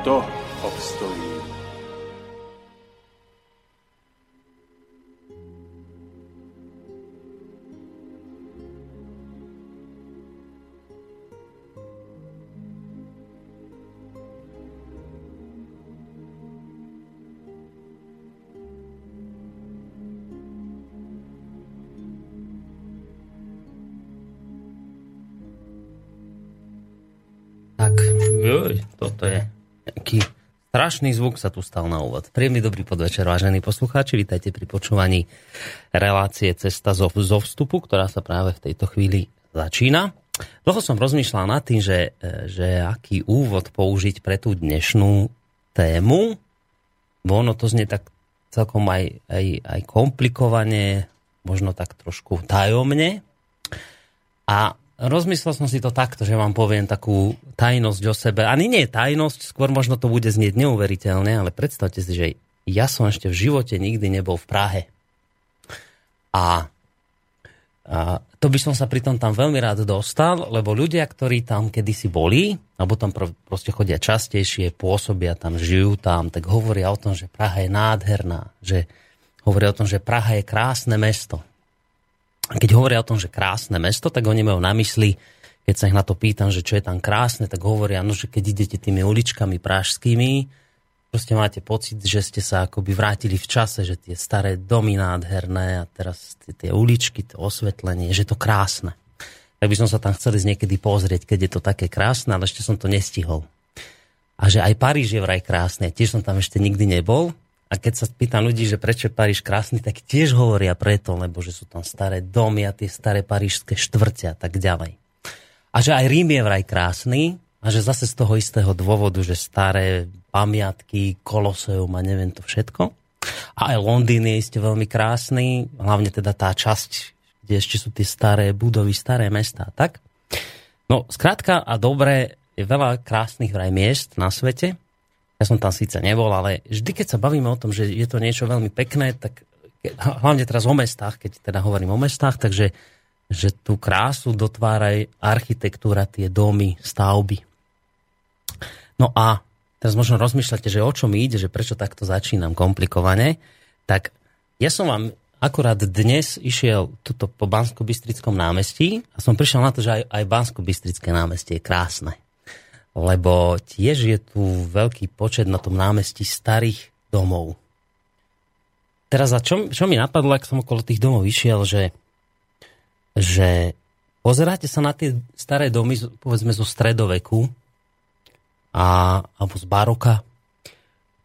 kto obstojí. Tak, strašný zvuk sa tu stal na úvod. Príjemný dobrý podvečer, vážení poslucháči. Vítajte pri počúvaní relácie Cesta zo, zo vstupu, ktorá sa práve v tejto chvíli začína. Dlho som rozmýšľal nad tým, že, že aký úvod použiť pre tú dnešnú tému, bo ono to znie tak celkom aj, aj, aj komplikovane, možno tak trošku tajomne. A rozmyslel som si to takto, že vám poviem takú tajnosť o sebe. Ani nie je tajnosť, skôr možno to bude znieť neuveriteľne, ale predstavte si, že ja som ešte v živote nikdy nebol v Prahe. A, a to by som sa pritom tam veľmi rád dostal, lebo ľudia, ktorí tam kedysi boli, alebo tam proste chodia častejšie, pôsobia tam, žijú tam, tak hovoria o tom, že Praha je nádherná, že hovoria o tom, že Praha je krásne mesto keď hovoria o tom, že krásne mesto, tak oni majú na mysli, keď sa ich na to pýtam, že čo je tam krásne, tak hovoria, no, že keď idete tými uličkami pražskými, proste máte pocit, že ste sa akoby vrátili v čase, že tie staré domy nádherné a teraz tie, tie uličky, to osvetlenie, že je to krásne. Tak by som sa tam chceli niekedy pozrieť, keď je to také krásne, ale ešte som to nestihol. A že aj Paríž je vraj krásne, tiež som tam ešte nikdy nebol, a keď sa pýtam ľudí, že prečo je Paríž krásny, tak tiež hovoria preto, lebo že sú tam staré domy a tie staré parížské štvrte a tak ďalej. A že aj Rím je vraj krásny a že zase z toho istého dôvodu, že staré pamiatky, koloseum a neviem to všetko. A aj Londýn je iste veľmi krásny, hlavne teda tá časť, kde ešte sú tie staré budovy, staré mesta. Tak? No, skrátka a dobre, je veľa krásnych vraj miest na svete, ja som tam síce nebol, ale vždy, keď sa bavíme o tom, že je to niečo veľmi pekné, tak hlavne teraz o mestách, keď teda hovorím o mestách, takže že tú krásu dotvára architektúra, tie domy, stavby. No a teraz možno rozmýšľate, že o čo mi ide, že prečo takto začínam komplikovane, tak ja som vám akurát dnes išiel tuto po Bansko-Bystrickom námestí a som prišiel na to, že aj, aj Bansko-Bystrické námestie je krásne lebo tiež je tu veľký počet na tom námestí starých domov. Teraz a čo, čo mi napadlo, ak som okolo tých domov išiel, že, že pozeráte sa na tie staré domy, povedzme zo stredoveku a, alebo z baroka.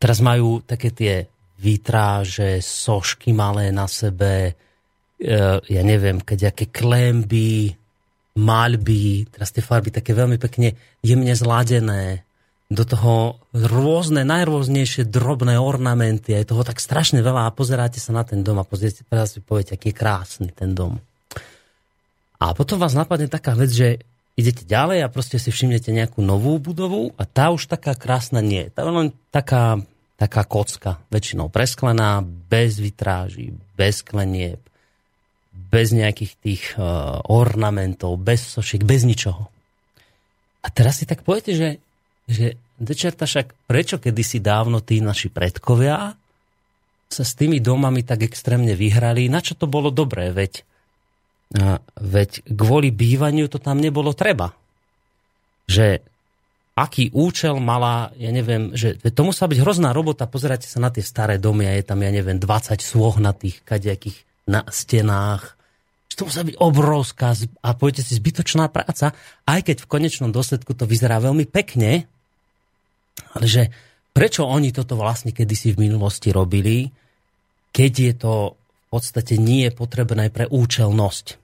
Teraz majú také tie výtráže, sošky malé na sebe, e, ja neviem, keď aké klemby, maľby, teraz tie farby také veľmi pekne jemne zladené, do toho rôzne, najrôznejšie drobné ornamenty, aj toho tak strašne veľa a pozeráte sa na ten dom a pozriete, teraz si poviete, aký je krásny ten dom. A potom vás napadne taká vec, že idete ďalej a proste si všimnete nejakú novú budovu a tá už taká krásna nie je. Len taká, taká kocka, väčšinou presklená, bez vitráží, bez klenieb, bez nejakých tých uh, ornamentov, bez sošiek, bez ničoho. A teraz si tak poviete, že, že dečerta však prečo kedysi dávno tí naši predkovia sa s tými domami tak extrémne vyhrali, na čo to bolo dobré, veď, uh, veď kvôli bývaniu to tam nebolo treba. Že aký účel mala, ja neviem, že to musela byť hrozná robota, pozerajte sa na tie staré domy a je tam, ja neviem, 20 svoh na tých kadejakých na stenách. Že to musela byť obrovská a poviete si zbytočná práca, aj keď v konečnom dôsledku to vyzerá veľmi pekne, ale že prečo oni toto vlastne kedysi v minulosti robili, keď je to v podstate nie je potrebné pre účelnosť.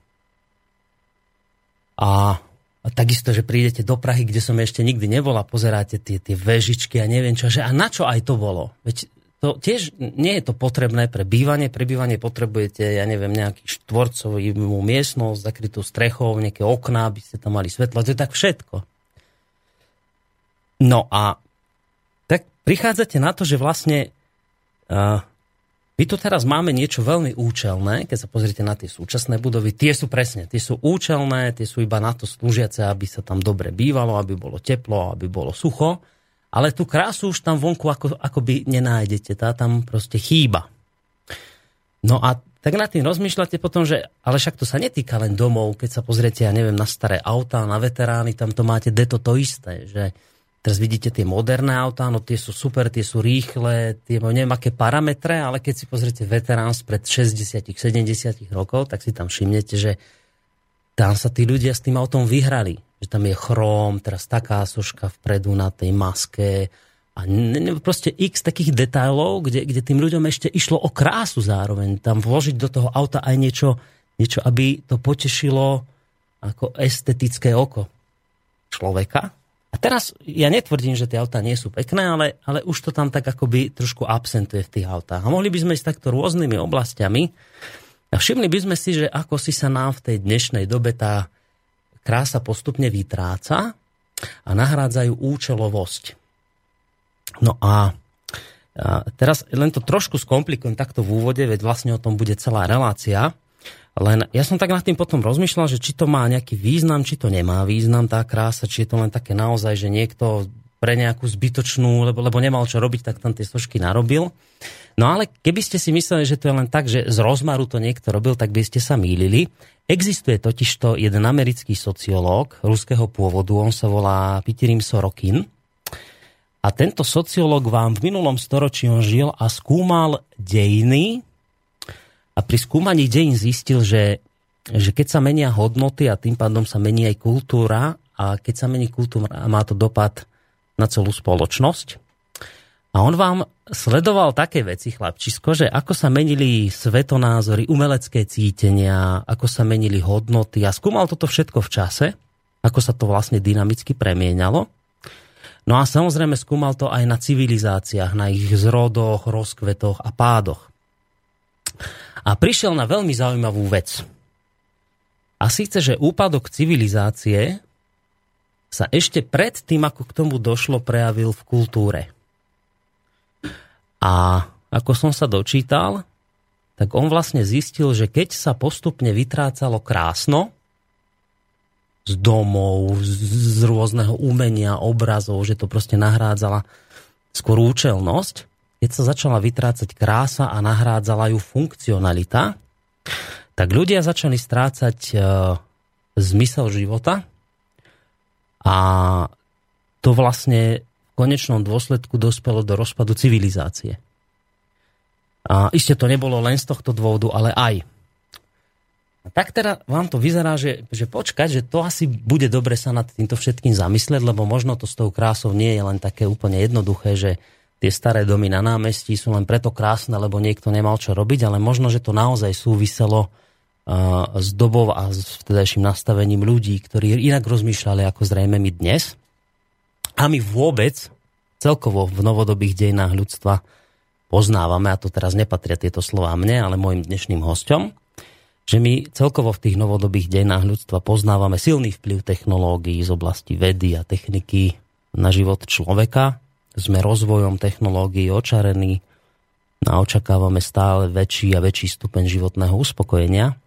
A a takisto, že prídete do Prahy, kde som ešte nikdy nebola, pozeráte tie, tie vežičky a neviem čo, že a na čo aj to bolo? Veď to tiež nie je to potrebné pre bývanie. Pre bývanie potrebujete, ja neviem, nejaký štvorcový miestnosť, zakrytú strechou, nejaké okná, aby ste tam mali svetlo. To je tak všetko. No a tak prichádzate na to, že vlastne uh, my tu teraz máme niečo veľmi účelné, keď sa pozrite na tie súčasné budovy. Tie sú presne, tie sú účelné, tie sú iba na to slúžiace, aby sa tam dobre bývalo, aby bolo teplo, aby bolo sucho. Ale tú krásu už tam vonku ako, akoby nenájdete, tá tam proste chýba. No a tak nad tým rozmýšľate potom, že ale však to sa netýka len domov, keď sa pozriete, ja neviem, na staré autá, na veterány, tam to máte deto to isté, že Teraz vidíte tie moderné autá, no tie sú super, tie sú rýchle, tie neviem aké parametre, ale keď si pozriete veterán spred 60-70 rokov, tak si tam všimnete, že tam sa tí ľudia s tým autom vyhrali. Že tam je chróm, teraz taká soška vpredu na tej maske a proste x takých detailov, kde, kde tým ľuďom ešte išlo o krásu zároveň. Tam vložiť do toho auta aj niečo, niečo aby to potešilo ako estetické oko človeka, a teraz ja netvrdím, že tie autá nie sú pekné, ale, ale už to tam tak akoby trošku absentuje v tých autách. A mohli by sme ísť takto rôznymi oblastiami a všimli by sme si, že ako si sa nám v tej dnešnej dobe tá krása postupne vytráca a nahrádzajú účelovosť. No a teraz len to trošku skomplikujem takto v úvode, veď vlastne o tom bude celá relácia. Len ja som tak nad tým potom rozmýšľal, že či to má nejaký význam, či to nemá význam, tá krása, či je to len také naozaj, že niekto pre nejakú zbytočnú, lebo, lebo nemal čo robiť, tak tam tie sošky narobil. No ale keby ste si mysleli, že to je len tak, že z rozmaru to niekto robil, tak by ste sa mýlili. Existuje totižto jeden americký sociológ ruského pôvodu, on sa volá Pitirim Sorokin. A tento sociológ vám v minulom storočí on žil a skúmal dejiny a pri skúmaní dejín zistil, že, že keď sa menia hodnoty a tým pádom sa mení aj kultúra a keď sa mení kultúra, má to dopad na celú spoločnosť. A on vám sledoval také veci, chlapčisko, že ako sa menili svetonázory, umelecké cítenia, ako sa menili hodnoty a skúmal toto všetko v čase, ako sa to vlastne dynamicky premieňalo. No a samozrejme skúmal to aj na civilizáciách, na ich zrodoch, rozkvetoch a pádoch a prišiel na veľmi zaujímavú vec. A síce, že úpadok civilizácie sa ešte pred tým, ako k tomu došlo, prejavil v kultúre. A ako som sa dočítal, tak on vlastne zistil, že keď sa postupne vytrácalo krásno z domov, z rôzneho umenia, obrazov, že to proste nahrádzala skôr účelnosť, keď sa začala vytrácať krása a nahrádzala ju funkcionalita, tak ľudia začali strácať e, zmysel života a to vlastne konečnom dôsledku dospelo do rozpadu civilizácie. A iste to nebolo len z tohto dôvodu, ale aj. A tak teda vám to vyzerá, že, že počkať, že to asi bude dobre sa nad týmto všetkým zamyslieť, lebo možno to s tou krásou nie je len také úplne jednoduché, že tie staré domy na námestí sú len preto krásne, lebo niekto nemal čo robiť, ale možno, že to naozaj súviselo uh, s dobou a s vtedajším nastavením ľudí, ktorí inak rozmýšľali ako zrejme my dnes. A my vôbec celkovo v novodobých dejinách ľudstva poznávame, a to teraz nepatria tieto slova mne, ale môjim dnešným hostom, že my celkovo v tých novodobých dejinách ľudstva poznávame silný vplyv technológií z oblasti vedy a techniky na život človeka, sme rozvojom technológií očarení a očakávame stále väčší a väčší stupeň životného uspokojenia.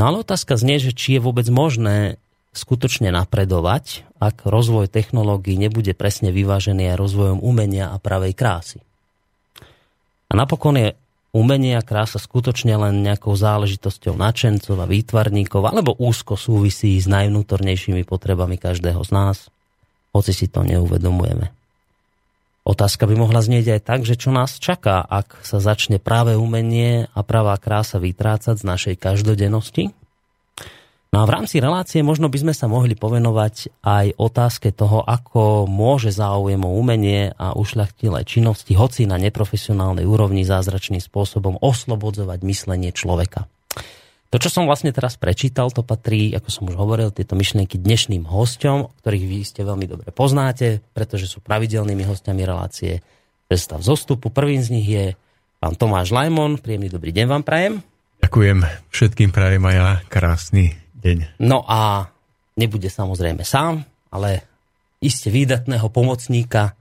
No ale otázka znie, že či je vôbec možné skutočne napredovať, ak rozvoj technológií nebude presne vyvážený aj rozvojom umenia a pravej krásy. A napokon je umenie a krása skutočne len nejakou záležitosťou načencov a výtvarníkov, alebo úzko súvisí s najvnútornejšími potrebami každého z nás – hoci si to neuvedomujeme. Otázka by mohla znieť aj tak, že čo nás čaká, ak sa začne práve umenie a pravá krása vytrácať z našej každodennosti? No a v rámci relácie možno by sme sa mohli povenovať aj otázke toho, ako môže záujem o umenie a ušľachtilé činnosti, hoci na neprofesionálnej úrovni zázračným spôsobom oslobodzovať myslenie človeka. To, čo som vlastne teraz prečítal, to patrí, ako som už hovoril, tieto myšlienky dnešným hosťom, ktorých vy ste veľmi dobre poznáte, pretože sú pravidelnými hostiami relácie Cesta v zostupu. Prvým z nich je pán Tomáš Lajmon. Príjemný dobrý deň vám prajem. Ďakujem všetkým prajem aj ja krásny deň. No a nebude samozrejme sám, ale iste výdatného pomocníka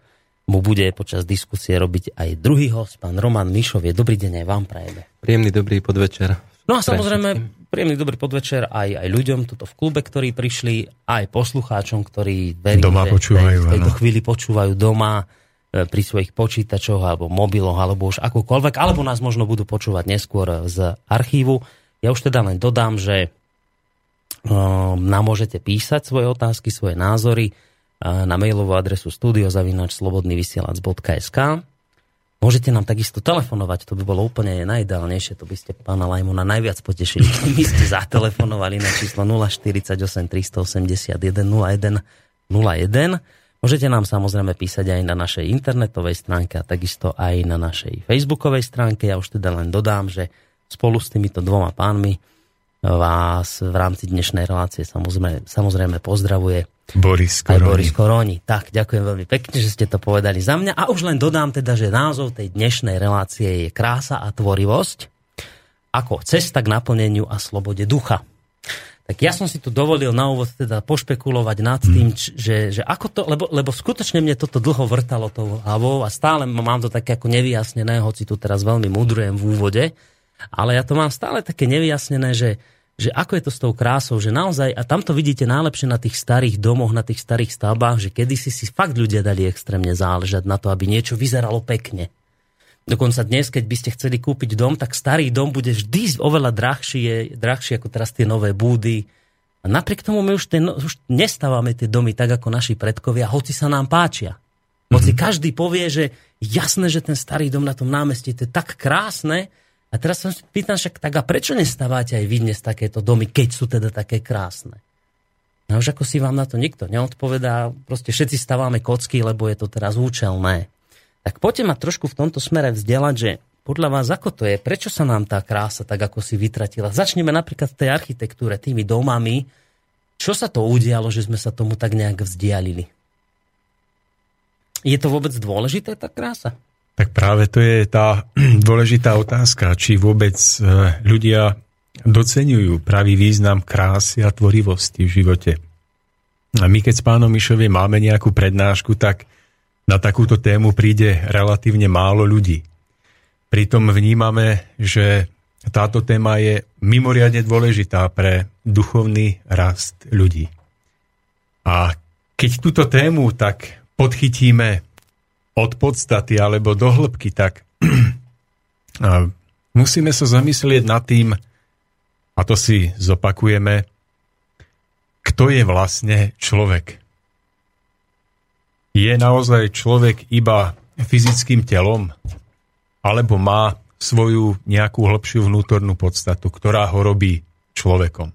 mu bude počas diskusie robiť aj druhý host, pán Roman Mišov. Je dobrý deň aj vám prajeme. Príjemný dobrý podvečer No a samozrejme, príjemný dobrý podvečer aj, aj ľuďom tuto v klube, ktorí prišli, aj poslucháčom, ktorí verím, doma že počúvajú, v tejto chvíli počúvajú doma e, pri svojich počítačoch alebo mobiloch, alebo už akúkoľvek, alebo nás možno budú počúvať neskôr z archívu. Ja už teda len dodám, že nám môžete písať svoje otázky, svoje názory uh, na mailovú adresu studiozavinačslobodnyvysielac.sk Môžete nám takisto telefonovať, to by bolo úplne najideálnejšie, to by ste pána Lajmona najviac potešili, keby ste zatelefonovali na číslo 048 381 01 01. Môžete nám samozrejme písať aj na našej internetovej stránke a takisto aj na našej facebookovej stránke. Ja už teda len dodám, že spolu s týmito dvoma pánmi vás v rámci dnešnej relácie samozrejme, samozrejme pozdravuje Boris Koroni. Aj Boris Koroni. Tak, ďakujem veľmi pekne, že ste to povedali za mňa. A už len dodám teda, že názov tej dnešnej relácie je Krása a tvorivosť ako cesta k naplneniu a slobode ducha. Tak ja som si tu dovolil na úvod teda pošpekulovať nad hmm. tým, č- že, že ako to, lebo, lebo skutočne mne toto dlho vrtalo tou hlavou a stále mám to také ako nevyjasnené, hoci tu teraz veľmi mudrujem v úvode, ale ja to mám stále také nevyjasnené, že, že ako je to s tou krásou, že naozaj, a tam to vidíte najlepšie na tých starých domoch, na tých starých stavbách, že kedysi si fakt ľudia dali extrémne záležať na to, aby niečo vyzeralo pekne. Dokonca dnes, keď by ste chceli kúpiť dom, tak starý dom bude vždy oveľa drahší, drahší ako teraz tie nové búdy. A napriek tomu my už, ten, už nestávame tie domy tak, ako naši predkovia, hoci sa nám páčia. Hoci mm-hmm. každý povie, že jasné, že ten starý dom na tom námestí, to je tak krásne, a teraz sa pýtam však, tak a prečo nestávate aj vy dnes takéto domy, keď sú teda také krásne? No už ako si vám na to nikto neodpovedá, proste všetci stávame kocky, lebo je to teraz účelné. Tak poďte ma trošku v tomto smere vzdelať, že podľa vás ako to je, prečo sa nám tá krása tak ako si vytratila? Začneme napríklad v tej architektúre, tými domami. Čo sa to udialo, že sme sa tomu tak nejak vzdialili? Je to vôbec dôležité, tá krása? Tak práve to je tá dôležitá otázka, či vôbec e, ľudia docenujú pravý význam krásy a tvorivosti v živote. A my keď s pánom Mišovie máme nejakú prednášku, tak na takúto tému príde relatívne málo ľudí. Pritom vnímame, že táto téma je mimoriadne dôležitá pre duchovný rast ľudí. A keď túto tému tak podchytíme od podstaty alebo do hĺbky, tak musíme sa zamyslieť nad tým, a to si zopakujeme, kto je vlastne človek. Je naozaj človek iba fyzickým telom? Alebo má svoju nejakú hĺbšiu vnútornú podstatu, ktorá ho robí človekom?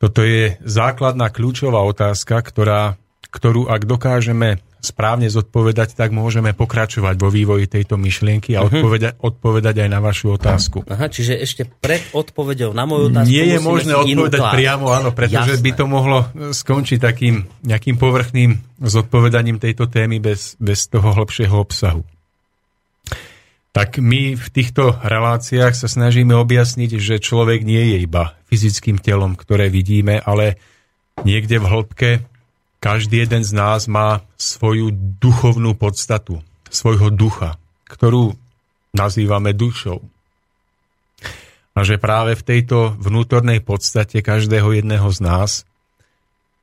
Toto je základná kľúčová otázka, ktorá, ktorú ak dokážeme správne zodpovedať, tak môžeme pokračovať vo vývoji tejto myšlienky a mhm. odpovedať, odpovedať aj na vašu otázku. Aha, čiže ešte pred odpovedou na moju otázku Nie je možné odpovedať priamo, áno, pretože Jasné. by to mohlo skončiť takým nejakým povrchným zodpovedaním tejto témy bez, bez toho hlbšieho obsahu. Tak my v týchto reláciách sa snažíme objasniť, že človek nie je iba fyzickým telom, ktoré vidíme, ale niekde v hĺbke každý jeden z nás má svoju duchovnú podstatu, svojho ducha, ktorú nazývame dušou. A že práve v tejto vnútornej podstate každého jedného z nás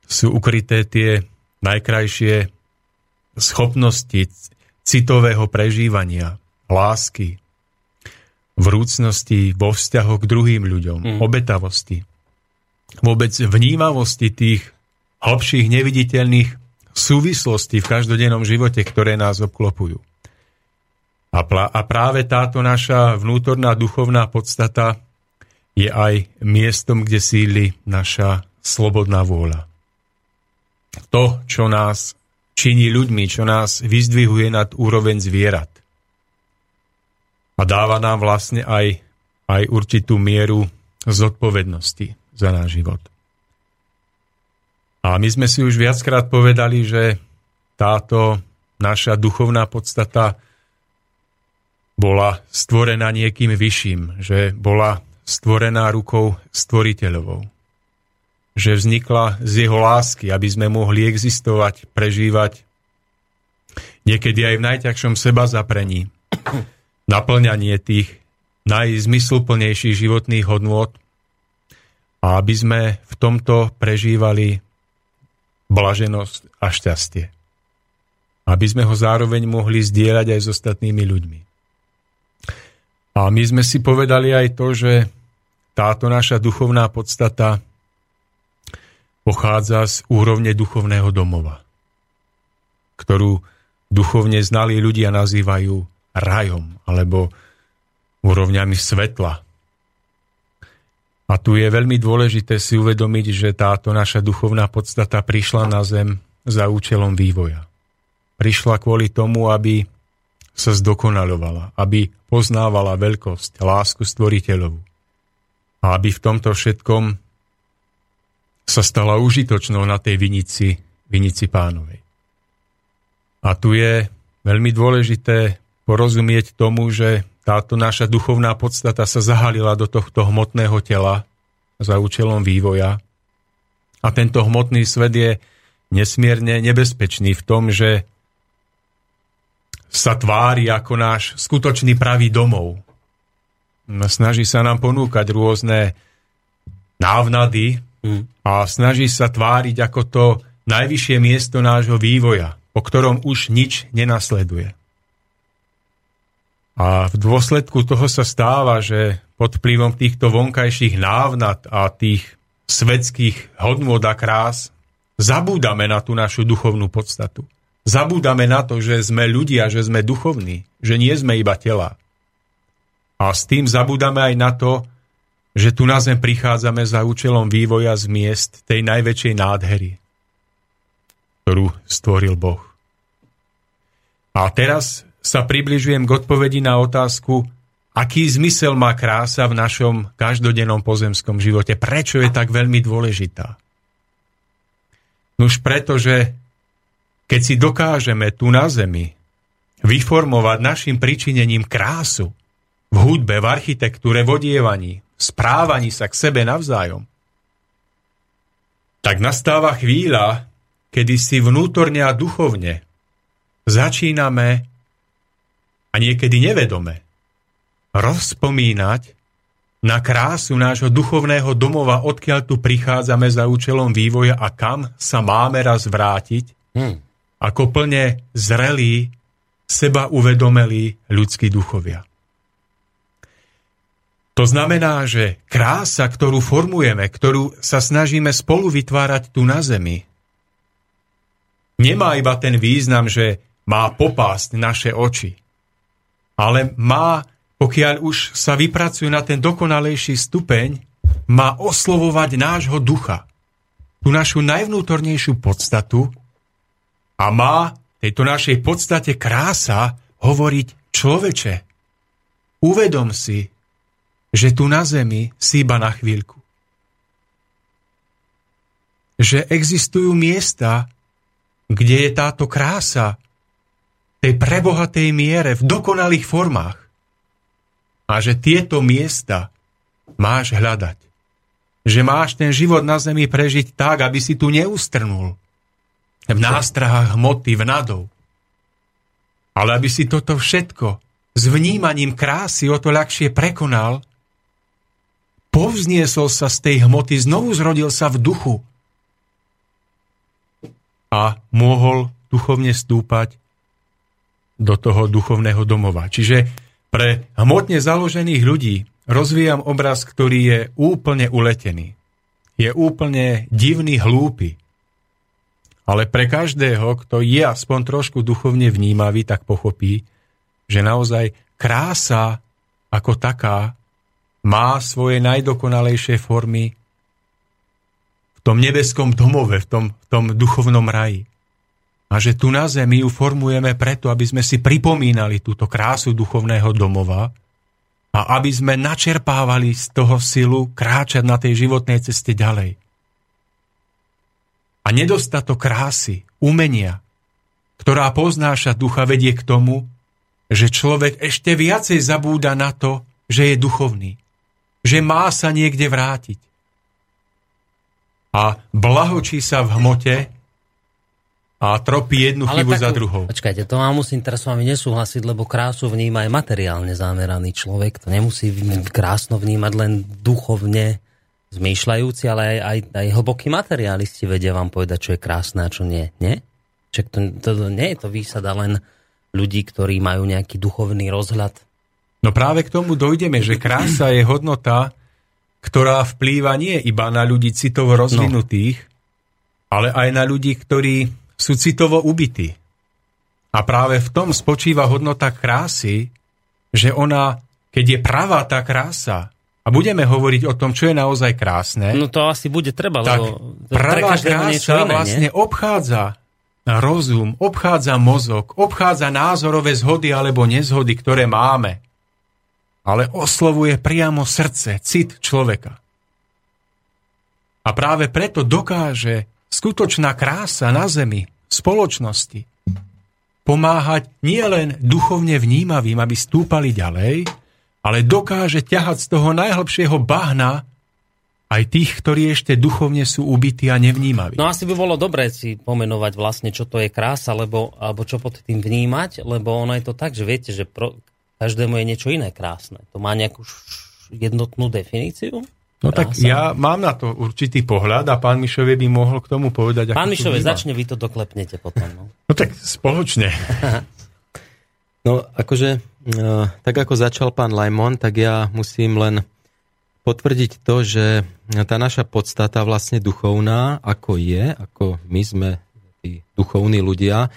sú ukryté tie najkrajšie schopnosti citového prežívania, lásky, vrúcnosti vo vzťahu k druhým ľuďom, mm. obetavosti, vôbec vnímavosti tých hlbších neviditeľných súvislosti v každodennom živote, ktoré nás obklopujú. A, pl- a práve táto naša vnútorná duchovná podstata je aj miestom, kde síli naša slobodná vôľa. To, čo nás činí ľuďmi, čo nás vyzdvihuje nad úroveň zvierat. A dáva nám vlastne aj, aj určitú mieru zodpovednosti za náš život. A my sme si už viackrát povedali, že táto naša duchovná podstata bola stvorená niekým vyšším, že bola stvorená rukou stvoriteľovou. Že vznikla z jeho lásky, aby sme mohli existovať, prežívať niekedy aj v najťažšom seba zaprení. Naplňanie tých najzmysluplnejších životných hodnôt a aby sme v tomto prežívali blaženosť a šťastie. Aby sme ho zároveň mohli zdieľať aj s ostatnými ľuďmi. A my sme si povedali aj to, že táto naša duchovná podstata pochádza z úrovne duchovného domova, ktorú duchovne znalí ľudia nazývajú rajom alebo úrovňami svetla. A tu je veľmi dôležité si uvedomiť, že táto naša duchovná podstata prišla na zem za účelom vývoja. Prišla kvôli tomu, aby sa zdokonalovala, aby poznávala veľkosť, lásku stvoriteľovú. A aby v tomto všetkom sa stala užitočnou na tej vinici, vinici pánovej. A tu je veľmi dôležité porozumieť tomu, že táto naša duchovná podstata sa zahalila do tohto hmotného tela za účelom vývoja. A tento hmotný svet je nesmierne nebezpečný v tom, že sa tvári ako náš skutočný pravý domov. Snaží sa nám ponúkať rôzne návnady mm. a snaží sa tváriť ako to najvyššie miesto nášho vývoja, po ktorom už nič nenasleduje. A v dôsledku toho sa stáva, že pod vplyvom týchto vonkajších návnad a tých svetských hodnôt a krás zabúdame na tú našu duchovnú podstatu. Zabúdame na to, že sme ľudia, že sme duchovní, že nie sme iba tela. A s tým zabúdame aj na to, že tu na zem prichádzame za účelom vývoja z miest tej najväčšej nádhery, ktorú stvoril Boh. A teraz sa približujem k odpovedi na otázku, aký zmysel má krása v našom každodennom pozemskom živote. Prečo je tak veľmi dôležitá? Nuž preto, že keď si dokážeme tu na Zemi vyformovať našim pričinením krásu v hudbe, v architektúre, v odievaní, v správaní sa k sebe navzájom, tak nastáva chvíľa, kedy si vnútorne a duchovne začíname a niekedy nevedome rozpomínať na krásu nášho duchovného domova, odkiaľ tu prichádzame za účelom vývoja a kam sa máme raz vrátiť, hmm ako plne zrelí, seba uvedomelí ľudskí duchovia. To znamená, že krása, ktorú formujeme, ktorú sa snažíme spolu vytvárať tu na Zemi, nemá iba ten význam, že má popásť naše oči, ale má, pokiaľ už sa vypracuje na ten dokonalejší stupeň, má oslovovať nášho ducha, tú našu najvnútornejšiu podstatu, a má tejto našej podstate krása hovoriť človeče, uvedom si, že tu na zemi si iba na chvíľku. Že existujú miesta, kde je táto krása tej prebohatej miere v dokonalých formách. A že tieto miesta máš hľadať. Že máš ten život na zemi prežiť tak, aby si tu neustrnul v nástrahách hmoty, v nadov. Ale aby si toto všetko s vnímaním krásy o to ľahšie prekonal, povzniesol sa z tej hmoty, znovu zrodil sa v duchu a mohol duchovne stúpať do toho duchovného domova. Čiže pre hmotne založených ľudí rozvíjam obraz, ktorý je úplne uletený. Je úplne divný, hlúpy Ale pre každého, kto je aspoň trošku duchovne vnímavý, tak pochopí, že naozaj krása ako taká má svoje najdokonalejšie formy v tom nebeskom domove, v tom, v tom duchovnom raji. A že tu na zemi ju formujeme preto, aby sme si pripomínali túto krásu duchovného domova a aby sme načerpávali z toho silu kráčať na tej životnej ceste ďalej. A nedostatok krásy, umenia, ktorá poznáša ducha, vedie k tomu, že človek ešte viacej zabúda na to, že je duchovný, že má sa niekde vrátiť. A blahočí sa v hmote a tropí jednu Ale chybu takú, za druhou. Počkajte, to mám musím teraz s vami nesúhlasiť, lebo krásu vníma aj materiálne zameraný človek. To nemusí krásno vnímať len duchovne zmýšľajúci, ale aj, aj, aj hlbokí materialisti vedia vám povedať, čo je krásne a čo nie. Nie? Čak to, to, to, nie je to výsada len ľudí, ktorí majú nejaký duchovný rozhľad. No práve k tomu dojdeme, že krása je hodnota, ktorá vplýva nie iba na ľudí citovo rozvinutých, no. ale aj na ľudí, ktorí sú citovo ubití. A práve v tom spočíva hodnota krásy, že ona, keď je pravá tá krása, a budeme hovoriť o tom, čo je naozaj krásne. No to asi bude treba, tak lebo pravá krása iné, vlastne nie? obchádza rozum, obchádza mozog, obchádza názorové zhody alebo nezhody, ktoré máme. Ale oslovuje priamo srdce, cit človeka. A práve preto dokáže skutočná krása na zemi, spoločnosti, pomáhať nielen duchovne vnímavým, aby stúpali ďalej, ale dokáže ťahať z toho najhlbšieho bahna aj tých, ktorí ešte duchovne sú ubití a nevnímaví. No asi by bolo dobré si pomenovať vlastne, čo to je krása, lebo, alebo čo pod tým vnímať, lebo ono je to tak, že viete, že pro, každému je niečo iné krásne. To má nejakú jednotnú definíciu? No Krása. tak ja mám na to určitý pohľad a pán Mišovie by mohol k tomu povedať. Pán Mišovie, začne, vy to doklepnete potom. No, no tak spoločne. no akože No, tak ako začal pán Lajmon, tak ja musím len potvrdiť to, že tá naša podstata vlastne duchovná, ako je, ako my sme tí duchovní ľudia,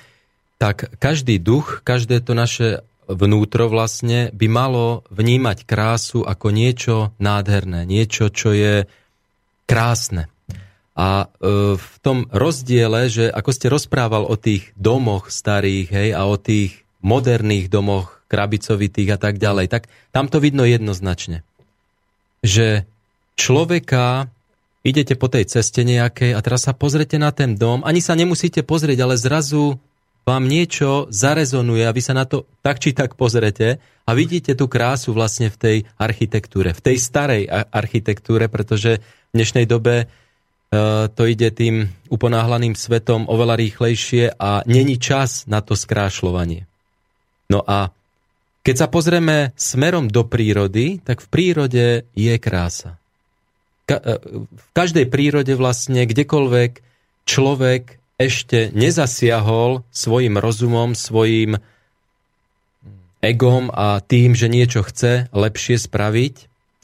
tak každý duch, každé to naše vnútro vlastne by malo vnímať krásu ako niečo nádherné, niečo, čo je krásne. A e, v tom rozdiele, že ako ste rozprával o tých domoch starých hej, a o tých moderných domoch krabicovitých a tak ďalej, tak tam to vidno jednoznačne. Že človeka idete po tej ceste nejakej a teraz sa pozrete na ten dom, ani sa nemusíte pozrieť, ale zrazu vám niečo zarezonuje a vy sa na to tak či tak pozrete a vidíte tú krásu vlastne v tej architektúre, v tej starej architektúre, pretože v dnešnej dobe e, to ide tým uponáhlaným svetom oveľa rýchlejšie a není čas na to skrášľovanie. No a keď sa pozrieme smerom do prírody, tak v prírode je krása. E, v každej prírode vlastne, kdekoľvek človek ešte nezasiahol svojim rozumom, svojim egom a tým, že niečo chce lepšie spraviť,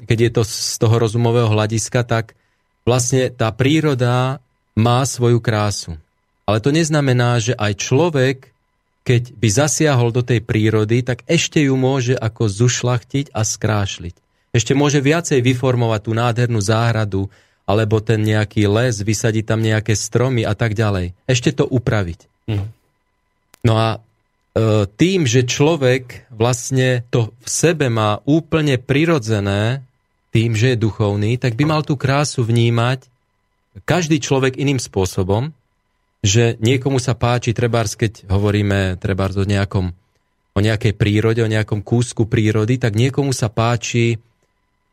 keď je to z toho rozumového hľadiska, tak vlastne tá príroda má svoju krásu. Ale to neznamená, že aj človek keď by zasiahol do tej prírody, tak ešte ju môže ako zušlachtiť a skrášliť. Ešte môže viacej vyformovať tú nádhernú záhradu, alebo ten nejaký les, vysadiť tam nejaké stromy a tak ďalej. Ešte to upraviť. Mm. No a e, tým, že človek vlastne to v sebe má úplne prirodzené, tým, že je duchovný, tak by mal tú krásu vnímať každý človek iným spôsobom že niekomu sa páči, trebárs, keď hovoríme trebárs o nejakom o nejakej prírode, o nejakom kúsku prírody, tak niekomu sa páči,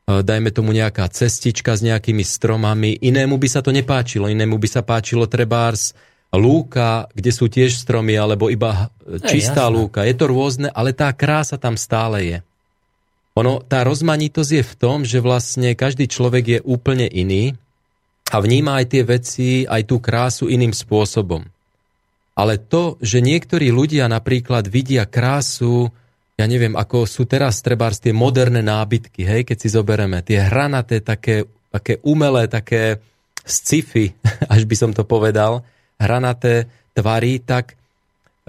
dajme tomu nejaká cestička s nejakými stromami, inému by sa to nepáčilo, inému by sa páčilo trebárs lúka, kde sú tiež stromy, alebo iba čistá je, lúka. Je to rôzne, ale tá krása tam stále je. Ono, tá rozmanitosť je v tom, že vlastne každý človek je úplne iný a vníma aj tie veci, aj tú krásu iným spôsobom. Ale to, že niektorí ľudia napríklad vidia krásu, ja neviem, ako sú teraz trebárs tie moderné nábytky, hej, keď si zobereme, tie hranaté, také, také umelé, také sci-fi, až by som to povedal, hranaté tvary, tak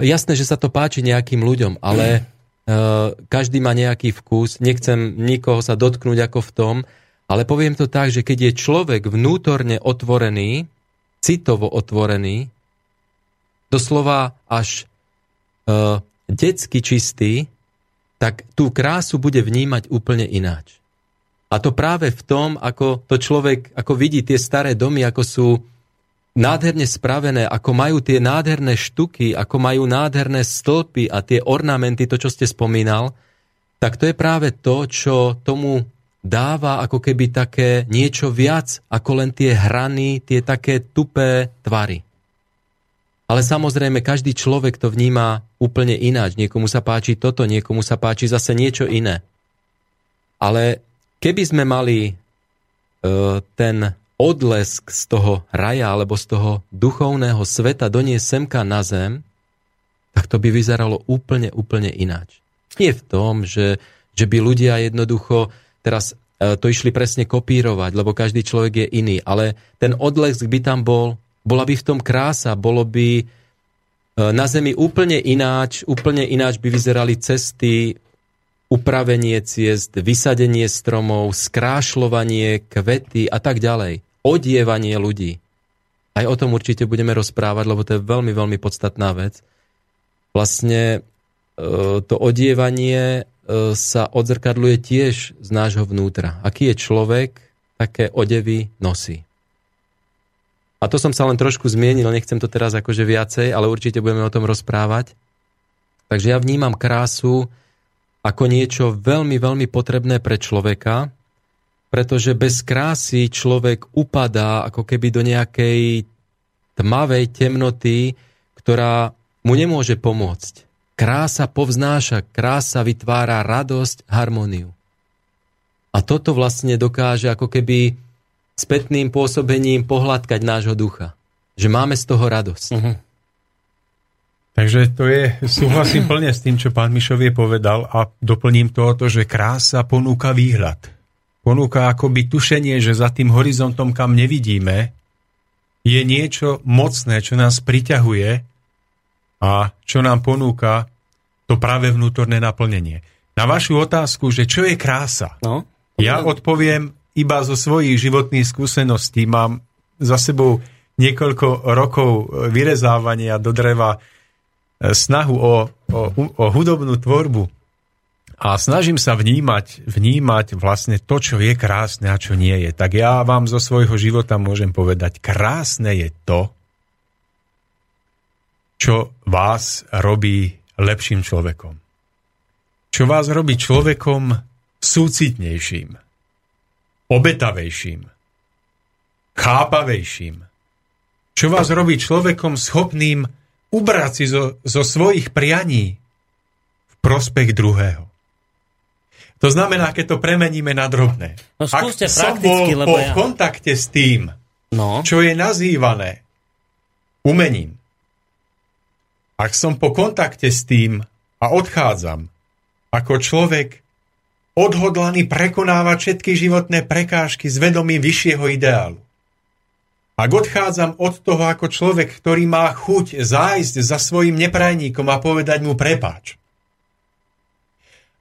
jasné, že sa to páči nejakým ľuďom, ale uh, každý má nejaký vkus, nechcem nikoho sa dotknúť ako v tom, ale poviem to tak, že keď je človek vnútorne otvorený, citovo otvorený, doslova až uh, detsky čistý, tak tú krásu bude vnímať úplne ináč. A to práve v tom, ako to človek, ako vidí tie staré domy, ako sú nádherne spravené, ako majú tie nádherné štuky, ako majú nádherné stĺpy a tie ornamenty, to, čo ste spomínal, tak to je práve to, čo tomu dáva ako keby také niečo viac ako len tie hrany, tie také tupé tvary. Ale samozrejme, každý človek to vníma úplne ináč. Niekomu sa páči toto, niekomu sa páči zase niečo iné. Ale keby sme mali e, ten odlesk z toho raja alebo z toho duchovného sveta doniesť semka na zem, tak to by vyzeralo úplne, úplne ináč. Nie v tom, že, že by ľudia jednoducho Teraz e, to išli presne kopírovať, lebo každý človek je iný, ale ten odlesk by tam bol, bola by v tom krása, bolo by e, na zemi úplne ináč, úplne ináč by vyzerali cesty, upravenie ciest, vysadenie stromov, skrášľovanie, kvety a tak ďalej. Odievanie ľudí. Aj o tom určite budeme rozprávať, lebo to je veľmi, veľmi podstatná vec. Vlastne e, to odievanie E, sa odzrkadluje tiež z nášho vnútra. Aký je človek, také odevy nosí. A to som sa len trošku zmienil, nechcem to teraz akože viacej, ale určite budeme o tom rozprávať. Takže ja vnímam krásu ako niečo veľmi, veľmi potrebné pre človeka, pretože bez krásy človek upadá ako keby do nejakej tmavej temnoty, ktorá mu nemôže pomôcť. Krása povznáša, krása vytvára radosť, harmóniu. A toto vlastne dokáže ako keby spätným pôsobením pohľadkať nášho ducha. Že máme z toho radosť. Uh-huh. Takže to je, súhlasím plne s tým, čo pán Mišovie povedal a doplním to, že krása ponúka výhľad. Ponúka akoby tušenie, že za tým horizontom, kam nevidíme, je niečo mocné, čo nás priťahuje a čo nám ponúka to práve vnútorné naplnenie. Na vašu otázku, že čo je krása, no, ja odpoviem iba zo svojich životných skúseností. Mám za sebou niekoľko rokov vyrezávania do dreva e, snahu o, o, o hudobnú tvorbu a snažím sa vnímať, vnímať vlastne to, čo je krásne a čo nie je. Tak ja vám zo svojho života môžem povedať, krásne je to, čo vás robí lepším človekom. Čo vás robí človekom súcitnejším, obetavejším, chápavejším. Čo vás robí človekom schopným ubrať si zo, zo svojich prianí v prospech druhého. To znamená, keď to premeníme na drobné. No, Ak som bol lebo po ja... kontakte s tým, no. čo je nazývané umením, ak som po kontakte s tým a odchádzam, ako človek odhodlaný prekonávať všetky životné prekážky s vedomím vyššieho ideálu. Ak odchádzam od toho ako človek, ktorý má chuť zájsť za svojim neprajníkom a povedať mu prepáč.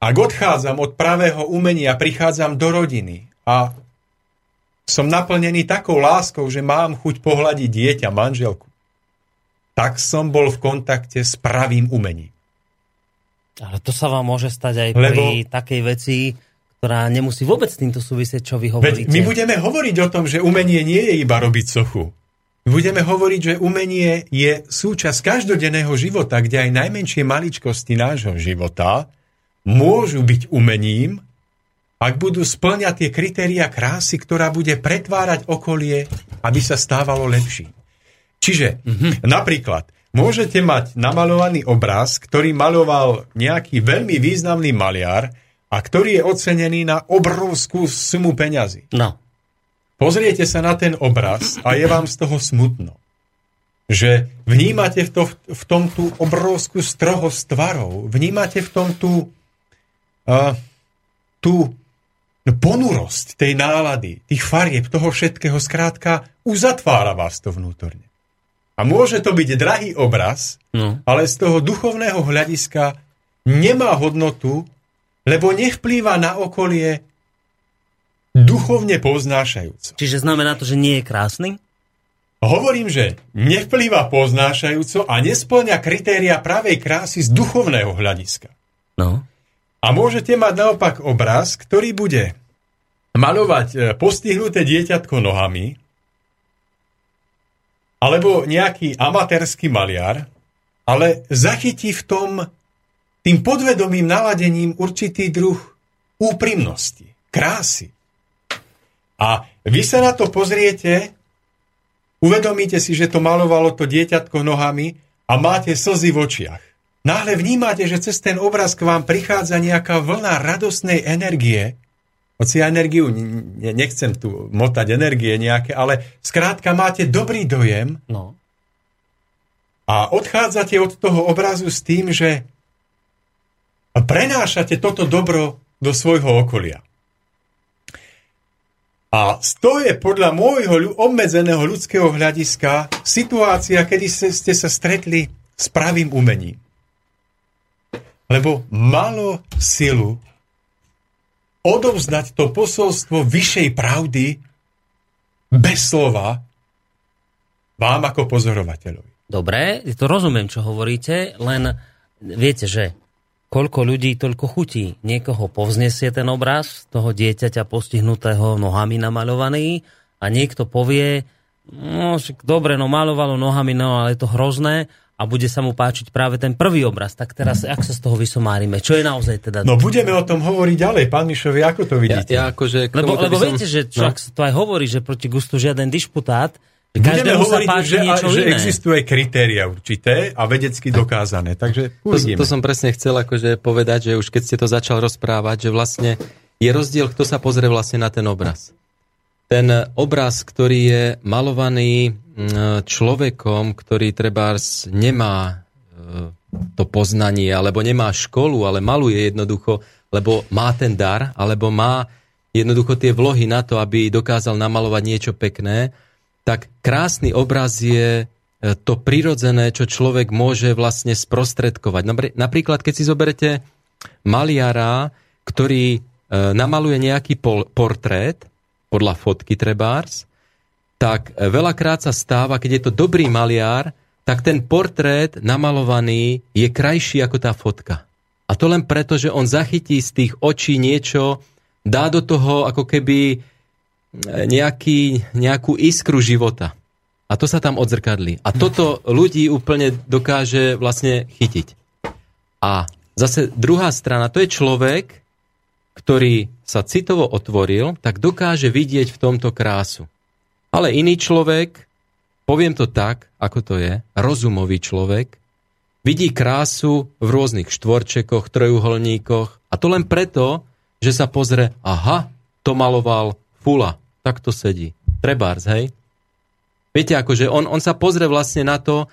Ak odchádzam od pravého umenia, prichádzam do rodiny a som naplnený takou láskou, že mám chuť pohľadiť dieťa, manželku tak som bol v kontakte s pravým umením. Ale to sa vám môže stať aj Lebo... pri takej veci, ktorá nemusí vôbec s týmto súvisieť, čo vy hovoríte. Veď my budeme hovoriť o tom, že umenie nie je iba robiť sochu. Budeme hovoriť, že umenie je súčasť každodenného života, kde aj najmenšie maličkosti nášho života môžu byť umením, ak budú splňať tie kritéria krásy, ktorá bude pretvárať okolie, aby sa stávalo lepším. Čiže mm-hmm. napríklad môžete mať namalovaný obraz, ktorý maloval nejaký veľmi významný maliar a ktorý je ocenený na obrovskú sumu peňazí. No. Pozriete sa na ten obraz a je vám z toho smutno. Že vnímate v, to, v tom tú obrovskú strohosť tvarov, vnímate v tom tú, uh, tú ponurosť tej nálady, tých farieb, toho všetkého, skrátka, uzatvára vás to vnútorne. A môže to byť drahý obraz, no. ale z toho duchovného hľadiska nemá hodnotu, lebo nevplýva na okolie duchovne poznášajúco. Čiže znamená to, že nie je krásny? Hovorím, že nevplýva poznášajúco a nesplňa kritéria pravej krásy z duchovného hľadiska. No. A môžete mať naopak obraz, ktorý bude malovať e, postihnuté dieťatko nohami, alebo nejaký amatérsky maliar, ale zachytí v tom tým podvedomým naladením určitý druh úprimnosti, krásy. A vy sa na to pozriete, uvedomíte si, že to malovalo to dieťatko nohami a máte slzy v očiach. Náhle vnímate, že cez ten obraz k vám prichádza nejaká vlna radosnej energie, hoci ja energiu, nechcem tu motať energie nejaké, ale skrátka máte dobrý dojem no. a odchádzate od toho obrazu s tým, že prenášate toto dobro do svojho okolia. A to je podľa môjho obmedzeného ľudského hľadiska situácia, kedy ste sa stretli s pravým umením. Lebo malo silu odovzdať to posolstvo vyššej pravdy bez slova vám ako pozorovateľovi. Dobre, to rozumiem, čo hovoríte, len viete, že koľko ľudí, toľko chutí. Niekoho povznesie ten obraz toho dieťaťa postihnutého nohami namaľovaný a niekto povie, no dobre, no malovalo nohami, no ale je to hrozné a bude sa mu páčiť práve ten prvý obraz. Tak teraz, ak sa z toho vysomárime? Čo je naozaj teda... No budeme o tom hovoriť ďalej. Pán Mišovi, ako to vidíte? Ja, ja akože lebo lebo som... viete, že čo, no. sa to aj hovorí, že proti gustu žiaden dišputát, Budeme hovoriť, že, že existuje kritéria určité a vedecky dokázané. Takže to, to som presne chcel akože povedať, že už keď ste to začal rozprávať, že vlastne je rozdiel, kto sa pozrie vlastne na ten obraz. Ten obraz, ktorý je malovaný človekom, ktorý trebárs nemá e, to poznanie, alebo nemá školu, ale maluje jednoducho, lebo má ten dar, alebo má jednoducho tie vlohy na to, aby dokázal namalovať niečo pekné, tak krásny obraz je e, to prirodzené, čo človek môže vlastne sprostredkovať. Napríklad, keď si zoberete maliara, ktorý e, namaluje nejaký portrét, podľa fotky trebárs, tak veľakrát sa stáva, keď je to dobrý maliar, tak ten portrét namalovaný je krajší ako tá fotka. A to len preto, že on zachytí z tých očí niečo, dá do toho ako keby e, nejaký, nejakú iskru života. A to sa tam odzrkadlí. A toto ľudí úplne dokáže vlastne chytiť. A zase druhá strana, to je človek, ktorý sa citovo otvoril, tak dokáže vidieť v tomto krásu. Ale iný človek, poviem to tak, ako to je, rozumový človek, vidí krásu v rôznych štvorčekoch, trojuholníkoch a to len preto, že sa pozrie, aha, to maloval Fula, tak to sedí. Trebárs, hej? Viete, akože on, on sa pozrie vlastne na to,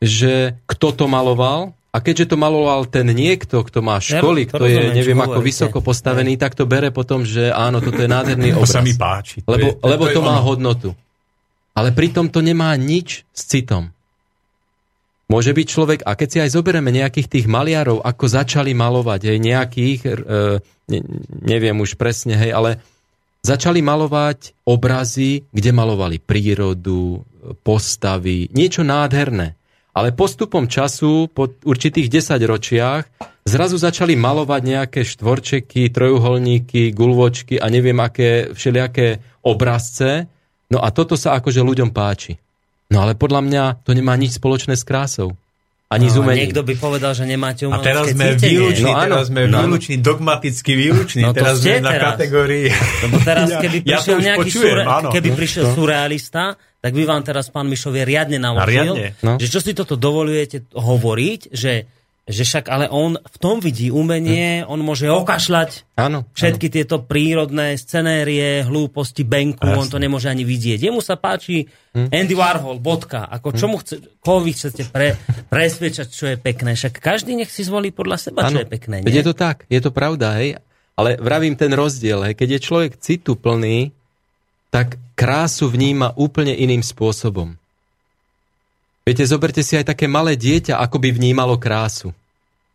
že kto to maloval a keďže to maloval ten niekto, kto má školy, kto je, neviem, ako vysoko postavený, tak to bere potom, že áno, toto je nádherný obraz. To sa mi páči. To lebo, je, to, lebo to, to má ono. hodnotu. Ale pritom to nemá nič s citom. Môže byť človek, a keď si aj zoberieme nejakých tých maliarov, ako začali malovať, hej, nejakých, e, ne, neviem už presne, hej, ale začali malovať obrazy, kde malovali prírodu, postavy, niečo nádherné. Ale postupom času, po určitých 10 ročiach, zrazu začali malovať nejaké štvorčeky, trojuholníky, gulvočky a neviem aké všelijaké obrazce. No a toto sa akože ľuďom páči. No ale podľa mňa to nemá nič spoločné s krásou. Ani no, zumením. Niekto by povedal, že nemáte umelecké A teraz sme výluční, no, teraz sme no. výluční, dogmaticky výluční. No, teraz sme na teraz. kategórii... Lebo teraz, keby ja, prišiel ja nejaký počujem, surre, keby prišiel no. surrealista, tak by vám teraz pán Mišovie riadne naložil, no. že čo si toto dovolujete hovoriť, že že však ale on v tom vidí umenie, hm. on môže okašľať áno, všetky áno. tieto prírodné scenérie, hlúposti, benku, Jasne. on to nemôže ani vidieť. Jemu sa páči hm. Andy Warhol, bodka. Ako hm. čomu chce, koho vy chcete pre, presviečať, čo je pekné. Však každý nech si zvolí podľa seba, áno. čo je pekné. Nie? Je to tak, je to pravda, hej. Ale vravím ten rozdiel, hej. keď je človek citu plný, tak krásu vníma úplne iným spôsobom. Viete, zoberte si aj také malé dieťa, ako by vnímalo krásu.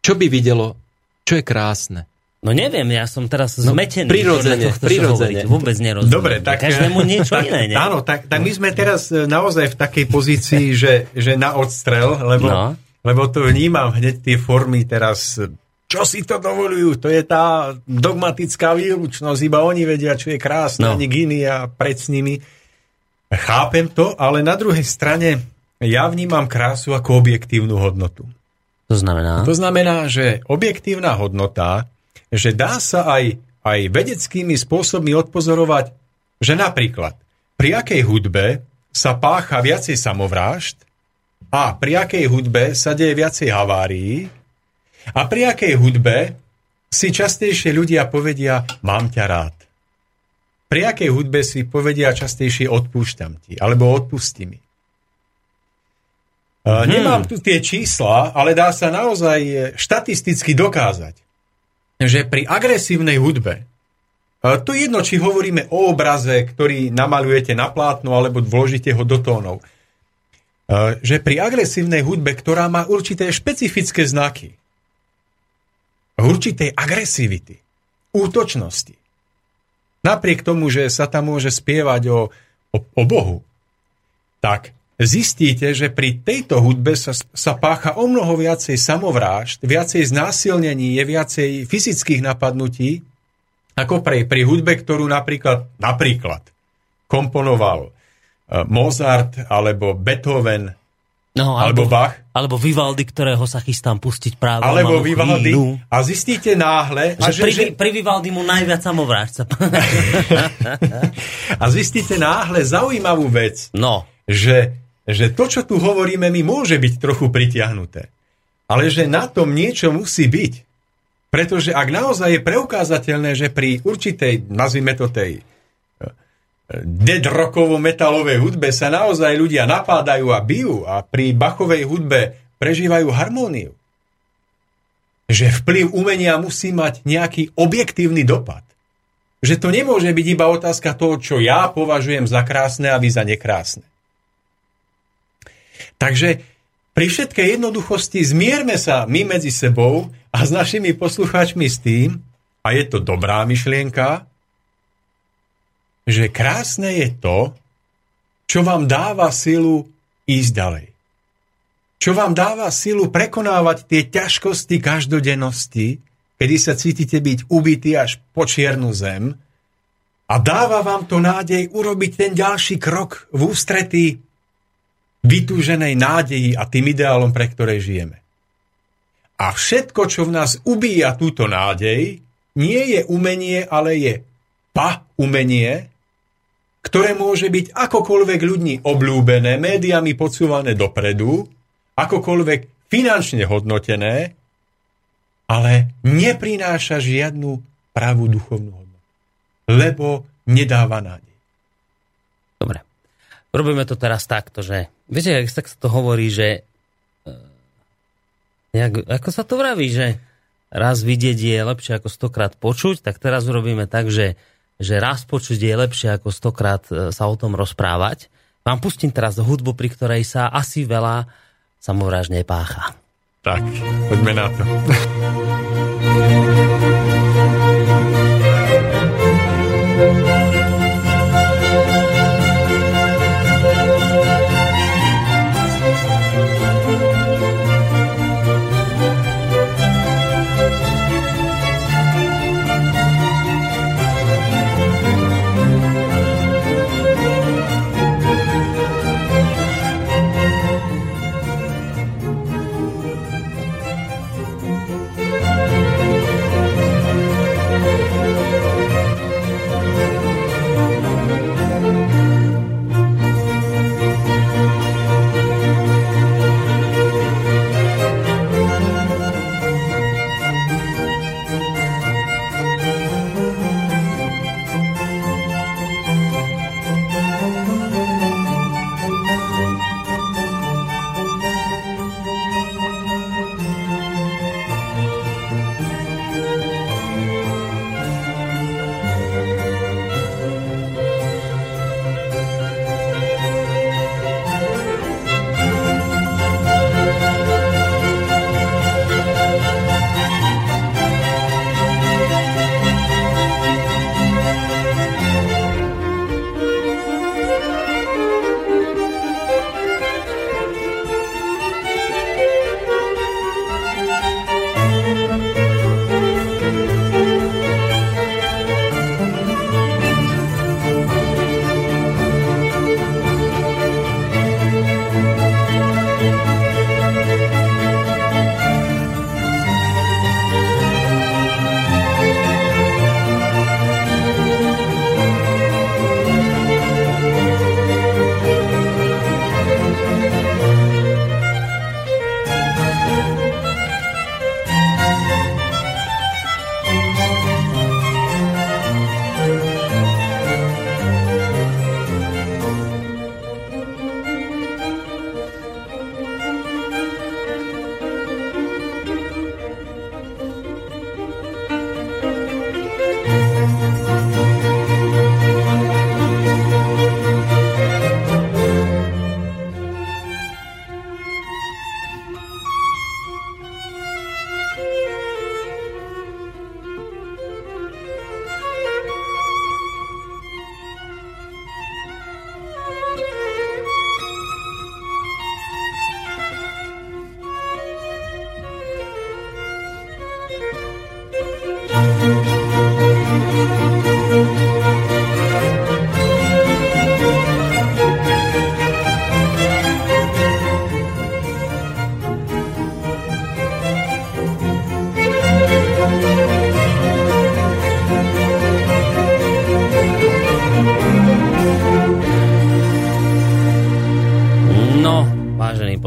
Čo by videlo, čo je krásne? No neviem, ja som teraz no, zmetený. Prirodzene, tohto, prirodzene. Vôbec nerozumiem. Dobre, tak... Každému niečo tak, iné, ne? Áno, tak, tak my sme teraz e, naozaj v takej pozícii, že, že na odstrel, lebo, no. lebo to vnímam hneď tie formy teraz čo si to dovolujú? To je tá dogmatická výlučnosť, iba oni vedia, čo je krásne, no. ani Gini a pred s nimi. Chápem to, ale na druhej strane ja vnímam krásu ako objektívnu hodnotu. To znamená? To znamená, že objektívna hodnota že dá sa aj, aj vedeckými spôsobmi odpozorovať, že napríklad pri akej hudbe sa pácha viacej samovrážd a pri akej hudbe sa deje viacej havárií a pri akej hudbe si častejšie ľudia povedia mám ťa rád. Pri akej hudbe si povedia častejšie odpúšťam ti alebo odpustí mi. Hmm. Nemám tu tie čísla, ale dá sa naozaj štatisticky dokázať, že pri agresívnej hudbe, to je jedno, či hovoríme o obraze, ktorý namalujete na plátno alebo vložíte ho do tónov, že pri agresívnej hudbe, ktorá má určité špecifické znaky, určitej agresivity, útočnosti, napriek tomu, že sa tam môže spievať o, o, o Bohu, tak zistíte, že pri tejto hudbe sa, sa pácha o mnoho viacej samovrážd, viacej znásilnení, je viacej fyzických napadnutí, ako pri, pri hudbe, ktorú napríklad, napríklad komponoval uh, Mozart alebo Beethoven no, alebo, alebo Bach. Alebo Vivaldi, ktorého sa chystám pustiť práve Alebo Vivaldi. Chvíľu. A zistíte náhle... Že, a že, pri, že... pri Vivaldi mu najviac samovrážca. a zistíte náhle zaujímavú vec. No. Že že to, čo tu hovoríme, mi môže byť trochu pritiahnuté. Ale že na tom niečo musí byť. Pretože ak naozaj je preukázateľné, že pri určitej, nazvime to tej dead rockovo metalovej hudbe sa naozaj ľudia napádajú a bijú a pri Bachovej hudbe prežívajú harmóniu. Že vplyv umenia musí mať nejaký objektívny dopad. Že to nemôže byť iba otázka toho, čo ja považujem za krásne a vy za nekrásne. Takže pri všetkej jednoduchosti zmierme sa my medzi sebou a s našimi poslucháčmi s tým, a je to dobrá myšlienka, že krásne je to, čo vám dáva silu ísť ďalej. Čo vám dáva silu prekonávať tie ťažkosti každodennosti, kedy sa cítite byť ubití až po čiernu zem a dáva vám to nádej urobiť ten ďalší krok v ústretí vytúženej nádeji a tým ideálom, pre ktoré žijeme. A všetko, čo v nás ubíja túto nádej, nie je umenie, ale je pa umenie, ktoré môže byť akokoľvek ľudí obľúbené, médiami podsúvané dopredu, akokoľvek finančne hodnotené, ale neprináša žiadnu pravú duchovnú hodnotu. Lebo nedáva nádej. Dobre. Robíme to teraz takto, že viete, tak sa to hovorí, že nejak, eh, ako sa to vraví, že raz vidieť je lepšie ako stokrát počuť, tak teraz urobíme tak, že, že raz počuť je lepšie ako stokrát eh, sa o tom rozprávať. Vám pustím teraz hudbu, pri ktorej sa asi veľa samovražne pácha. Tak, poďme na to.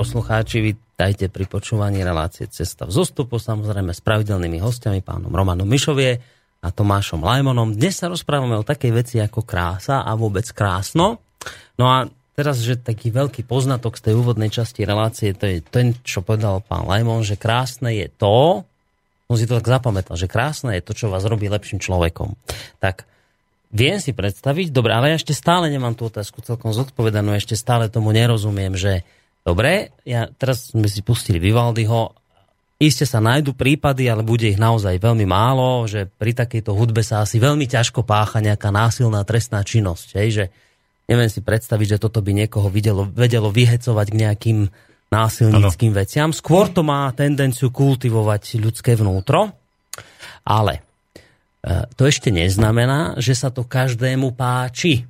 poslucháči, vítajte pri počúvaní relácie Cesta v zostupu, samozrejme s pravidelnými hostiami, pánom Romanom Mišovie a Tomášom Lajmonom. Dnes sa rozprávame o takej veci ako krása a vôbec krásno. No a teraz, že taký veľký poznatok z tej úvodnej časti relácie, to je ten, čo povedal pán Lajmon, že krásne je to, on si to tak zapamätal, že krásne je to, čo vás robí lepším človekom. Tak viem si predstaviť, dobre, ale ja ešte stále nemám tú otázku celkom zodpovedanú, ešte stále tomu nerozumiem, že Dobre, ja, teraz sme si pustili Vivaldiho. Iste sa nájdu prípady, ale bude ich naozaj veľmi málo, že pri takejto hudbe sa asi veľmi ťažko pácha nejaká násilná trestná činnosť. Hej, že neviem si predstaviť, že toto by niekoho videlo, vedelo vyhecovať k nejakým násilníckým ano. veciam. Skôr to má tendenciu kultivovať ľudské vnútro, ale e, to ešte neznamená, že sa to každému páči.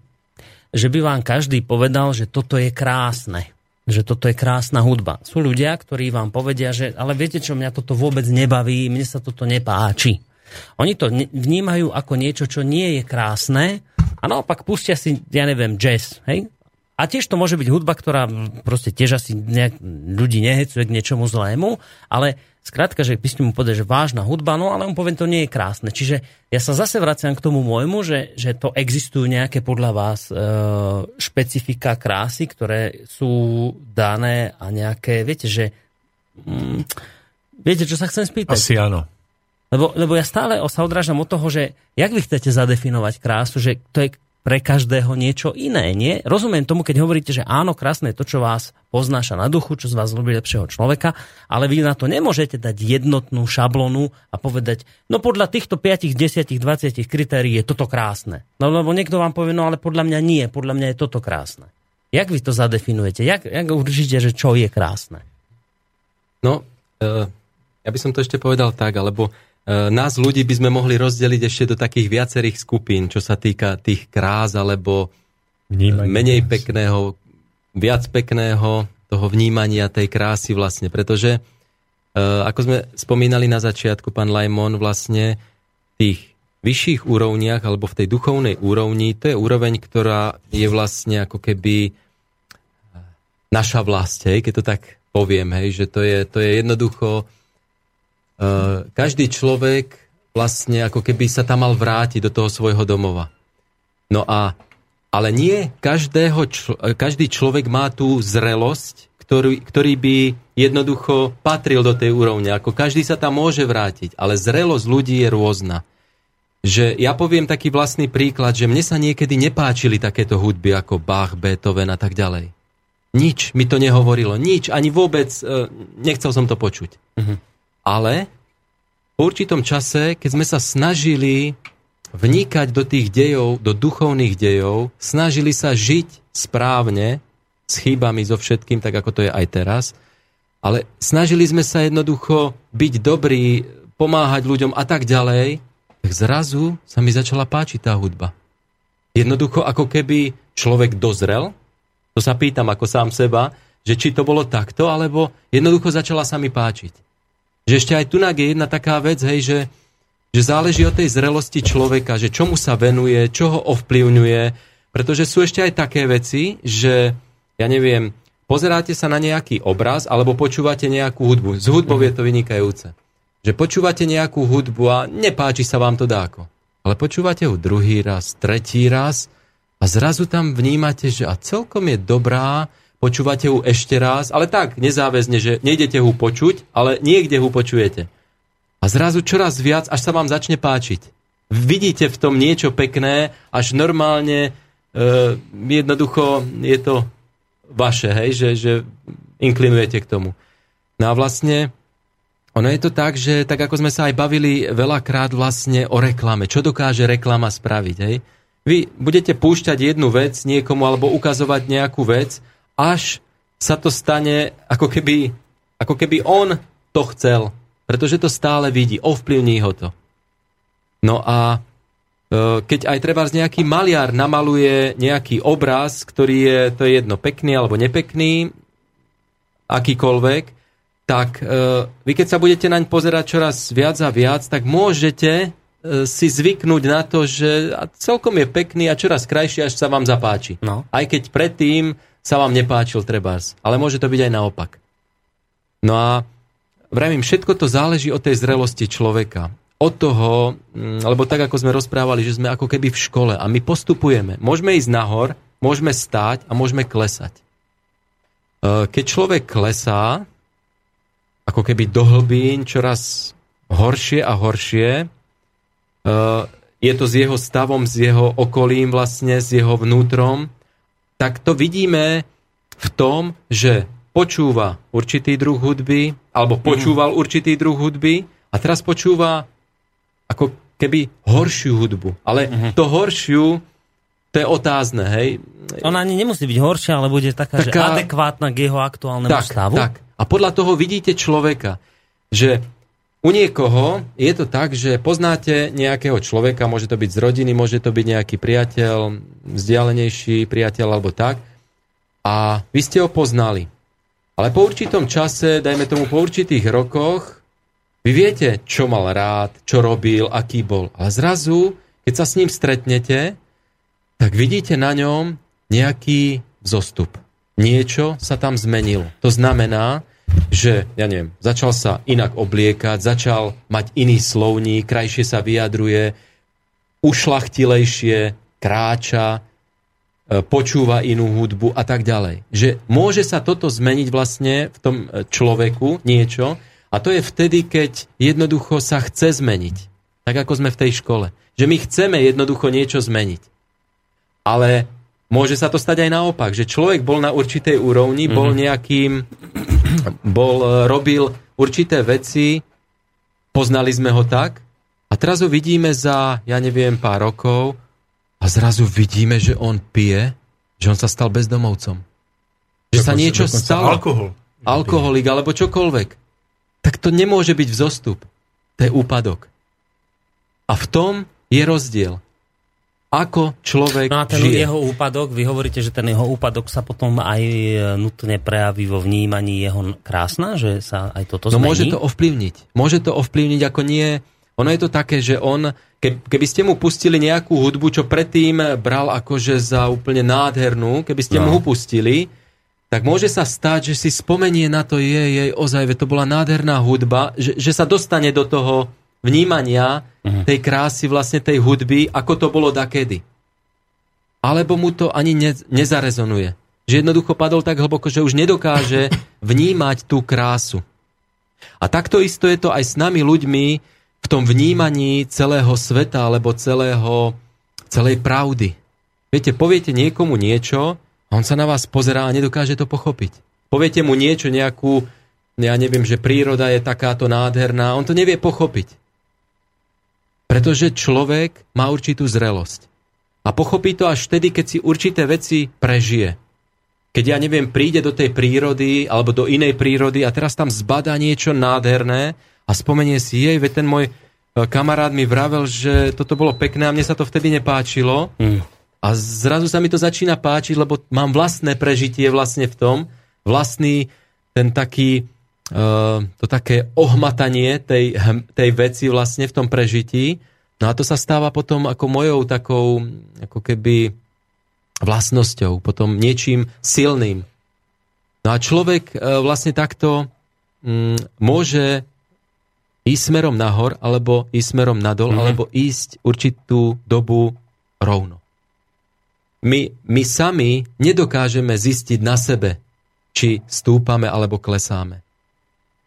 Že by vám každý povedal, že toto je krásne že toto je krásna hudba. Sú ľudia, ktorí vám povedia, že ale viete čo, mňa toto vôbec nebaví, mne sa toto nepáči. Oni to vnímajú ako niečo, čo nie je krásne a naopak pustia si, ja neviem, jazz. Hej? A tiež to môže byť hudba, ktorá proste tiež asi nejak ľudí nehecuje k niečomu zlému, ale skrátka, že by ste mu povedali, že vážna hudba, no ale on povie, to nie je krásne. Čiže ja sa zase vraciam k tomu môjmu, že, že to existujú nejaké podľa vás e, špecifika krásy, ktoré sú dané a nejaké, viete, že... Mm, viete, čo sa chcem spýtať? Asi áno. Lebo, lebo ja stále sa odrážam od toho, že jak vy chcete zadefinovať krásu, že to je pre každého niečo iné, nie? Rozumiem tomu, keď hovoríte, že áno, krásne je to, čo vás poznáša na duchu, čo z vás robí lepšieho človeka, ale vy na to nemôžete dať jednotnú šablonu a povedať, no podľa týchto 5, 10, 20 kritérií je toto krásne. No lebo niekto vám povie, no ale podľa mňa nie, podľa mňa je toto krásne. Jak vy to zadefinujete? Jak, jak určite, že čo je krásne? No, uh, ja by som to ešte povedal tak, alebo E, nás ľudí by sme mohli rozdeliť ešte do takých viacerých skupín, čo sa týka tých krás alebo Vnímanie menej krás. pekného, viac pekného toho vnímania tej krásy vlastne, pretože e, ako sme spomínali na začiatku, pán Lajmon, vlastne tých vyšších úrovniach alebo v tej duchovnej úrovni, to je úroveň, ktorá je vlastne ako keby naša vlast, hej, keď to tak poviem, hej, že to je, to je jednoducho každý človek vlastne ako keby sa tam mal vrátiť do toho svojho domova. No a ale nie každého, čl- každý človek má tú zrelosť, ktorý, ktorý by jednoducho patril do tej úrovne. Ako každý sa tam môže vrátiť, ale zrelosť ľudí je rôzna. Že ja poviem taký vlastný príklad, že mne sa niekedy nepáčili takéto hudby ako Bach, Beethoven a tak ďalej. Nič mi to nehovorilo, nič, ani vôbec, eh, nechcel som to počuť. Uh-huh. Ale po určitom čase, keď sme sa snažili vnikať do tých dejov, do duchovných dejov, snažili sa žiť správne, s chybami, so všetkým, tak ako to je aj teraz, ale snažili sme sa jednoducho byť dobrí, pomáhať ľuďom a tak ďalej, tak zrazu sa mi začala páčiť tá hudba. Jednoducho ako keby človek dozrel, to sa pýtam ako sám seba, že či to bolo takto, alebo jednoducho začala sa mi páčiť. Že ešte aj tu je jedna taká vec, hej, že, že záleží od tej zrelosti človeka, že čomu sa venuje, čo ho ovplyvňuje, pretože sú ešte aj také veci, že ja neviem, pozeráte sa na nejaký obraz alebo počúvate nejakú hudbu. Z hudbou je to vynikajúce. Že počúvate nejakú hudbu a nepáči sa vám to dáko. Ale počúvate ju druhý raz, tretí raz a zrazu tam vnímate, že a celkom je dobrá, počúvate ho ešte raz, ale tak, nezáväzne, že nejdete ho počuť, ale niekde ho počujete. A zrazu čoraz viac, až sa vám začne páčiť. Vidíte v tom niečo pekné, až normálne e, jednoducho je to vaše, hej, že, že inklinujete k tomu. No a vlastne ono je to tak, že tak ako sme sa aj bavili veľakrát vlastne o reklame. Čo dokáže reklama spraviť, hej? Vy budete púšťať jednu vec niekomu alebo ukazovať nejakú vec až sa to stane, ako keby, ako keby on to chcel, pretože to stále vidí, ovplyvní ho to. No a e, keď aj treba nejaký maliar namaluje nejaký obraz, ktorý je, to je jedno, pekný alebo nepekný, akýkoľvek, tak e, vy keď sa budete naň pozerať čoraz viac a viac, tak môžete e, si zvyknúť na to, že celkom je pekný a čoraz krajší, až sa vám zapáči. No. Aj keď predtým sa vám nepáčil trebárs. Ale môže to byť aj naopak. No a vravím, všetko to záleží od tej zrelosti človeka od toho, mm, lebo tak ako sme rozprávali, že sme ako keby v škole a my postupujeme. Môžeme ísť nahor, môžeme stáť a môžeme klesať. E, keď človek klesá, ako keby do hlbín čoraz horšie a horšie, e, je to s jeho stavom, s jeho okolím vlastne, s jeho vnútrom, tak to vidíme v tom, že počúva určitý druh hudby, alebo počúval určitý druh hudby a teraz počúva ako keby horšiu hudbu. Ale uh-huh. to horšiu, to je otázne, hej. Ona ani nemusí byť horšia, ale bude taká, taká... že adekvátna k jeho aktuálnemu tak, stavu. Tak. A podľa toho vidíte človeka, že u niekoho je to tak, že poznáte nejakého človeka, môže to byť z rodiny, môže to byť nejaký priateľ, vzdialenejší priateľ alebo tak, a vy ste ho poznali. Ale po určitom čase, dajme tomu po určitých rokoch, vy viete, čo mal rád, čo robil, aký bol. Ale zrazu, keď sa s ním stretnete, tak vidíte na ňom nejaký vzostup. Niečo sa tam zmenilo. To znamená, že, ja neviem, začal sa inak obliekať, začal mať iný slovník, krajšie sa vyjadruje, ušlachtilejšie, kráča, e, počúva inú hudbu a tak ďalej. Že môže sa toto zmeniť vlastne v tom e, človeku niečo, a to je vtedy, keď jednoducho sa chce zmeniť. Tak ako sme v tej škole. Že my chceme jednoducho niečo zmeniť. Ale môže sa to stať aj naopak, že človek bol na určitej úrovni, mm-hmm. bol nejakým, bol, e, robil určité veci, poznali sme ho tak a teraz ho vidíme za, ja neviem, pár rokov a zrazu vidíme, že on pije, že on sa stal bezdomovcom. Že sa niečo stalo. Alkohol. Alkoholik alebo čokoľvek tak to nemôže byť vzostup. To je úpadok. A v tom je rozdiel. Ako človek No a ten žije. jeho úpadok, vy hovoríte, že ten jeho úpadok sa potom aj e, nutne prejaví vo vnímaní jeho krásna, že sa aj toto no, zmení? No môže to ovplyvniť. Môže to ovplyvniť ako nie... Ono je to také, že on, keby ste mu pustili nejakú hudbu, čo predtým bral akože za úplne nádhernú, keby ste no. mu pustili, tak môže sa stať, že si spomenie na to, je, jej ozaj, to bola nádherná hudba, že, že sa dostane do toho vnímania uh-huh. tej krásy vlastne tej hudby, ako to bolo dakedy. Alebo mu to ani ne, nezarezonuje. Že jednoducho padol tak hlboko, že už nedokáže vnímať tú krásu. A takto isto je to aj s nami ľuďmi v tom vnímaní celého sveta alebo celého, celej pravdy. Viete, poviete niekomu niečo, a on sa na vás pozerá a nedokáže to pochopiť. Poviete mu niečo, nejakú, ja neviem, že príroda je takáto nádherná, on to nevie pochopiť. Pretože človek má určitú zrelosť. A pochopí to až vtedy, keď si určité veci prežije. Keď, ja neviem, príde do tej prírody alebo do inej prírody a teraz tam zbadá niečo nádherné a spomenie si jej, veď ten môj e, kamarát mi vravel, že toto bolo pekné a mne sa to vtedy nepáčilo. Mm a zrazu sa mi to začína páčiť, lebo mám vlastné prežitie vlastne v tom, vlastný ten taký, to také ohmatanie tej, tej veci vlastne v tom prežití. No a to sa stáva potom ako mojou takou, ako keby vlastnosťou, potom niečím silným. No a človek uh, vlastne takto um, môže ísť smerom nahor, alebo ísť smerom nadol, mm-hmm. alebo ísť určitú dobu rovno my, my sami nedokážeme zistiť na sebe, či stúpame alebo klesáme.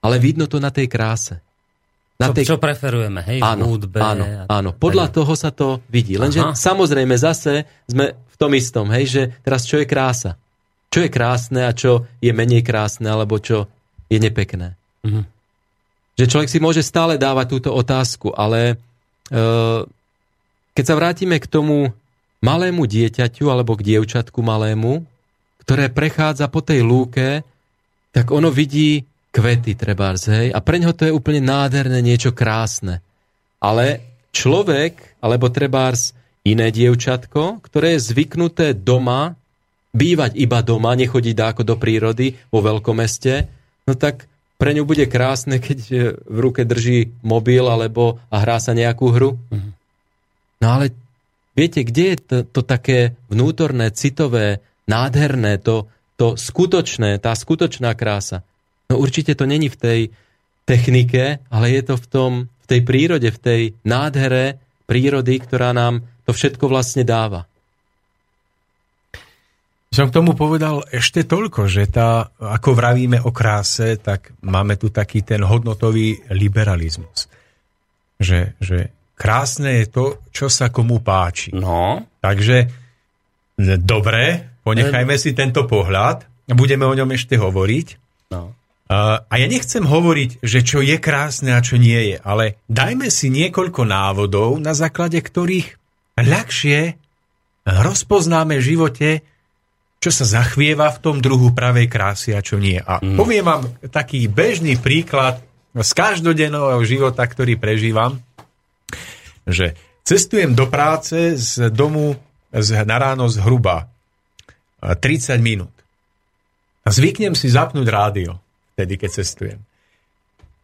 Ale vidno to na tej kráse. Na čo, tej... čo preferujeme, hej? Áno, hudbe áno, áno. Podľa hej. toho sa to vidí. Lenže Aha. samozrejme zase sme v tom istom, hej, že teraz čo je krása? Čo je krásne a čo je menej krásne, alebo čo je nepekné. Mhm. Že človek si môže stále dávať túto otázku, ale e, keď sa vrátime k tomu malému dieťaťu alebo k dievčatku malému, ktoré prechádza po tej lúke, tak ono vidí kvety trebárs, hej? A pre ňo to je úplne nádherné, niečo krásne. Ale človek, alebo trebárs iné dievčatko, ktoré je zvyknuté doma, bývať iba doma, nechodiť dáko do prírody vo veľkomeste, no tak pre ňu bude krásne, keď v ruke drží mobil alebo a hrá sa nejakú hru. Mhm. No ale viete, kde je to, to také vnútorné, citové, nádherné, to, to skutočné, tá skutočná krása? No určite to není v tej technike, ale je to v, tom, v tej prírode, v tej nádhere prírody, ktorá nám to všetko vlastne dáva. Som k tomu povedal ešte toľko, že tá, ako vravíme o kráse, tak máme tu taký ten hodnotový liberalizmus. Že, že krásne je to, čo sa komu páči. No. Takže dobre, ponechajme si tento pohľad, budeme o ňom ešte hovoriť. No. A ja nechcem hovoriť, že čo je krásne a čo nie je, ale dajme si niekoľko návodov, na základe ktorých ľahšie rozpoznáme v živote, čo sa zachvieva v tom druhu pravej krásy a čo nie. A mm. poviem vám taký bežný príklad z každodenného života, ktorý prežívam, že cestujem do práce z domu z, na ráno zhruba 30 minút. A zvyknem si zapnúť rádio, vtedy, keď cestujem.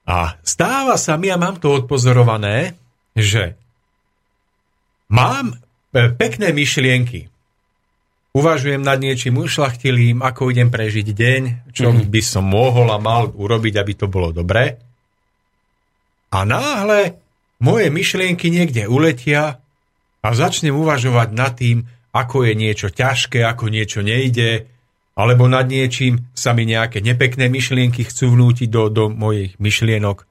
A stáva sa mi, a mám to odpozorované, že mám e, pekné myšlienky, uvažujem nad niečím ušlachtilým, ako idem prežiť deň, čo mm-hmm. by som mohol a mal urobiť, aby to bolo dobré. A náhle moje myšlienky niekde uletia a začnem uvažovať nad tým, ako je niečo ťažké, ako niečo nejde, alebo nad niečím sa mi nejaké nepekné myšlienky chcú vnútiť do, do mojich myšlienok.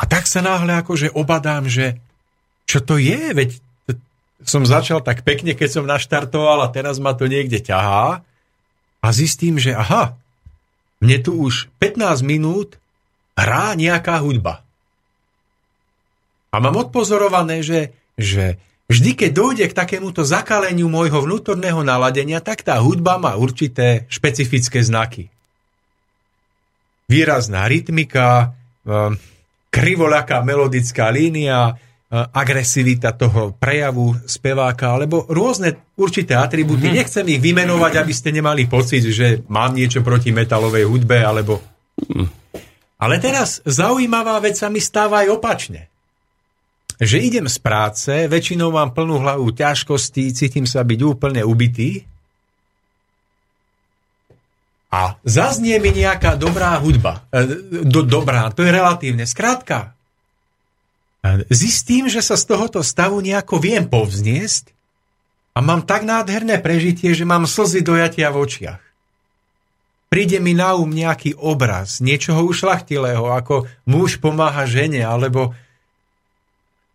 A tak sa náhle akože obadám, že čo to je, veď som začal tak pekne, keď som naštartoval a teraz ma to niekde ťahá a zistím, že aha, mne tu už 15 minút hrá nejaká hudba. A mám odpozorované, že, že vždy, keď dojde k takémuto zakaleniu môjho vnútorného naladenia, tak tá hudba má určité špecifické znaky. Výrazná rytmika, ehm, krivoľaká melodická línia, agresivita toho prejavu speváka, alebo rôzne určité atribúty. Mm-hmm. Nechcem ich vymenovať, aby ste nemali pocit, že mám niečo proti metalovej hudbe, alebo... Mm. Ale teraz zaujímavá vec sa mi stáva aj opačne. Že idem z práce, väčšinou mám plnú hlavu ťažkostí, cítim sa byť úplne ubitý a zaznie mi nejaká dobrá hudba. E, do, dobrá, to je relatívne. Skrátka, zistím, že sa z tohoto stavu nejako viem povzniesť a mám tak nádherné prežitie, že mám slzy dojatia v očiach. Príde mi na um nejaký obraz, niečoho ušlachtilého, ako muž pomáha žene, alebo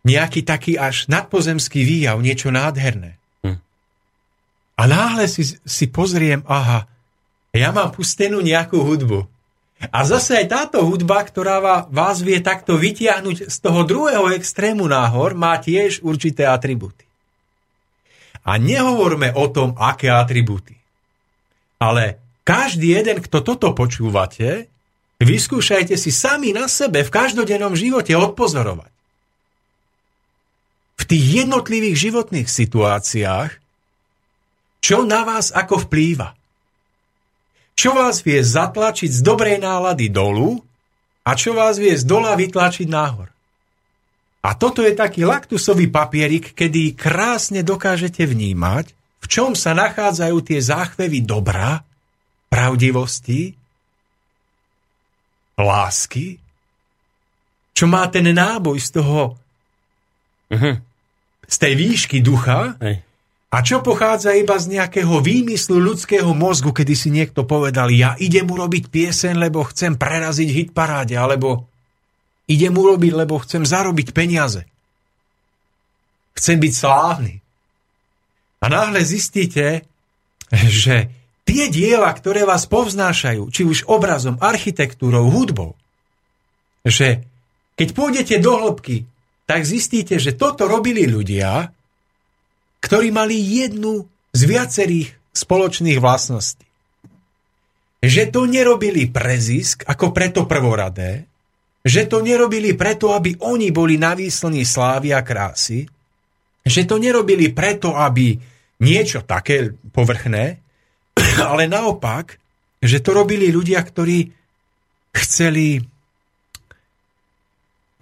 nejaký taký až nadpozemský výjav, niečo nádherné. Hm. A náhle si, si pozriem, aha, ja mám pustenú nejakú hudbu. A zase aj táto hudba, ktorá vás vie takto vytiahnuť z toho druhého extrému náhor, má tiež určité atribúty. A nehovorme o tom, aké atribúty. Ale každý jeden, kto toto počúvate, vyskúšajte si sami na sebe v každodennom živote odpozorovať. Tých jednotlivých životných situáciách, čo na vás ako vplýva čo vás vie zatlačiť z dobrej nálady dolu a čo vás vie z dola vytlačiť nahor. A toto je taký laktusový papierik, kedy krásne dokážete vnímať, v čom sa nachádzajú tie záchvevy dobra, pravdivosti, lásky, čo má ten náboj z toho, uh-huh. Z tej výšky ducha, Hej. A čo pochádza iba z nejakého výmyslu ľudského mozgu, kedy si niekto povedal, ja idem urobiť piesen, lebo chcem preraziť hit paráde, alebo idem urobiť, lebo chcem zarobiť peniaze. Chcem byť slávny. A náhle zistíte, že tie diela, ktoré vás povznášajú, či už obrazom, architektúrou, hudbou, že keď pôjdete do hĺbky, tak zistíte, že toto robili ľudia, ktorí mali jednu z viacerých spoločných vlastností. Že to nerobili pre zisk, ako preto prvoradé, že to nerobili preto, aby oni boli na výslní slávy a krásy, že to nerobili preto, aby niečo také povrchné, ale naopak, že to robili ľudia, ktorí chceli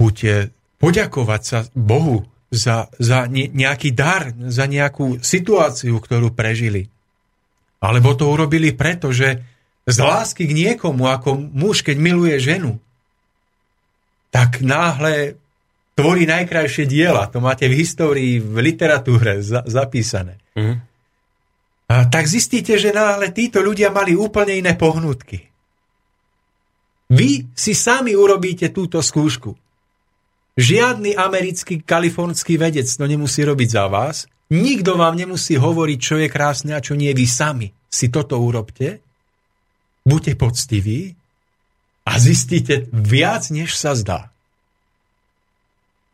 buď poďakovať sa Bohu za, za nejaký dar, za nejakú situáciu, ktorú prežili. Alebo to urobili preto, že z lásky k niekomu, ako muž, keď miluje ženu, tak náhle tvorí najkrajšie diela. To máte v histórii, v literatúre za, zapísané. Mm. A tak zistíte, že náhle títo ľudia mali úplne iné pohnutky. Vy si sami urobíte túto skúšku. Žiadny americký, kalifornský vedec to nemusí robiť za vás. Nikto vám nemusí hovoriť, čo je krásne a čo nie. Vy sami si toto urobte. Buďte poctiví a zistíte viac, než sa zdá.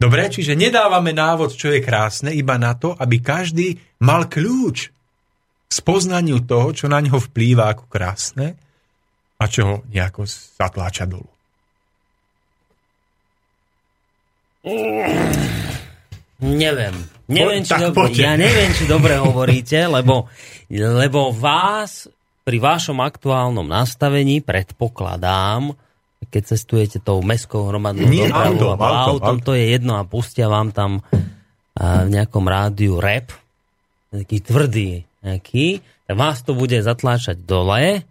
Dobre, čiže nedávame návod, čo je krásne, iba na to, aby každý mal kľúč k spoznaniu toho, čo na ňo vplýva ako krásne a čo ho nejako zatláča dolu. Neviem. Neviem, či dobre, ja neviem, či dobre hovoríte, lebo, lebo vás pri vašom aktuálnom nastavení predpokladám, keď cestujete tou mestskou hromadnou dopravou autom, autom, autom, to je jedno a pustia vám tam a, v nejakom rádiu rap, taký tvrdý nejaký, tak vás to bude zatláčať dole,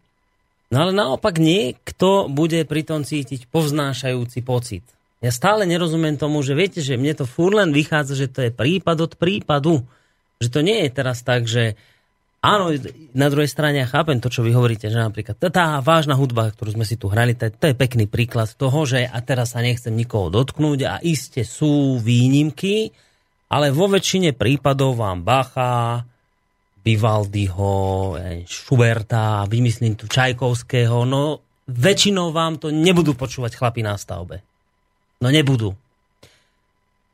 no ale naopak niekto bude pri tom cítiť povznášajúci pocit. Ja stále nerozumiem tomu, že viete, že mne to fúr len vychádza, že to je prípad od prípadu. Že to nie je teraz tak, že Áno, na druhej strane ja chápem to, čo vy hovoríte, že napríklad tá, tá vážna hudba, ktorú sme si tu hrali, to je, to je pekný príklad toho, že a teraz sa nechcem nikoho dotknúť a iste sú výnimky, ale vo väčšine prípadov vám Bacha, Vivaldiho, Schuberta, vymyslím tu Čajkovského, no väčšinou vám to nebudú počúvať chlapi na stavbe. No nebudú.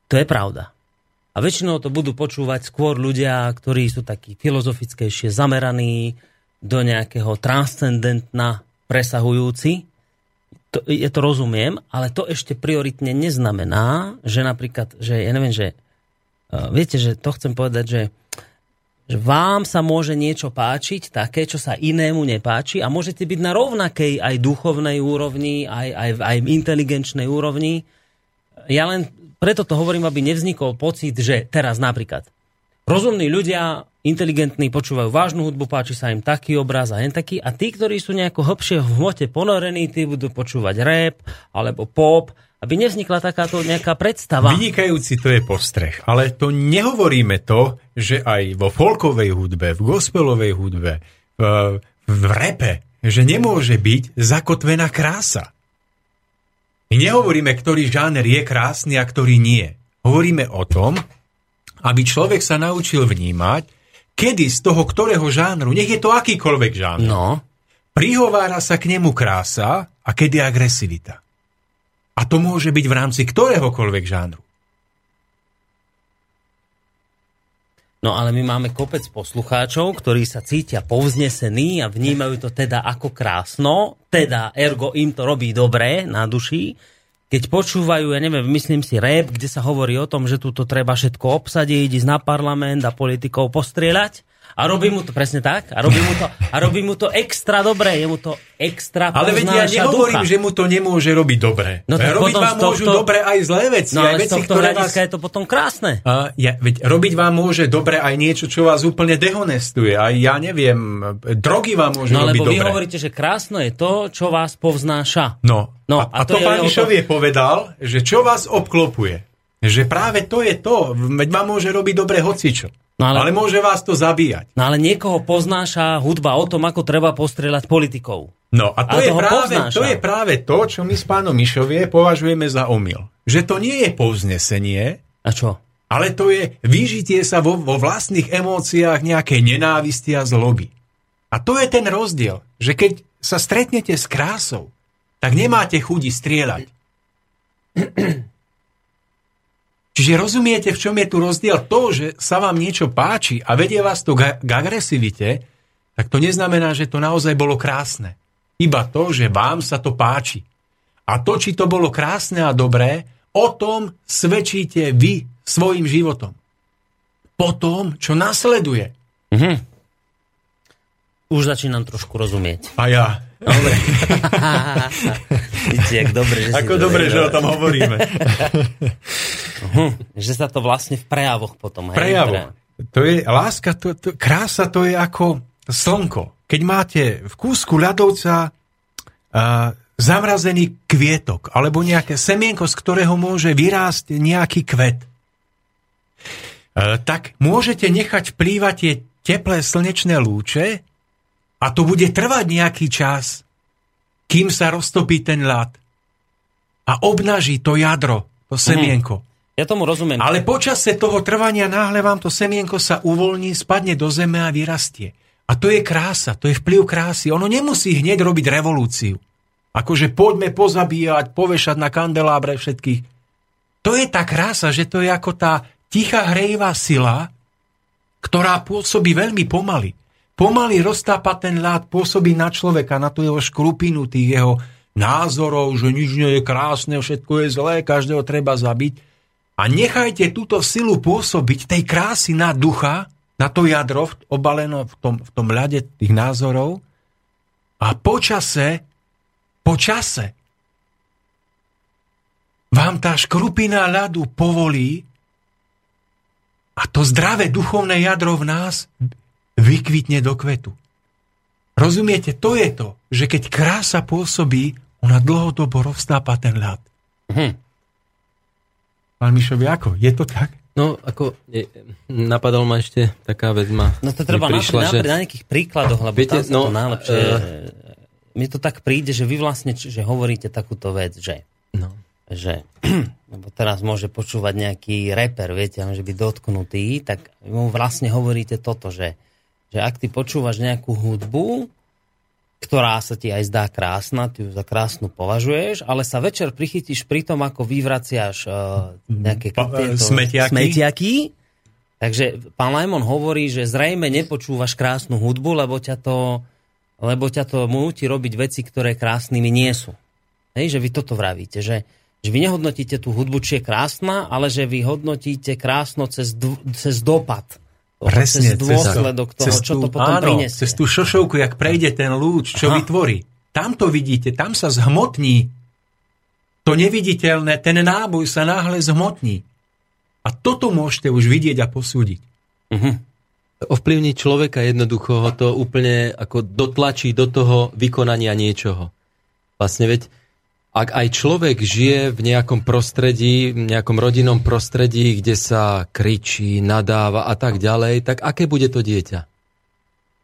To je pravda. A väčšinou to budú počúvať skôr ľudia, ktorí sú takí filozofickejšie zameraní, do nejakého transcendentna presahujúci. To, ja to rozumiem, ale to ešte prioritne neznamená, že napríklad, že ja neviem, že uh, viete, že to chcem povedať, že že vám sa môže niečo páčiť, také, čo sa inému nepáči a môžete byť na rovnakej aj duchovnej úrovni, aj, aj, aj inteligenčnej úrovni. Ja len preto to hovorím, aby nevznikol pocit, že teraz napríklad rozumní ľudia, inteligentní, počúvajú vážnu hudbu, páči sa im taký obraz a hen taký a tí, ktorí sú nejako hlbšie v hmote ponorení, tí budú počúvať rap alebo pop, aby nevznikla takáto nejaká predstava. Vynikajúci to je postreh, ale to nehovoríme to, že aj vo folkovej hudbe, v gospelovej hudbe, v, v repe, že nemôže byť zakotvená krása. My nehovoríme, ktorý žáner je krásny a ktorý nie. Hovoríme o tom, aby človek sa naučil vnímať, kedy z toho ktorého žánru, nech je to akýkoľvek žánr, no. prihovára sa k nemu krása a kedy agresivita. A to môže byť v rámci ktoréhokoľvek žánru. No ale my máme kopec poslucháčov, ktorí sa cítia povznesení a vnímajú to teda ako krásno, teda ergo im to robí dobre na duši. Keď počúvajú, ja neviem, myslím si rap, kde sa hovorí o tom, že tu treba všetko obsadiť, ísť na parlament a politikov postrieľať, a robí mu to presne tak. A robí mu to, a robí mu to extra dobre. Je mu to extra Ale veď ja nehovorím, ducha. že mu to nemôže robiť dobre. No tak robiť vám tohto, môžu dobre aj zlé veci. No ale aj veci, z tohto hľadiska vás... je to potom krásne. A, ja, veď robiť vám môže dobre aj niečo, čo vás úplne dehonestuje. Aj ja neviem, drogy vám môže no, robiť dobre. No vy hovoríte, že krásne je to, čo vás povznáša. No, no a, a, a to, to pán Išovie to... povedal, že čo vás obklopuje. Že práve to je to. Veď vám môže robiť dobre hocičo. No ale, ale môže vás to zabíjať. No ale niekoho poznáša hudba o tom, ako treba postrieľať politikov. No a to, je práve, to je práve to, čo my s pánom Mišovie považujeme za omyl. Že to nie je povznesenie. A čo? Ale to je vyžitie sa vo, vo vlastných emóciách nejakej nenávisti a zloby. A to je ten rozdiel, že keď sa stretnete s krásou, tak nemáte chudi strieľať. Čiže rozumiete, v čom je tu rozdiel? To, že sa vám niečo páči a vedie vás to k, agresivite, tak to neznamená, že to naozaj bolo krásne. Iba to, že vám sa to páči. A to, či to bolo krásne a dobré, o tom svedčíte vy svojim životom. Po tom, čo nasleduje. Mhm. Už začínam trošku rozumieť. A ja. Dobre. Jak dobre, že Ako dobre, že o tom hovoríme. uh-huh. Že sa to vlastne v prejavoch potom. Hej? Prejavo. To je, láska, to, to, krása to je ako slnko. Keď máte v kúsku ľadovca uh, zamrazený kvietok alebo nejaké semienko, z ktorého môže vyrásť nejaký kvet. E, tak môžete nechať vplývať tie teplé slnečné lúče a to bude trvať nejaký čas, kým sa roztopí ten ľad a obnaží to jadro, to mhm. semienko. Mm. Ja tomu rozumiem. Ale počase toho trvania náhle vám to semienko sa uvoľní, spadne do zeme a vyrastie. A to je krása, to je vplyv krásy. Ono nemusí hneď robiť revolúciu. Akože poďme pozabíjať, povešať na kandelábre všetkých. To je tá krása, že to je ako tá tichá hrejivá sila, ktorá pôsobí veľmi pomaly. Pomaly roztápa ten ľad, pôsobí na človeka, na tú jeho škrupinu, tých jeho názorov, že nič nie je krásne, všetko je zlé, každého treba zabiť. A nechajte túto silu pôsobiť tej krásy na ducha, na to jadro obalené v tom, v tom ľade tých názorov a počase po čase vám tá škrupina ľadu povolí a to zdravé duchovné jadro v nás vykvitne do kvetu. Rozumiete, to je to, že keď krása pôsobí, ona dlhodobo roztápa ten ľad. Hm. Pán Mišovi, ako? Je to tak? No, ako, je, napadol ma ešte taká vec ma No to treba prišla, že... na nejakých príkladoch, lebo viete, tam no, to najlepšie... Uh, mi to tak príde, že vy vlastne že hovoríte takúto vec, že, no. že lebo teraz môže počúvať nejaký reper, viete, že by dotknutý, tak mu vlastne hovoríte toto, že, že ak ty počúvaš nejakú hudbu, ktorá sa ti aj zdá krásna, ty ju za krásnu považuješ, ale sa večer prichytíš pri tom, ako vyvraciaš uh, nejaké pa, tieto smetiaky. smetiaky. Takže pán Lajmon hovorí, že zrejme nepočúvaš krásnu hudbu, lebo ťa to lebo ťa to múti robiť veci, ktoré krásnymi nie sú. Hej, že vy toto vravíte, že, že vy nehodnotíte tú hudbu, či je krásna, ale že vy hodnotíte krásno cez, cez dopad. Presne, cez dôsledok toho, cez tú, čo to potom áno, prinesie. Cez tú šošovku, jak prejde ten lúč, čo Aha. vytvorí. Tam to vidíte, tam sa zhmotní to neviditeľné, ten náboj sa náhle zhmotní. A toto môžete už vidieť a posúdiť. Uh-huh ovplyvniť človeka jednoducho ho to úplne ako dotlačí do toho vykonania niečoho. Vlastne veď, ak aj človek žije v nejakom prostredí, v nejakom rodinnom prostredí, kde sa kričí, nadáva a tak ďalej, tak aké bude to dieťa?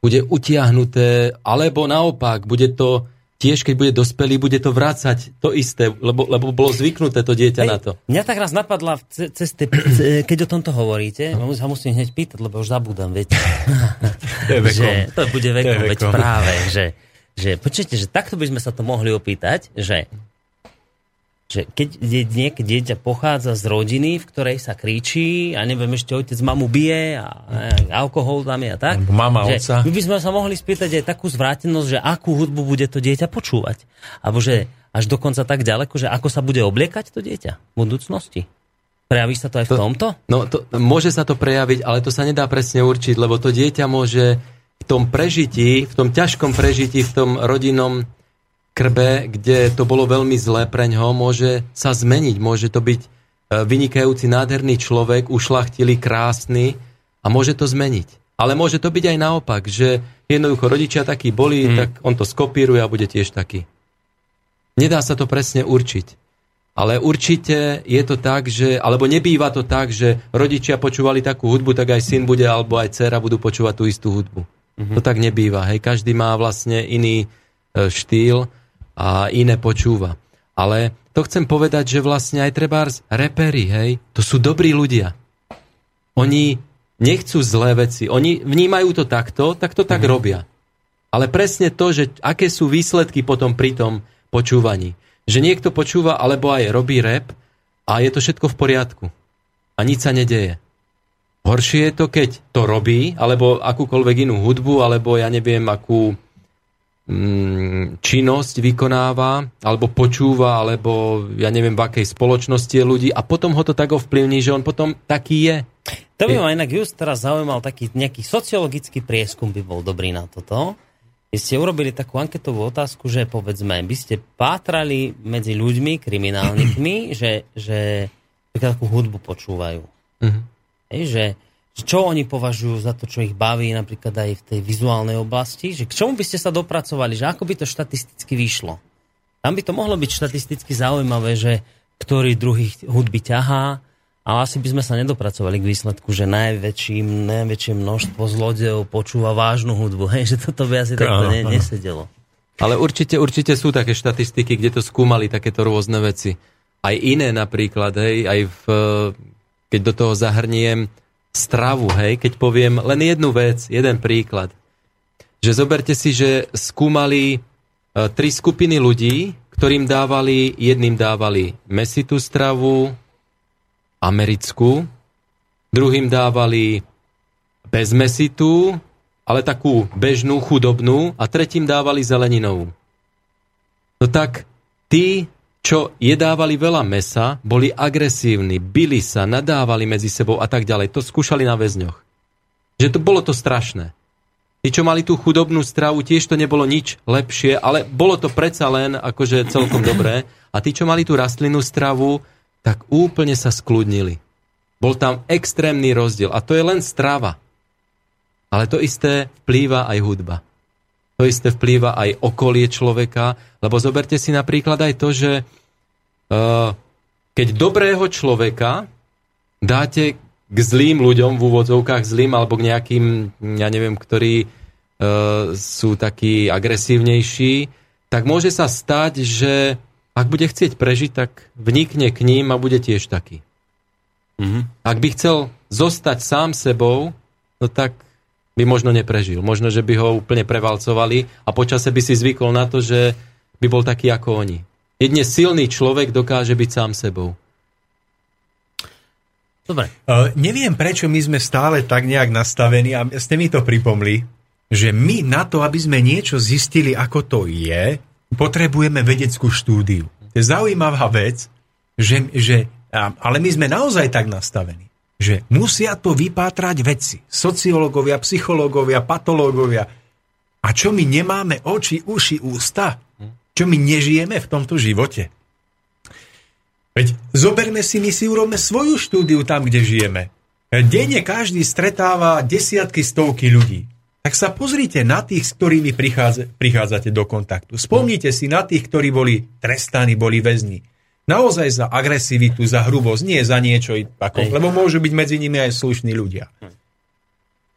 Bude utiahnuté, alebo naopak, bude to tiež keď bude dospelý, bude to vrácať to isté, lebo, lebo bolo zvyknuté to dieťa Hej, na to. Mňa tak raz napadla, ceste, keď o tomto hovoríte, sa musím hneď pýtať, lebo už zabudám, viete. To, je že, to bude vekom, to vekom. veď práve, že, že počujete, že takto by sme sa to mohli opýtať, že že keď niekde dieťa pochádza z rodiny, v ktorej sa kričí a neviem, ešte otec mamu bije a, a alkohol tam je a tak. Mama, že oca. My by sme sa mohli spýtať aj takú zvrátenosť, že akú hudbu bude to dieťa počúvať. Alebo že až dokonca tak ďaleko, že ako sa bude obliekať to dieťa v budúcnosti. Prejaví sa to aj v to, tomto? No, to, môže sa to prejaviť, ale to sa nedá presne určiť, lebo to dieťa môže v tom prežití, v tom ťažkom prežití, v tom rodinnom krbe, kde to bolo veľmi zlé pre ňo, môže sa zmeniť. Môže to byť e, vynikajúci, nádherný človek, ušlachtilý, krásny a môže to zmeniť. Ale môže to byť aj naopak, že jednoducho rodičia takí boli, hmm. tak on to skopíruje a bude tiež taký. Nedá sa to presne určiť. Ale určite je to tak, že, alebo nebýva to tak, že rodičia počúvali takú hudbu, tak aj syn bude, alebo aj dcera budú počúvať tú istú hudbu. Mm-hmm. To tak nebýva. Hej. Každý má vlastne iný e, štýl a iné počúva. Ale to chcem povedať, že vlastne aj trebárs repery, hej, to sú dobrí ľudia. Oni nechcú zlé veci. Oni vnímajú to takto, tak to tak mm-hmm. robia. Ale presne to, že aké sú výsledky potom pri tom počúvaní. Že niekto počúva alebo aj robí rap a je to všetko v poriadku. A nič sa nedeje. Horšie je to, keď to robí, alebo akúkoľvek inú hudbu, alebo ja neviem, akú činnosť vykonáva, alebo počúva, alebo ja neviem, v akej spoločnosti je ľudí a potom ho to tak ovplyvní, že on potom taký je. To by ma inak just teraz zaujímal taký nejaký sociologický prieskum by bol dobrý na toto. Vy ste urobili takú anketovú otázku, že povedzme, by ste pátrali medzi ľuďmi, kriminálnikmi, že, že takú hudbu počúvajú. Uh-huh. Hej, že, čo oni považujú za to, čo ich baví napríklad aj v tej vizuálnej oblasti, že k čomu by ste sa dopracovali, že ako by to štatisticky vyšlo. Tam by to mohlo byť štatisticky zaujímavé, že ktorý druhý hudby ťahá, ale asi by sme sa nedopracovali k výsledku, že najväčším, najväčšie množstvo zlodejov počúva vážnu hudbu. Hej, že toto by asi takto ne, nesedelo. Ale určite, určite sú také štatistiky, kde to skúmali takéto rôzne veci. Aj iné napríklad, hej, aj v, keď do toho zahrniem stravu, hej, keď poviem len jednu vec, jeden príklad. Že zoberte si, že skúmali e, tri skupiny ľudí, ktorým dávali, jedným dávali mesitú stravu, americkú, druhým dávali bezmesitú, ale takú bežnú, chudobnú a tretím dávali zeleninovú. No tak tí čo jedávali veľa mesa, boli agresívni, bili sa, nadávali medzi sebou a tak ďalej. To skúšali na väzňoch. Že to bolo to strašné. Tí, čo mali tú chudobnú stravu, tiež to nebolo nič lepšie, ale bolo to predsa len akože celkom dobré. A tí, čo mali tú rastlinnú stravu, tak úplne sa skludnili. Bol tam extrémny rozdiel. A to je len strava. Ale to isté vplýva aj hudba. To isté vplýva aj okolie človeka, lebo zoberte si napríklad aj to, že uh, keď dobrého človeka dáte k zlým ľuďom, v úvodzovkách zlým, alebo k nejakým, ja neviem, ktorí uh, sú takí agresívnejší, tak môže sa stať, že ak bude chcieť prežiť, tak vnikne k ním a bude tiež taký. Mm-hmm. Ak by chcel zostať sám sebou, no tak by možno neprežil. Možno, že by ho úplne prevalcovali a počase by si zvykol na to, že by bol taký ako oni. Jedne silný človek dokáže byť sám sebou. Dobre. Uh, neviem, prečo my sme stále tak nejak nastavení a ste mi to pripomli, že my na to, aby sme niečo zistili, ako to je, potrebujeme vedeckú štúdiu. To je zaujímavá vec, že, že, ale my sme naozaj tak nastavení že musia to vypátrať vedci, sociológovia, psychológovia, patológovia. A čo my nemáme oči, uši, ústa? Čo my nežijeme v tomto živote? Veď zoberme si, my si urobme svoju štúdiu tam, kde žijeme. Denne každý stretáva desiatky, stovky ľudí. Tak sa pozrite na tých, s ktorými prichádza, prichádzate do kontaktu. Spomnite si na tých, ktorí boli trestaní, boli väzni naozaj za agresivitu, za hrubosť, nie za niečo, ako, lebo môžu byť medzi nimi aj slušní ľudia.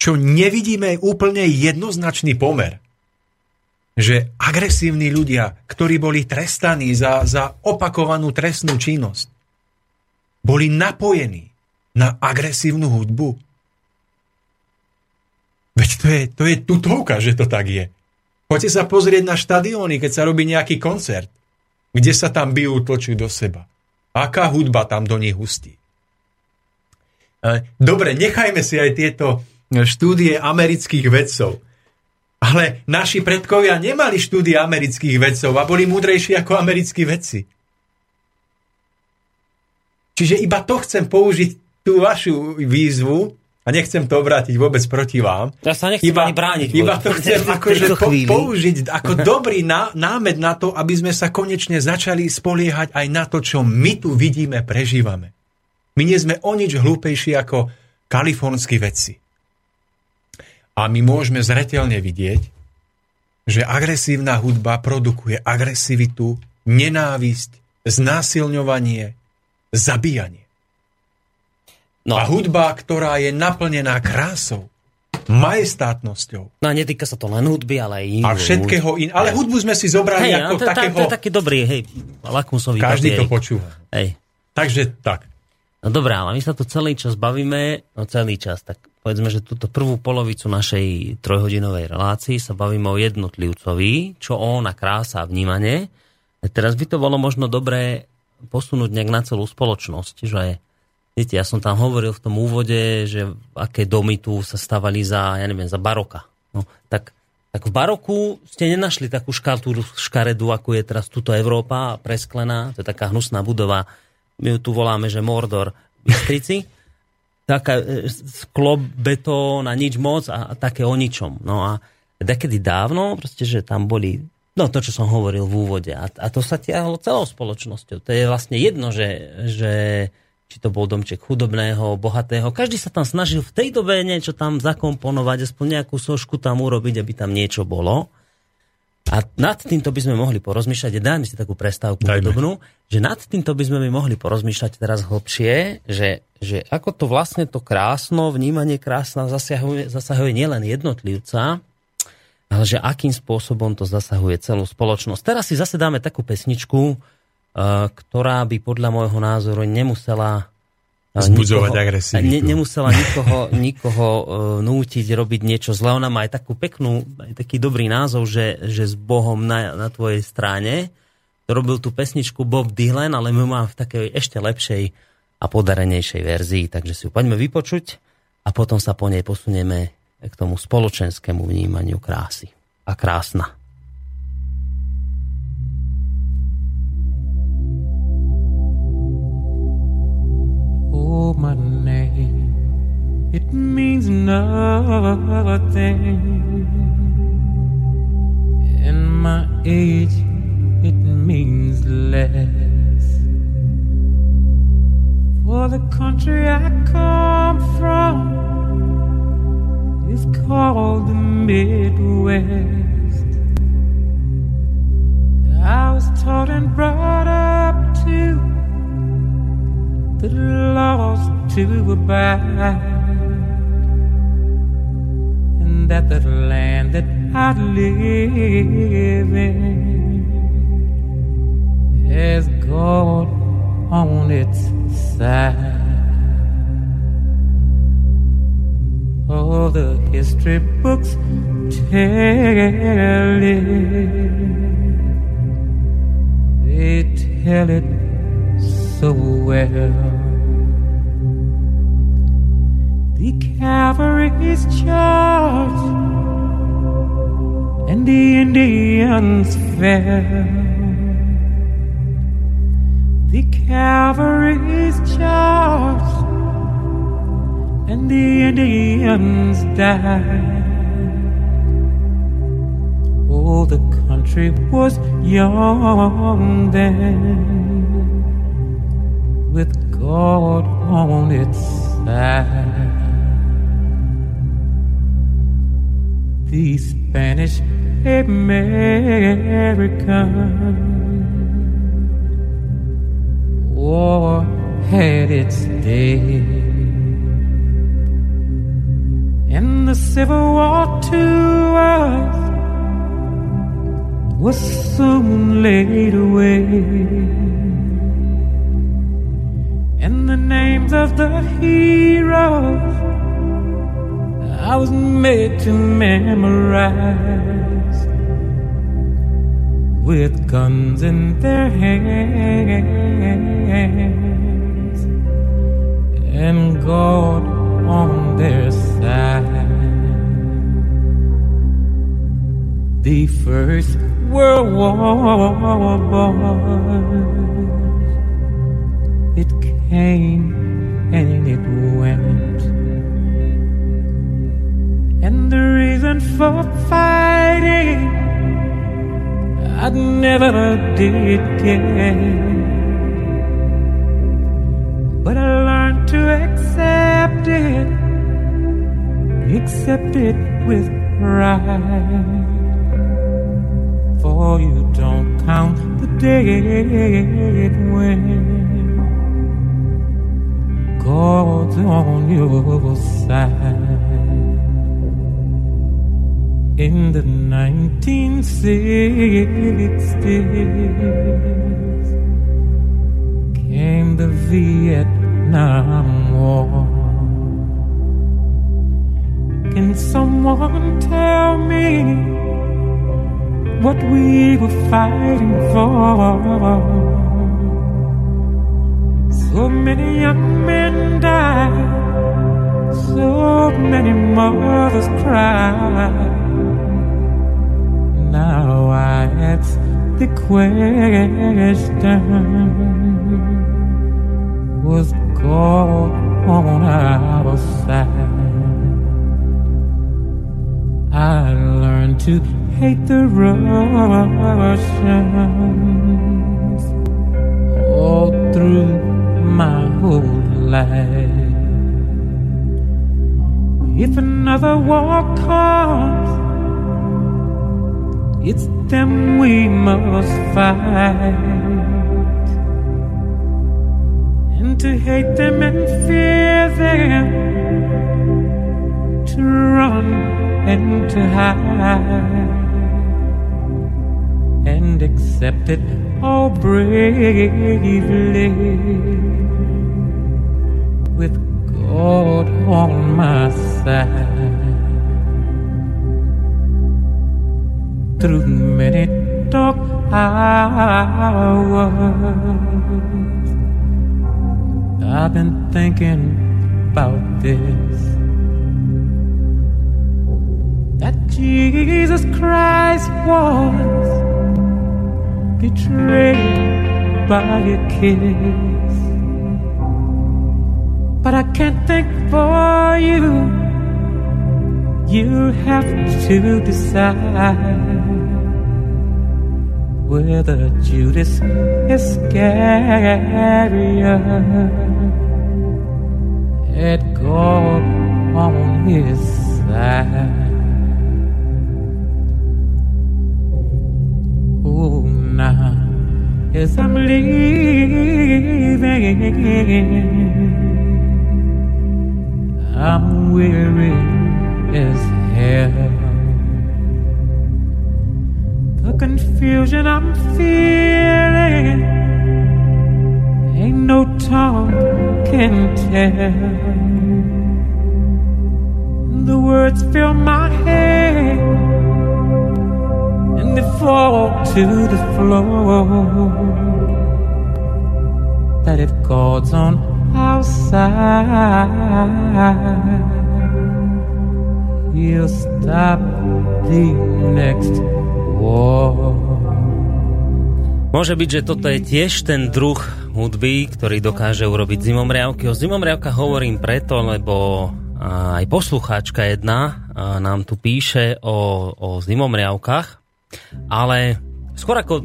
Čo nevidíme je úplne jednoznačný pomer. Že agresívni ľudia, ktorí boli trestaní za, za opakovanú trestnú činnosť, boli napojení na agresívnu hudbu. Veď to je, to je tutovka, že to tak je. Poďte sa pozrieť na štadióny, keď sa robí nejaký koncert kde sa tam bijú, tlčú do seba. Aká hudba tam do nich hustí. E, dobre, nechajme si aj tieto štúdie amerických vedcov. Ale naši predkovia nemali štúdie amerických vedcov a boli múdrejší ako americkí vedci. Čiže iba to chcem použiť tú vašu výzvu, a nechcem to obrátiť vôbec proti vám. Ja sa nechcem iba, ani brániť. Iba to chcem akože po, použiť ako dobrý ná, námed na to, aby sme sa konečne začali spoliehať aj na to, čo my tu vidíme, prežívame. My nie sme o nič hlúpejší ako kalifornskí vedci. A my môžeme zretelne vidieť, že agresívna hudba produkuje agresivitu, nenávisť, znásilňovanie, zabíjanie. No. A hudba, ktorá je naplnená krásou, majestátnosťou. No a netýka sa to len hudby, ale aj inú. A všetkého in... Ale hudbu sme si zobrali hej, ako to, takého... To je taký dobrý, hej, lakmusový Každý papier. to počúva. Hej. Takže tak. No dobré, ale my sa tu celý čas bavíme, no celý čas, tak povedzme, že túto prvú polovicu našej trojhodinovej relácii sa bavíme o jednotlivcovi, čo on a krása a vnímanie. A teraz by to bolo možno dobré posunúť nejak na celú spoločnosť, že Viete, ja som tam hovoril v tom úvode, že aké domy tu sa stavali za, ja neviem, za baroka. No, tak tak v baroku ste nenašli takú škatúru škaredu, ako je teraz tuto Európa, presklená, to je taká hnusná budova, my ju tu voláme, že Mordor Bystrici, taká e, sklo, betón a nič moc a, a také o ničom. No a dekedy dávno, proste, že tam boli No to, čo som hovoril v úvode. A, a to sa tiahlo celou spoločnosťou. To je vlastne jedno, že, že či to bol domček chudobného, bohatého. Každý sa tam snažil v tej dobe niečo tam zakomponovať, aspoň nejakú sošku tam urobiť, aby tam niečo bolo. A nad týmto by sme mohli porozmýšľať, dajme si takú prestávku podobnú, že nad týmto by sme mohli porozmýšľať teraz hlbšie, že, že ako to vlastne to krásno, vnímanie krásna zasahuje, zasahuje nielen jednotlivca, ale že akým spôsobom to zasahuje celú spoločnosť. Teraz si zase dáme takú pesničku, ktorá by podľa môjho názoru nemusela eh, Zbudzovať agresivitu. Ne, nemusela nikoho, nikoho uh, nútiť robiť niečo zlé. Ona má aj takú peknú, aj taký dobrý názov, že, že s Bohom na, na tvojej strane. Robil tú pesničku Bob Dylan, ale my máme v takej ešte lepšej a podarenejšej verzii, takže si ju poďme vypočuť a potom sa po nej posunieme k tomu spoločenskému vnímaniu krásy. A krásna. My name, it means nothing. And my age, it means less. For the country I come from is called the Midwest. I was taught and brought up to that lost to abide, and that the land that I live in has God on its side. All the history books tell it, they tell it so well. The cavalry's charged and the Indians fell. The cavalry's charged and the Indians died. Oh, the country was young then God on its side. The Spanish American war had its day. And the Civil War to us was soon laid away names of the heroes I was made to memorize with guns in their hands and God on their side. The First World War it came and it went. And the reason for fighting I never did get. But I learned to accept it, accept it with pride. For you don't count the day it God's on your side. In the 1960s came the Vietnam War. Can someone tell me what we were fighting for? So many young men die, so many mothers cry. that's the question. Was God on our side? I learned to hate the Russians all through my whole life. If another war comes, it's them we must fight. And to hate them and fear them, to run and to hide, and accept it all bravely with God on my side. Through many dark hours, I've been thinking about this. That Jesus Christ was betrayed by a kiss. But I can't think for you. You have to decide whether Judas Iscariot had God on his side. As I'm leaving. I'm weary as hell. The confusion I'm feeling ain't no tongue can tell. The words fill my head they fall to the floor. That if God's on outside. He'll stop the next war. Môže byť, že toto je tiež ten druh hudby, ktorý dokáže urobiť zimomriavky. O zimomriavkách hovorím preto, lebo aj poslucháčka jedna nám tu píše o, o zimomriavkách, ale skôr ako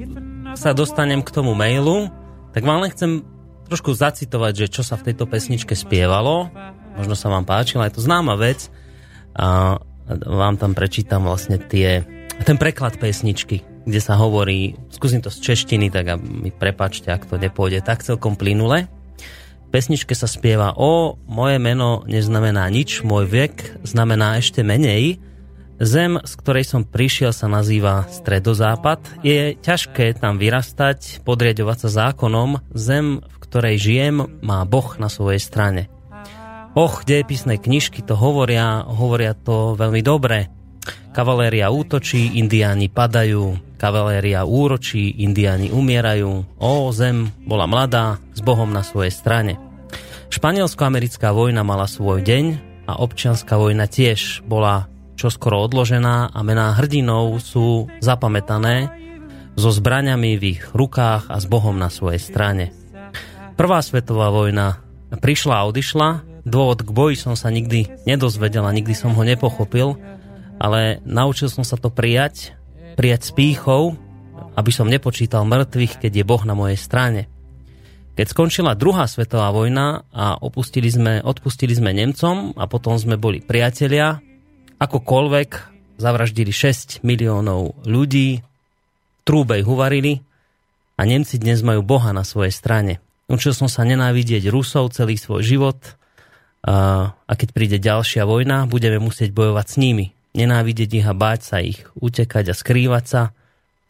sa dostanem k tomu mailu, tak vám len chcem trošku zacitovať, že čo sa v tejto pesničke spievalo. Možno sa vám páčila, je to známa vec. A vám tam prečítam vlastne tie, ten preklad pesničky, kde sa hovorí, skúsim to z češtiny, tak a mi prepačte, ak to nepôjde tak celkom plynule. V pesničke sa spieva o moje meno neznamená nič, môj vek znamená ešte menej, Zem, z ktorej som prišiel, sa nazýva Stredozápad. Je ťažké tam vyrastať, podriadovať sa zákonom. Zem, v ktorej žijem, má Boh na svojej strane. Och, dejepisné knižky to hovoria, hovoria to veľmi dobre. Kavaléria útočí, indiáni padajú, kavaléria úročí, indiáni umierajú. O, zem bola mladá, s Bohom na svojej strane. Španielsko-americká vojna mala svoj deň a občianská vojna tiež bola čoskoro odložená a mená hrdinov sú zapamätané so zbraňami v ich rukách a s Bohom na svojej strane. Prvá svetová vojna prišla a odišla. Dôvod k boji som sa nikdy nedozvedel a nikdy som ho nepochopil, ale naučil som sa to prijať, prijať s pýchou, aby som nepočítal mŕtvych, keď je Boh na mojej strane. Keď skončila druhá svetová vojna a opustili sme, odpustili sme Nemcom a potom sme boli priatelia, akokoľvek zavraždili 6 miliónov ľudí, trúbej huvarili a Nemci dnes majú Boha na svojej strane. Učil som sa nenávidieť Rusov celý svoj život a, keď príde ďalšia vojna, budeme musieť bojovať s nimi. Nenávidieť ich a báť sa ich, utekať a skrývať sa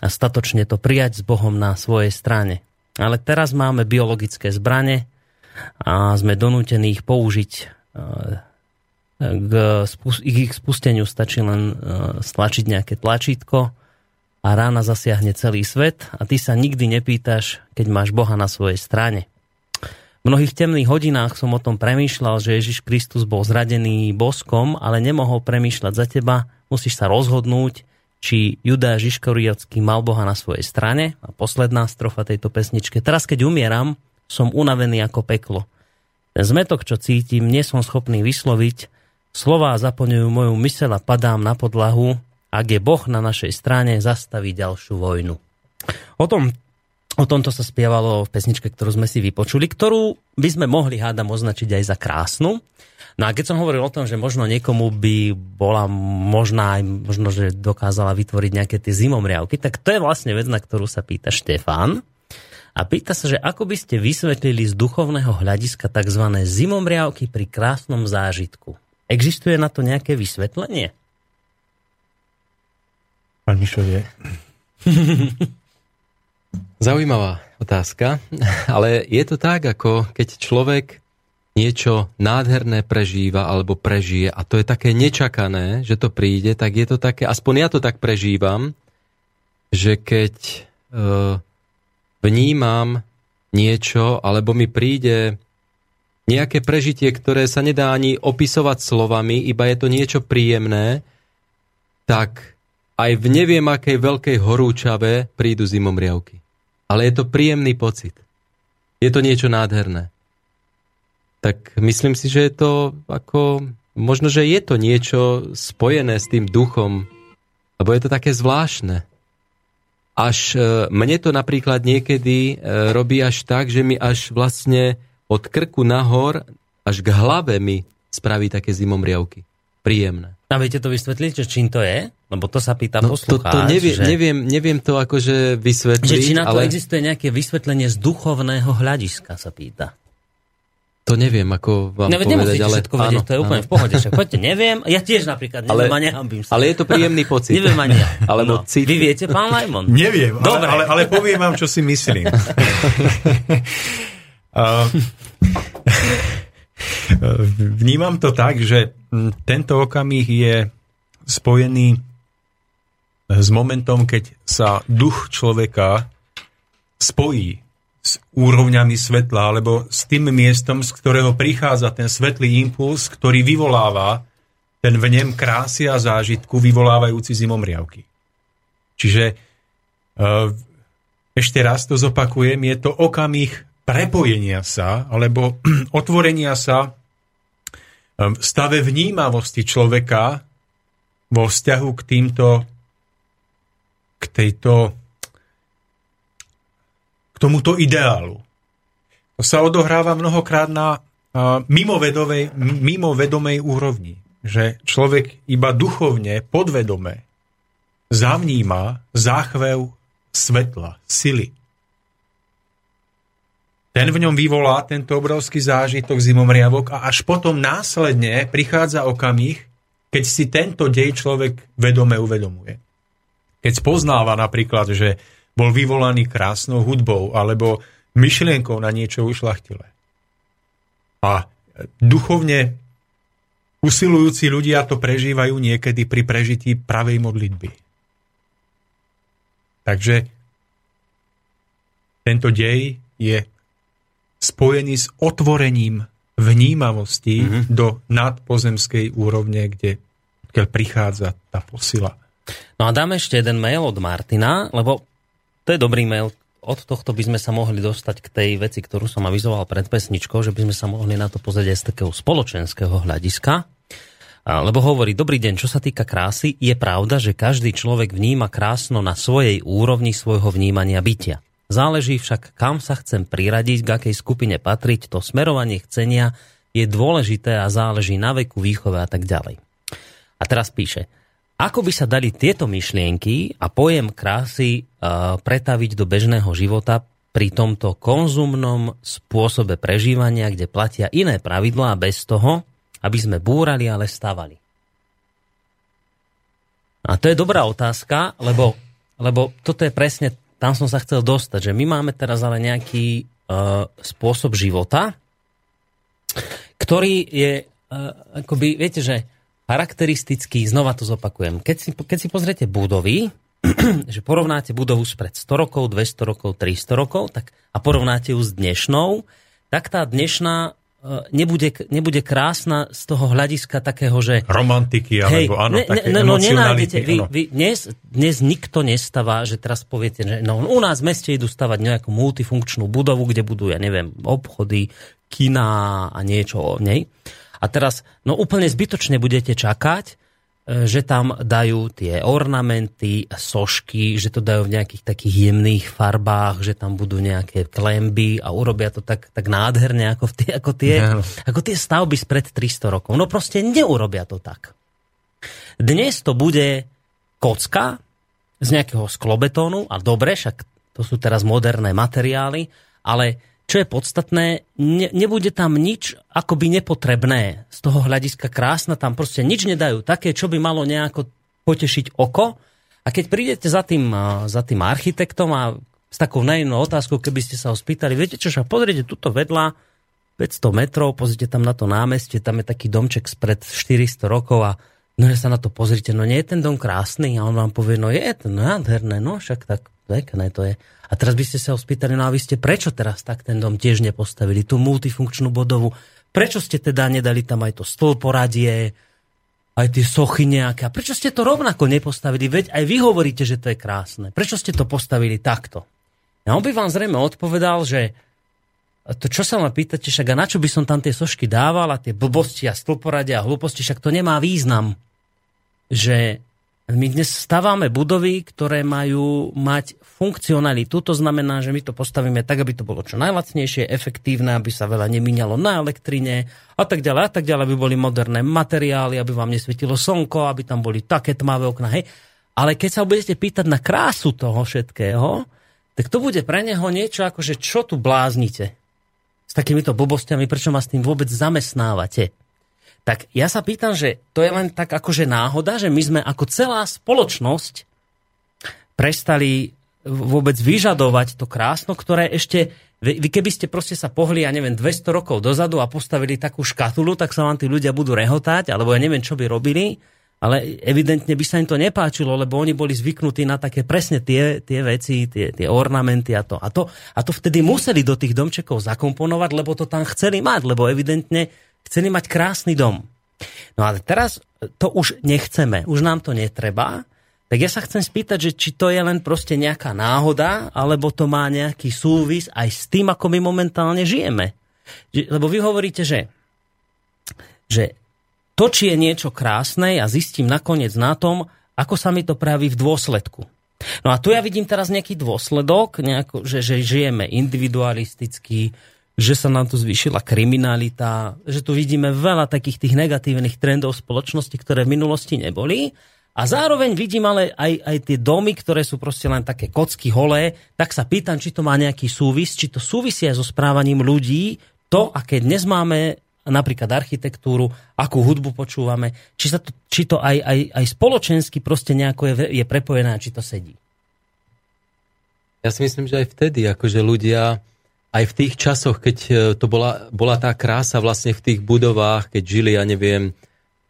a statočne to prijať s Bohom na svojej strane. Ale teraz máme biologické zbrane a sme donútení ich použiť k ich spusteniu stačí len stlačiť nejaké tlačítko a rána zasiahne celý svet a ty sa nikdy nepýtaš, keď máš Boha na svojej strane. V mnohých temných hodinách som o tom premýšľal, že Ježiš Kristus bol zradený boskom, ale nemohol premýšľať za teba. Musíš sa rozhodnúť, či Judá Žiškoriovský mal Boha na svojej strane. A posledná strofa tejto pesničke. Teraz, keď umieram, som unavený ako peklo. Ten zmetok, čo cítim, nie som schopný vysloviť. Slová zaplňujú moju mysel a padám na podlahu. Ak je Boh na našej strane, zastaví ďalšiu vojnu. O tom O tomto sa spievalo v pesničke, ktorú sme si vypočuli, ktorú by sme mohli, hádam, označiť aj za krásnu. No a keď som hovoril o tom, že možno niekomu by bola možná aj, možno, že dokázala vytvoriť nejaké tie zimomriavky, tak to je vlastne vec, na ktorú sa pýta Štefán. A pýta sa, že ako by ste vysvetlili z duchovného hľadiska tzv. zimomriavky pri krásnom zážitku. Existuje na to nejaké vysvetlenie? Pán Mišo vie. Zaujímavá otázka, ale je to tak, ako keď človek niečo nádherné prežíva alebo prežije a to je také nečakané, že to príde, tak je to také, aspoň ja to tak prežívam, že keď e, vnímam niečo alebo mi príde nejaké prežitie, ktoré sa nedá ani opisovať slovami, iba je to niečo príjemné, tak aj v neviem akej veľkej horúčave prídu zimomriavky. Ale je to príjemný pocit. Je to niečo nádherné tak myslím si, že je to ako, možno, že je to niečo spojené s tým duchom, lebo je to také zvláštne. Až e, mne to napríklad niekedy e, robí až tak, že mi až vlastne od krku nahor až k hlave mi spraví také zimomriavky. Príjemné. A viete to vysvetliť, že čím to je? Lebo to sa pýta no, poslucháč. To, to nevie, že... neviem, neviem to akože vysvetliť. Že či na to ale... existuje nejaké vysvetlenie z duchovného hľadiska, sa pýta. To neviem, ako vám no, povedať, ale... všetko vedieť, áno, to je úplne áno. v pohode. Však poďte, neviem, ja tiež napríklad neviem ale, a nehambím sa. Ale je to príjemný pocit. neviem ani ja. Alebo no. cít... Vy viete, pán Lajmon? Neviem, Dobre. Ale, ale, ale poviem vám, čo si myslím. Vnímam to tak, že tento okamih je spojený s momentom, keď sa duch človeka spojí s úrovňami svetla, alebo s tým miestom, z ktorého prichádza ten svetlý impuls, ktorý vyvoláva ten vnem krásy a zážitku vyvolávajúci zimomriavky. Čiže e, ešte raz to zopakujem, je to okamih prepojenia sa, alebo otvorenia sa v stave vnímavosti človeka vo vzťahu k týmto k tejto tomuto ideálu. To sa odohráva mnohokrát na mimovedovej, mimovedomej úrovni, že človek iba duchovne, podvedome zavníma záchvev svetla, sily. Ten v ňom vyvolá tento obrovský zážitok zimomriavok a až potom následne prichádza okamih, keď si tento dej človek vedome uvedomuje. Keď spoznáva napríklad, že bol vyvolaný krásnou hudbou alebo myšlienkou na niečo ušlachtilé. A duchovne usilujúci ľudia to prežívajú niekedy pri prežití pravej modlitby. Takže tento dej je spojený s otvorením vnímavosti mm-hmm. do nadpozemskej úrovne, kde, kde prichádza tá posila. No a dáme ešte jeden mail od Martina, lebo to je dobrý mail. Od tohto by sme sa mohli dostať k tej veci, ktorú som avizoval pred pesničkou, že by sme sa mohli na to pozrieť aj z takého spoločenského hľadiska. Lebo hovorí, dobrý deň, čo sa týka krásy, je pravda, že každý človek vníma krásno na svojej úrovni svojho vnímania bytia. Záleží však, kam sa chcem priradiť, k akej skupine patriť, to smerovanie chcenia je dôležité a záleží na veku, výchove a tak ďalej. A teraz píše, ako by sa dali tieto myšlienky a pojem krásy uh, pretaviť do bežného života pri tomto konzumnom spôsobe prežívania, kde platia iné pravidlá bez toho, aby sme búrali, ale stavali? A to je dobrá otázka, lebo, lebo toto je presne, tam som sa chcel dostať, že my máme teraz ale nejaký uh, spôsob života, ktorý je, uh, akoby, viete, že charakteristický, znova to zopakujem, keď si, keď si pozriete budovy, že porovnáte budovu spred 100 rokov, 200 rokov, 300 rokov tak, a porovnáte ju s dnešnou, tak tá dnešná nebude, nebude krásna z toho hľadiska takého, že... Romantiky, alebo hej, áno, ne, také ne, no, nenájdete, vy, vy, dnes, dnes nikto nestáva, že teraz poviete, že no, u nás v meste idú stavať nejakú multifunkčnú budovu, kde budú, ja neviem, obchody, kina a niečo o nej. A teraz, no úplne zbytočne budete čakať, že tam dajú tie ornamenty, sošky, že to dajú v nejakých takých jemných farbách, že tam budú nejaké klemby a urobia to tak, tak nádherne ako, tie, ako, tie, no. ako tie stavby spred 300 rokov. No proste neurobia to tak. Dnes to bude kocka z nejakého sklobetónu a dobre, však to sú teraz moderné materiály, ale čo je podstatné, ne, nebude tam nič akoby nepotrebné. Z toho hľadiska krásna, tam proste nič nedajú také, čo by malo nejako potešiť oko. A keď prídete za tým, za tým architektom a s takou naivnou otázkou, keby ste sa ho spýtali, viete čo, pozrite tuto vedľa, 500 metrov, pozrite tam na to námestie, tam je taký domček spred 400 rokov a no sa na to pozrite, no nie je ten dom krásny? A on vám povie, no je to nádherné, no však tak pekné to je. A teraz by ste sa ho spýtali, no a vy ste prečo teraz tak ten dom tiež nepostavili, tú multifunkčnú bodovu? Prečo ste teda nedali tam aj to stĺporadie, aj tie sochy nejaké? A prečo ste to rovnako nepostavili? Veď aj vy hovoríte, že to je krásne. Prečo ste to postavili takto? A on by vám zrejme odpovedal, že to čo sa ma pýtate, však a na čo by som tam tie sošky dával a tie blbosti a stĺporadia a hlúposti, však to nemá význam. Že my dnes stavíme budovy, ktoré majú mať funkcionalitu. To znamená, že my to postavíme tak, aby to bolo čo najlacnejšie, efektívne, aby sa veľa nemíňalo na elektrine a tak ďalej, a tak ďalej, aby boli moderné materiály, aby vám nesvietilo slnko, aby tam boli také tmavé okna. Hej. Ale keď sa budete pýtať na krásu toho všetkého, tak to bude pre neho niečo ako, že čo tu bláznite s takýmito blbostiami, prečo ma s tým vôbec zamestnávate. Tak ja sa pýtam, že to je len tak akože náhoda, že my sme ako celá spoločnosť prestali vôbec vyžadovať to krásno, ktoré ešte, vy keby ste proste sa pohli, ja neviem, 200 rokov dozadu a postavili takú škatulu, tak sa vám tí ľudia budú rehotať, alebo ja neviem, čo by robili, ale evidentne by sa im to nepáčilo, lebo oni boli zvyknutí na také presne tie, tie veci, tie, tie ornamenty a to. a to. A to vtedy museli do tých domčekov zakomponovať, lebo to tam chceli mať, lebo evidentne chceli mať krásny dom. No ale teraz to už nechceme, už nám to netreba, tak ja sa chcem spýtať, že či to je len proste nejaká náhoda, alebo to má nejaký súvis aj s tým, ako my momentálne žijeme. Lebo vy hovoríte, že, že to, či je niečo krásne, ja zistím nakoniec na tom, ako sa mi to praví v dôsledku. No a tu ja vidím teraz nejaký dôsledok, nejako, že, že žijeme individualisticky, že sa nám tu zvýšila kriminalita, že tu vidíme veľa takých tých negatívnych trendov spoločnosti, ktoré v minulosti neboli. A zároveň vidím ale aj, aj tie domy, ktoré sú proste len také kocky holé, tak sa pýtam, či to má nejaký súvis, či to súvisí aj so správaním ľudí, to, aké dnes máme napríklad architektúru, akú hudbu počúvame, či, sa to, či to aj, aj, aj spoločensky proste nejako je, je prepojené, či to sedí. Ja si myslím, že aj vtedy, akože ľudia aj v tých časoch, keď e, to bola, bola tá krása vlastne v tých budovách, keď žili, ja neviem,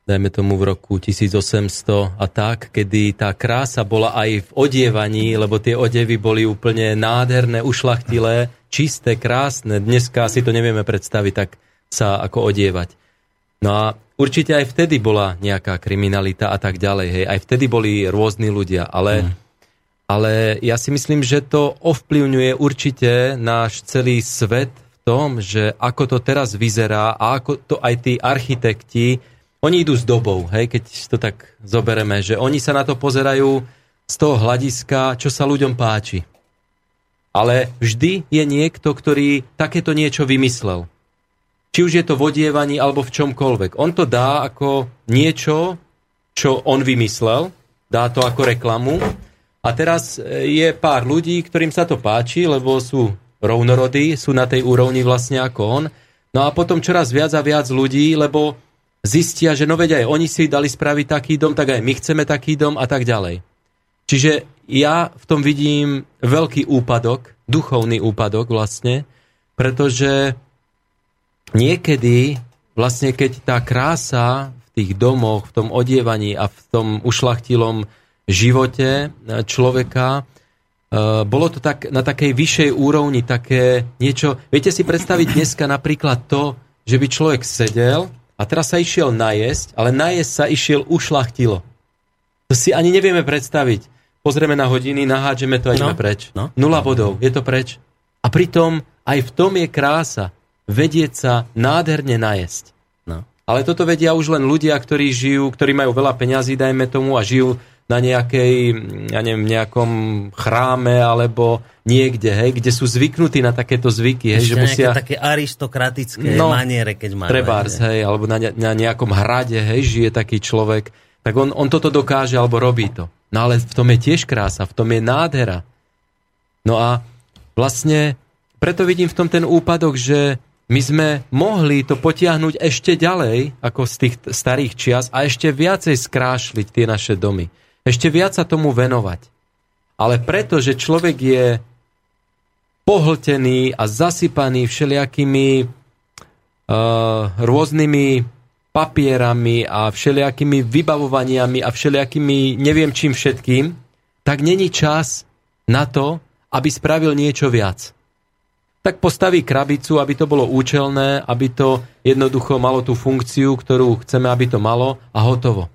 dajme tomu v roku 1800 a tak, kedy tá krása bola aj v odievaní, lebo tie odevy boli úplne nádherné, ušlachtilé, čisté, krásne. Dneska si to nevieme predstaviť tak sa ako odievať. No a určite aj vtedy bola nejaká kriminalita a tak ďalej. Hej. Aj vtedy boli rôzni ľudia, ale... Mm ale ja si myslím, že to ovplyvňuje určite náš celý svet v tom, že ako to teraz vyzerá a ako to aj tí architekti, oni idú s dobou, hej, keď to tak zobereme, že oni sa na to pozerajú z toho hľadiska, čo sa ľuďom páči. Ale vždy je niekto, ktorý takéto niečo vymyslel. Či už je to v odievaní alebo v čomkoľvek. On to dá ako niečo, čo on vymyslel, dá to ako reklamu a teraz e, je pár ľudí, ktorým sa to páči, lebo sú rovnorodí, sú na tej úrovni vlastne ako on. No a potom čoraz viac a viac ľudí, lebo zistia, že no veď aj oni si dali spraviť taký dom, tak aj my chceme taký dom a tak ďalej. Čiže ja v tom vidím veľký úpadok, duchovný úpadok vlastne, pretože niekedy vlastne keď tá krása v tých domoch, v tom odievaní a v tom ušlachtilom živote e, človeka. E, bolo to tak na takej vyššej úrovni, také niečo... Viete si predstaviť dneska napríklad to, že by človek sedel a teraz sa išiel najesť, ale najesť sa išiel ušlachtilo. To si ani nevieme predstaviť. Pozrieme na hodiny, nahádžeme to a ideme no, preč. No. Nula bodov, je to preč. A pritom aj v tom je krása. Vedieť sa nádherne najesť. No. Ale toto vedia už len ľudia, ktorí žijú, ktorí majú veľa peňazí, dajme tomu, a žijú na nejakej, ja neviem, nejakom chráme alebo niekde, hej, kde sú zvyknutí na takéto zvyky. Hej, že musia... také aristokratické no, maniere, keď majú. Trebárs, hej, alebo na, na nejakom hrade, hej, žije taký človek. Tak on, on toto dokáže alebo robí to. No ale v tom je tiež krása, v tom je nádhera. No a vlastne preto vidím v tom ten úpadok, že my sme mohli to potiahnuť ešte ďalej ako z tých starých čias a ešte viacej skrášliť tie naše domy ešte viac sa tomu venovať. Ale preto, že človek je pohltený a zasypaný všelijakými uh, rôznymi papierami a všelijakými vybavovaniami a všelijakými neviem čím všetkým, tak není čas na to, aby spravil niečo viac. Tak postaví krabicu, aby to bolo účelné, aby to jednoducho malo tú funkciu, ktorú chceme, aby to malo a hotovo.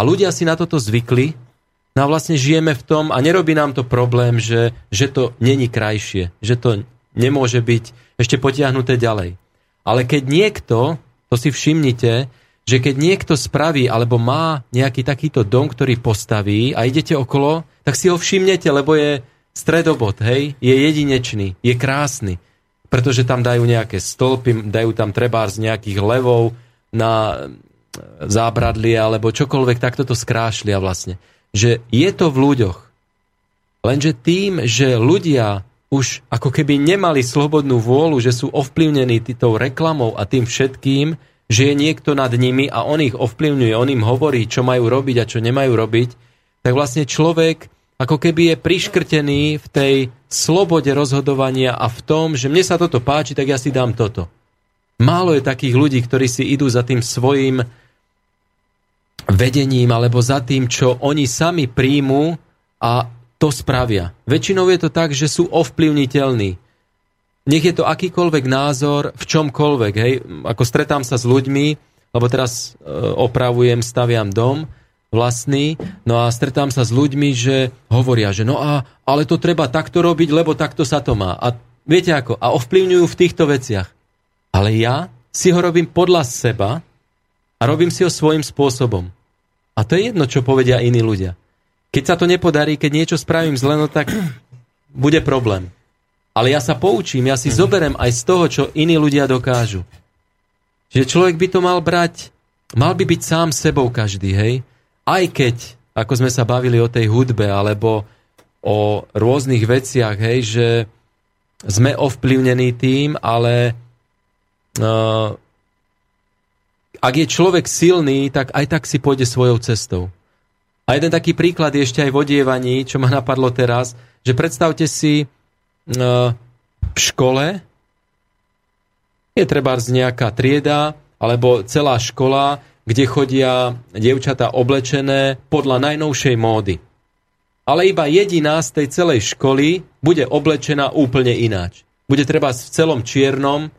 A ľudia si na toto zvykli, no a vlastne žijeme v tom a nerobí nám to problém, že, že to není krajšie, že to nemôže byť ešte potiahnuté ďalej. Ale keď niekto, to si všimnite, že keď niekto spraví alebo má nejaký takýto dom, ktorý postaví a idete okolo, tak si ho všimnete, lebo je stredobod, hej, je jedinečný, je krásny, pretože tam dajú nejaké stĺpy, dajú tam trebárs nejakých levov na zábradlie alebo čokoľvek, takto to skrášlia vlastne. Že je to v ľuďoch. Lenže tým, že ľudia už ako keby nemali slobodnú vôľu, že sú ovplyvnení tou reklamou a tým všetkým, že je niekto nad nimi a on ich ovplyvňuje, on im hovorí, čo majú robiť a čo nemajú robiť, tak vlastne človek ako keby je priškrtený v tej slobode rozhodovania a v tom, že mne sa toto páči, tak ja si dám toto. Málo je takých ľudí, ktorí si idú za tým svojim vedením alebo za tým, čo oni sami príjmú a to spravia. Väčšinou je to tak, že sú ovplyvniteľní. Nech je to akýkoľvek názor v čomkoľvek. Hej. Ako stretám sa s ľuďmi, lebo teraz e, opravujem, staviam dom vlastný, no a stretám sa s ľuďmi, že hovoria, že no a, ale to treba takto robiť, lebo takto sa to má. A viete ako? A ovplyvňujú v týchto veciach. Ale ja si ho robím podľa seba a robím si ho svojím spôsobom. A to je jedno, čo povedia iní ľudia. Keď sa to nepodarí, keď niečo spravím zle, no tak bude problém. Ale ja sa poučím, ja si mhm. zoberem aj z toho, čo iní ľudia dokážu. Že človek by to mal brať, mal by byť sám sebou každý, hej? Aj keď, ako sme sa bavili o tej hudbe, alebo o rôznych veciach, hej, že sme ovplyvnení tým, ale uh, ak je človek silný, tak aj tak si pôjde svojou cestou. A jeden taký príklad je ešte aj v odievaní, čo ma napadlo teraz, že predstavte si e, v škole je treba z nejaká trieda alebo celá škola, kde chodia dievčatá oblečené podľa najnovšej módy. Ale iba jediná z tej celej školy bude oblečená úplne ináč. Bude treba v celom čiernom,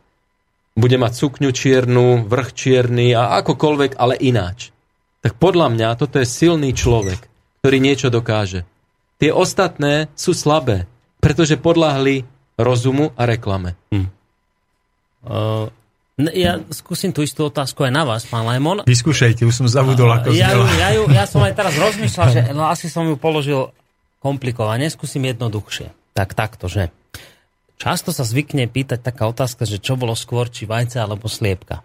bude mať sukňu čiernu, vrch čierny a akokoľvek, ale ináč. Tak podľa mňa toto je silný človek, ktorý niečo dokáže. Tie ostatné sú slabé, pretože podľahli rozumu a reklame. Hm. Uh, ja skúsim tú istú otázku aj na vás, pán Lemon. Vyskúšajte, už som zavudol, ako ja, ju, ja, ju, ja som aj teraz rozmýšľal, že no, asi som ju položil komplikovane, skúsim jednoduchšie. Tak takto, že Často sa zvykne pýtať taká otázka, že čo bolo skôr, či vajce alebo sliepka.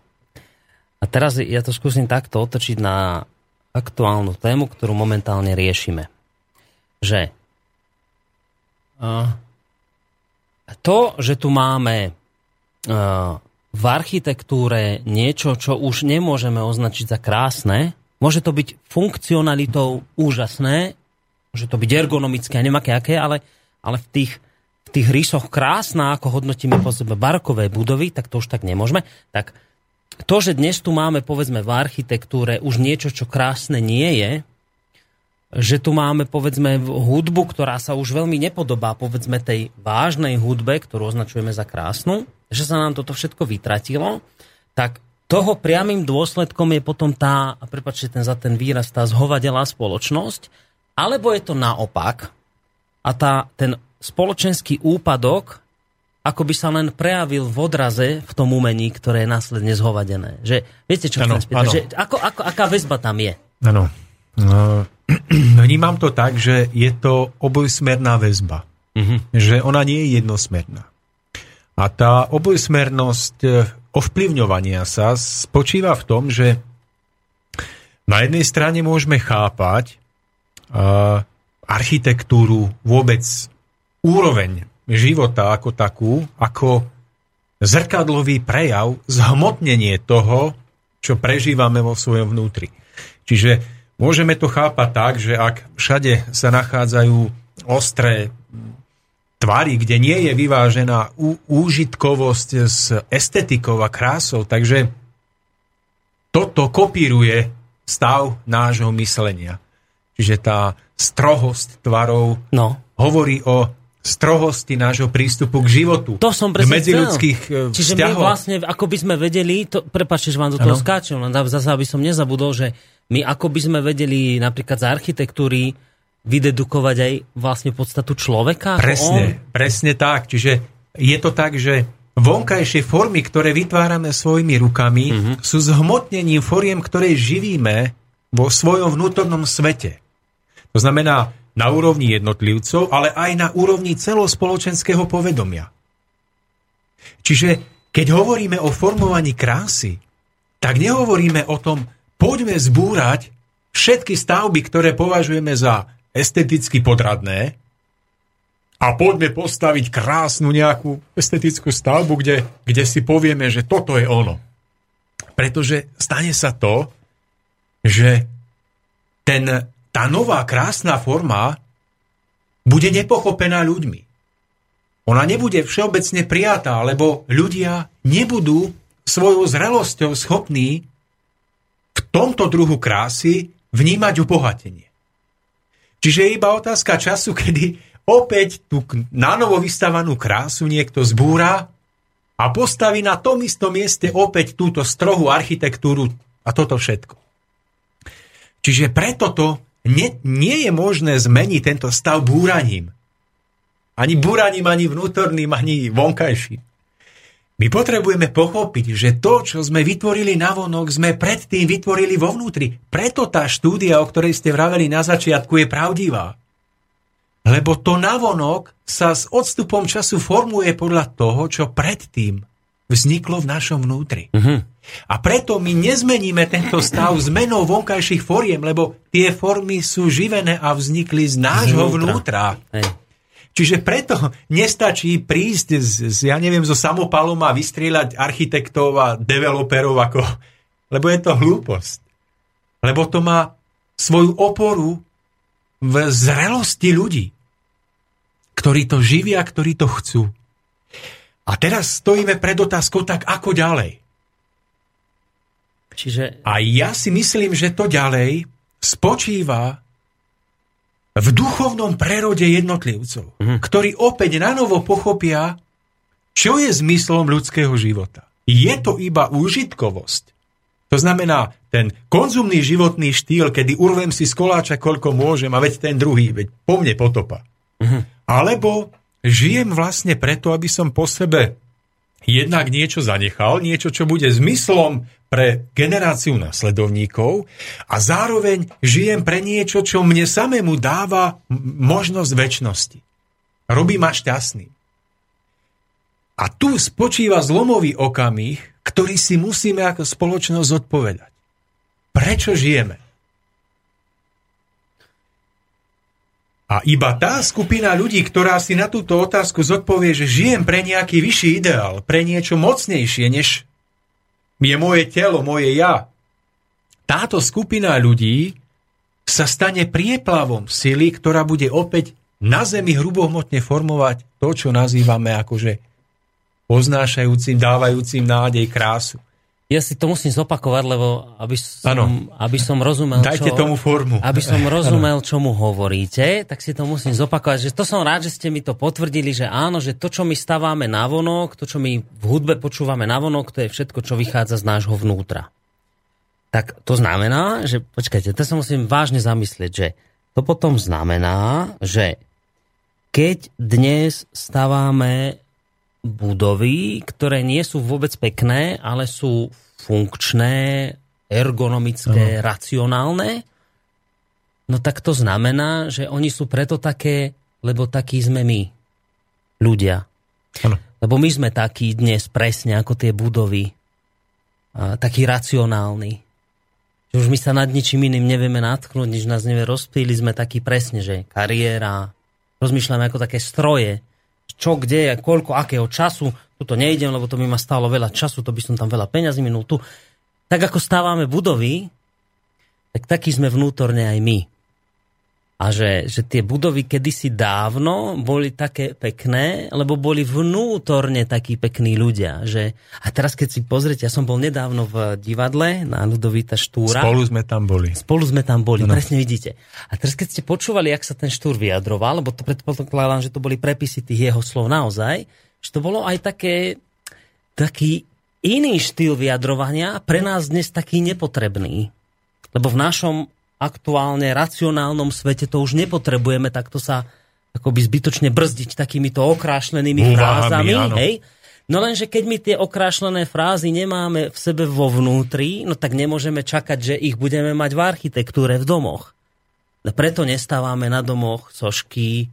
A teraz ja to skúsim takto otočiť na aktuálnu tému, ktorú momentálne riešime. Že to, že tu máme v architektúre niečo, čo už nemôžeme označiť za krásne, môže to byť funkcionalitou úžasné, môže to byť ergonomické a neviem aké, aké, ale, ale v tých v tých rysoch krásna, ako hodnotíme po sebe barokové budovy, tak to už tak nemôžeme. Tak to, že dnes tu máme, povedzme, v architektúre už niečo, čo krásne nie je, že tu máme, povedzme, hudbu, ktorá sa už veľmi nepodobá, povedzme, tej vážnej hudbe, ktorú označujeme za krásnu, že sa nám toto všetko vytratilo, tak toho priamým dôsledkom je potom tá, a prepáčte ten, za ten výraz, tá zhovadelá spoločnosť, alebo je to naopak a tá, ten spoločenský úpadok ako by sa len prejavil v odraze v tom umení, ktoré je následne zhovadené. Že, viete, čo ano, chcem spýtať? Že, ako, ako, aká väzba tam je? Áno. No, vnímam to tak, že je to obojsmerná väzba. Uh-huh. Že ona nie je jednosmerná. A tá obojsmernosť eh, ovplyvňovania sa spočíva v tom, že na jednej strane môžeme chápať uh, architektúru, vôbec úroveň života ako takú, ako zrkadlový prejav, zhmotnenie toho, čo prežívame vo svojom vnútri. Čiže môžeme to chápať tak, že ak všade sa nachádzajú ostré tvary, kde nie je vyvážená úžitkovosť s estetikou a krásou, takže toto kopíruje stav nášho myslenia. Čiže tá strohosť tvarov no. hovorí o strohosti nášho prístupu k životu. To som presne medziludských chcel. Čiže vzťahov. my vlastne, ako by sme vedeli, to, prepáčte, že vám do toho ano. skáčem, len zase, aby som nezabudol, že my ako by sme vedeli napríklad z architektúry vydedukovať aj vlastne podstatu človeka? Presne, on... presne tak. Čiže je to tak, že vonkajšie formy, ktoré vytvárame svojimi rukami, mm-hmm. sú zhmotnením foriem, ktoré živíme vo svojom vnútornom svete. To znamená, na úrovni jednotlivcov, ale aj na úrovni celospoločenského povedomia. Čiže keď hovoríme o formovaní krásy, tak nehovoríme o tom, poďme zbúrať všetky stavby, ktoré považujeme za esteticky podradné a poďme postaviť krásnu nejakú estetickú stavbu, kde, kde si povieme, že toto je ono. Pretože stane sa to, že ten tá nová krásna forma bude nepochopená ľuďmi. Ona nebude všeobecne prijatá, lebo ľudia nebudú svojou zrelosťou schopní v tomto druhu krásy vnímať obohatenie. Čiže je iba otázka času, kedy opäť tú nanovo vystavanú krásu niekto zbúra a postaví na tom istom mieste opäť túto strohú architektúru a toto všetko. Čiže preto to nie, nie je možné zmeniť tento stav búraním. Ani búraním, ani vnútorným, ani vonkajším. My potrebujeme pochopiť, že to, čo sme vytvorili na vonok, sme predtým vytvorili vo vnútri. Preto tá štúdia, o ktorej ste vraveli na začiatku, je pravdivá. Lebo to navonok sa s odstupom času formuje podľa toho, čo predtým vzniklo v našom vnútri. Uh-huh. A preto my nezmeníme tento stav zmenou vonkajších foriem, lebo tie formy sú živené a vznikli z nášho vnútra. vnútra. Čiže preto nestačí prísť z, z, ja neviem, zo samopalom a vystrieľať architektov a developerov, ako, lebo je to hlúposť. Lebo to má svoju oporu v zrelosti ľudí, ktorí to živia, ktorí to chcú. A teraz stojíme pred otázkou, tak ako ďalej? Čiže... A ja si myslím, že to ďalej spočíva v duchovnom prerode jednotlivcov, mm. ktorí opäť na novo pochopia, čo je zmyslom ľudského života. Je to iba úžitkovosť. To znamená, ten konzumný životný štýl, kedy urvem si z koláča koľko môžem a veď ten druhý, veď po mne potopa. Mm. Alebo žijem vlastne preto, aby som po sebe jednak niečo zanechal, niečo, čo bude zmyslom pre generáciu nasledovníkov a zároveň žijem pre niečo, čo mne samému dáva možnosť väčšnosti. Robí ma šťastný. A tu spočíva zlomový okamih, ktorý si musíme ako spoločnosť odpovedať. Prečo žijeme? A iba tá skupina ľudí, ktorá si na túto otázku zodpovie, že žijem pre nejaký vyšší ideál, pre niečo mocnejšie, než je moje telo, moje ja. Táto skupina ľudí sa stane prieplavom sily, ktorá bude opäť na zemi hrubohmotne formovať to, čo nazývame akože poznášajúcim, dávajúcim nádej krásu. Ja si to musím zopakovať, lebo aby som, aby som rozumel, Dajte čo, tomu formu. Aby som rozumel, čo mu hovoríte, tak si to musím zopakovať. Že to som rád, že ste mi to potvrdili, že áno, že to, čo my staváme na vonok, to, čo my v hudbe počúvame na vonok, to je všetko, čo vychádza z nášho vnútra. Tak to znamená, že, počkajte, to sa musím vážne zamyslieť, že to potom znamená, že keď dnes staváme budovy, ktoré nie sú vôbec pekné, ale sú funkčné, ergonomické, ano. racionálne, no tak to znamená, že oni sú preto také, lebo takí sme my, ľudia. Ano. Lebo my sme takí dnes presne ako tie budovy. A, takí racionálni. Že už my sa nad ničím iným nevieme natknúť, nič nás nevie rozpíli, sme takí presne, že kariéra, rozmýšľame ako také stroje, čo, kde, koľko, akého času. Tuto nejdem, lebo to by ma stálo veľa času, to by som tam veľa peňazí minul. Tu, tak ako stávame budovy, tak takí sme vnútorne aj my a že, že tie budovy kedysi dávno boli také pekné, lebo boli vnútorne takí pekní ľudia. Že... A teraz keď si pozrite, ja som bol nedávno v divadle na Ludovita Štúra. Spolu sme tam boli. Spolu sme tam boli, no. presne vidíte. A teraz keď ste počúvali, jak sa ten Štúr vyjadroval, lebo to predpokladám, že to boli prepisy tých jeho slov naozaj, že to bolo aj také, taký iný štýl vyjadrovania, pre nás dnes taký nepotrebný. Lebo v našom aktuálne racionálnom svete to už nepotrebujeme takto sa akoby zbytočne brzdiť takýmito okrášlenými frázami. Hej? No lenže keď my tie okrášlené frázy nemáme v sebe vo vnútri, no tak nemôžeme čakať, že ich budeme mať v architektúre v domoch. No preto nestávame na domoch sošky,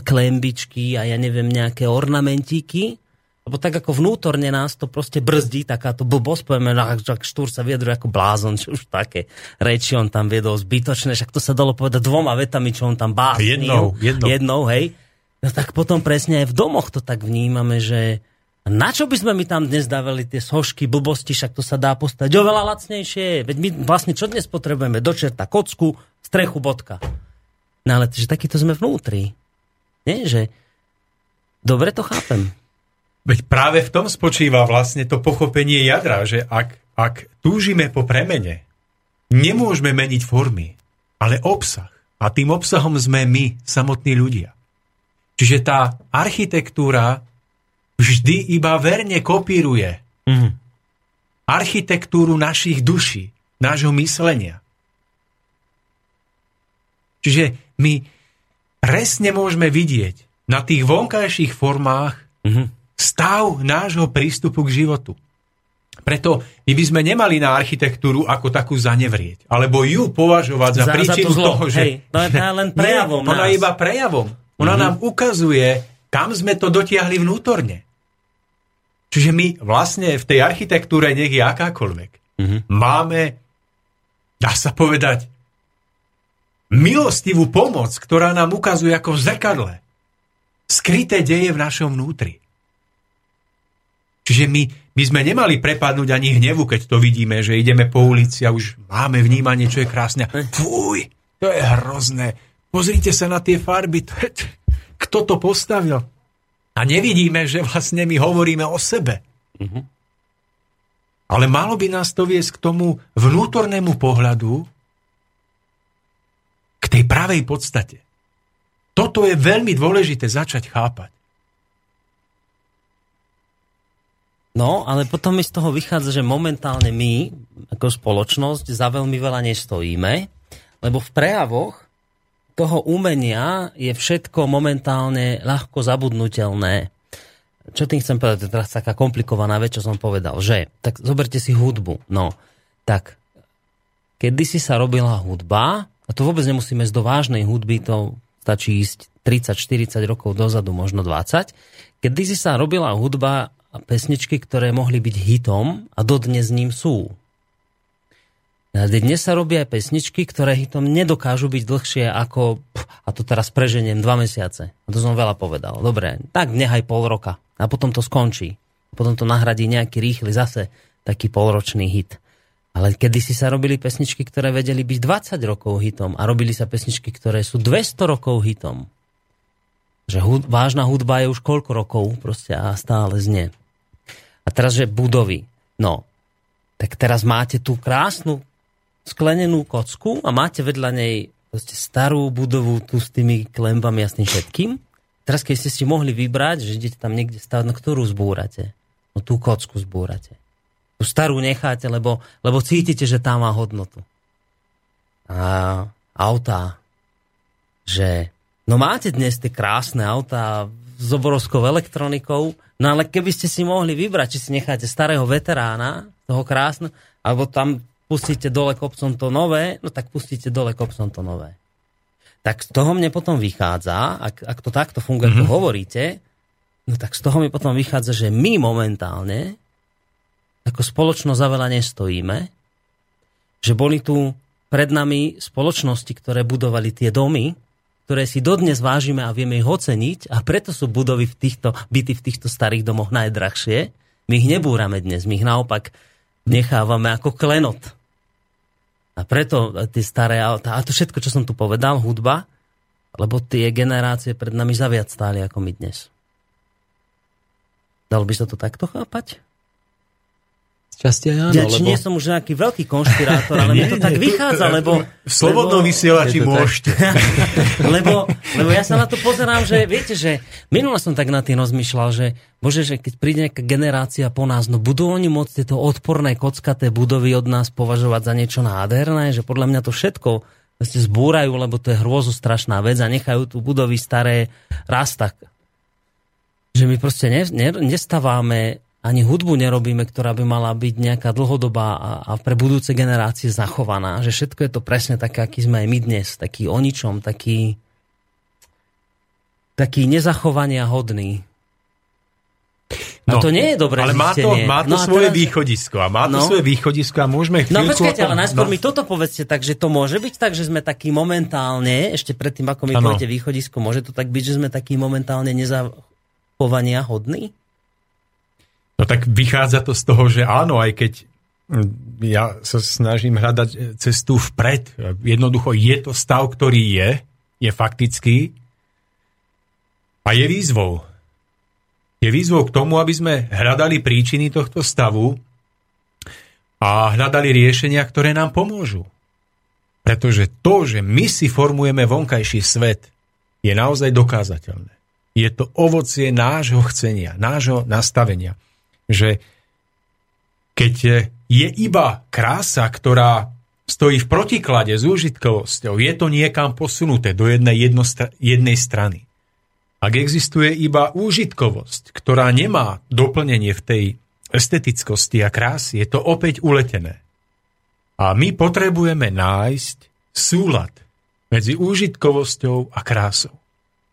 klembičky a ja neviem, nejaké ornamentíky, lebo tak ako vnútorne nás to proste brzdí, takáto blbosť, povieme, že Štúr sa viedruje ako blázon, čo už také reči on tam viedol zbytočné, však to sa dalo povedať dvoma vetami, čo on tam básnil. Jednou, jednou. jednou hej. No tak potom presne aj v domoch to tak vnímame, že na čo by sme mi tam dnes dávali tie sošky, blbosti, však to sa dá postaviť oveľa lacnejšie. Veď my vlastne čo dnes potrebujeme? Dočerta kocku, strechu, bodka. No ale že takýto sme vnútri. Nie, že dobre to chápem. Veď práve v tom spočíva vlastne to pochopenie jadra, že ak, ak túžime po premene, nemôžeme meniť formy, ale obsah. A tým obsahom sme my, samotní ľudia. Čiže tá architektúra vždy iba verne kopíruje mm. architektúru našich duší, nášho myslenia. Čiže my presne môžeme vidieť na tých vonkajších formách mm-hmm stav nášho prístupu k životu. Preto my by sme nemali na architektúru ako takú zanevrieť, alebo ju považovať za, za príčinu za to toho, že... Hej, to je len prejavom Nie, Ona iba prejavom. Ona mm-hmm. nám ukazuje, kam sme to dotiahli vnútorne. Čiže my vlastne v tej architektúre, nech je akákoľvek, mm-hmm. máme, dá sa povedať, milostivú pomoc, ktorá nám ukazuje ako v zrkadle skryté deje v našom vnútri. Čiže my by sme nemali prepadnúť ani hnevu, keď to vidíme, že ideme po ulici a už máme vnímanie, čo je krásne. Fuj, to je hrozné. Pozrite sa na tie farby. To je, kto to postavil? A nevidíme, že vlastne my hovoríme o sebe. Mm-hmm. Ale malo by nás to viesť k tomu vnútornému pohľadu, k tej pravej podstate. Toto je veľmi dôležité začať chápať. No, ale potom mi z toho vychádza, že momentálne my, ako spoločnosť, za veľmi veľa nestojíme, lebo v prejavoch toho umenia je všetko momentálne ľahko zabudnutelné. Čo tým chcem povedať? To je teraz taká komplikovaná vec, čo som povedal. Že, tak zoberte si hudbu. No, tak, kedy si sa robila hudba, a to vôbec nemusíme ísť do vážnej hudby, to stačí ísť 30-40 rokov dozadu, možno 20. Kedy si sa robila hudba pesničky, ktoré mohli byť hitom a dodnes ním sú. A dnes sa robia aj pesničky, ktoré hitom nedokážu byť dlhšie ako, a to teraz preženiem, dva mesiace. A to som veľa povedal. Dobre, tak nechaj pol roka. A potom to skončí. Potom to nahradí nejaký rýchly zase taký polročný hit. Ale kedy si sa robili pesničky, ktoré vedeli byť 20 rokov hitom a robili sa pesničky, ktoré sú 200 rokov hitom. Že hud, vážna hudba je už koľko rokov proste a stále znie. A teraz, že budovy. No, tak teraz máte tú krásnu sklenenú kocku a máte vedľa nej starú budovu tu s tými klembami a s tým všetkým. Teraz keď ste si mohli vybrať, že idete tam niekde stavať, no ktorú zbúrate? No tú kocku zbúrate. Tú starú necháte, lebo, lebo cítite, že tá má hodnotu. A autá, že no máte dnes tie krásne autá s obrovskou elektronikou, no ale keby ste si mohli vybrať, či si necháte starého veterána, toho krásne, alebo tam pustíte dole kopcom to nové, no tak pustíte dole kopcom to nové. Tak z toho mne potom vychádza, ak, ak to takto funguje, mm-hmm. ako mhm. hovoríte, no tak z toho mi potom vychádza, že my momentálne ako spoločnosť za veľa nestojíme, že boli tu pred nami spoločnosti, ktoré budovali tie domy, ktoré si dodnes vážime a vieme ich oceniť a preto sú budovy v týchto, byty v týchto starých domoch najdrahšie. My ich nebúrame dnes, my ich naopak nechávame ako klenot. A preto tie staré auta, a to všetko, čo som tu povedal, hudba, lebo tie generácie pred nami zaviac stáli ako my dnes. Dalo by sa to takto chápať? Časti aj áno, ja, či lebo... nie som už nejaký veľký konšpirátor, ale mne to tak vychádza, lebo... V slobodnom lebo... vysielači môžete. lebo, lebo ja sa na to pozerám, že viete, že minule som tak na tým rozmýšľal, že bože, že keď príde nejaká generácia po nás, no budú oni môcť tieto odporné kockaté budovy od nás považovať za niečo nádherné, že podľa mňa to všetko vlastne zbúrajú, lebo to je hrôzo strašná vec a nechajú tu budovy staré raz tak. Že my proste ne, ne, nestaváme ani hudbu nerobíme, ktorá by mala byť nejaká dlhodobá a, a pre budúce generácie zachovaná. Že všetko je to presne také, aký sme aj my dnes. Taký o ničom, taký, taký nezachovania hodný. No, a to nie je dobré Ale má to, má to no svoje teraz... východisko a má to no. svoje východisko a môžeme chvíľku... No počkajte, ale najskôr no. mi toto povedzte, takže to môže byť tak, že sme taký momentálne, ešte predtým, ako mi poviete východisko, môže to tak byť, že sme taký momentálne nezachovania hodný? No tak vychádza to z toho, že áno, aj keď hm, ja sa snažím hľadať e, cestu vpred. Jednoducho je to stav, ktorý je, je faktický a je výzvou. Je výzvou k tomu, aby sme hľadali príčiny tohto stavu a hľadali riešenia, ktoré nám pomôžu. Pretože to, že my si formujeme vonkajší svet, je naozaj dokázateľné. Je to ovocie nášho chcenia, nášho nastavenia že keď je iba krása, ktorá stojí v protiklade s úžitkovosťou, je to niekam posunuté do jednej, jednostra- jednej strany. Ak existuje iba úžitkovosť, ktorá nemá doplnenie v tej estetickosti a krásy, je to opäť uletené. A my potrebujeme nájsť súlad medzi úžitkovosťou a krásou.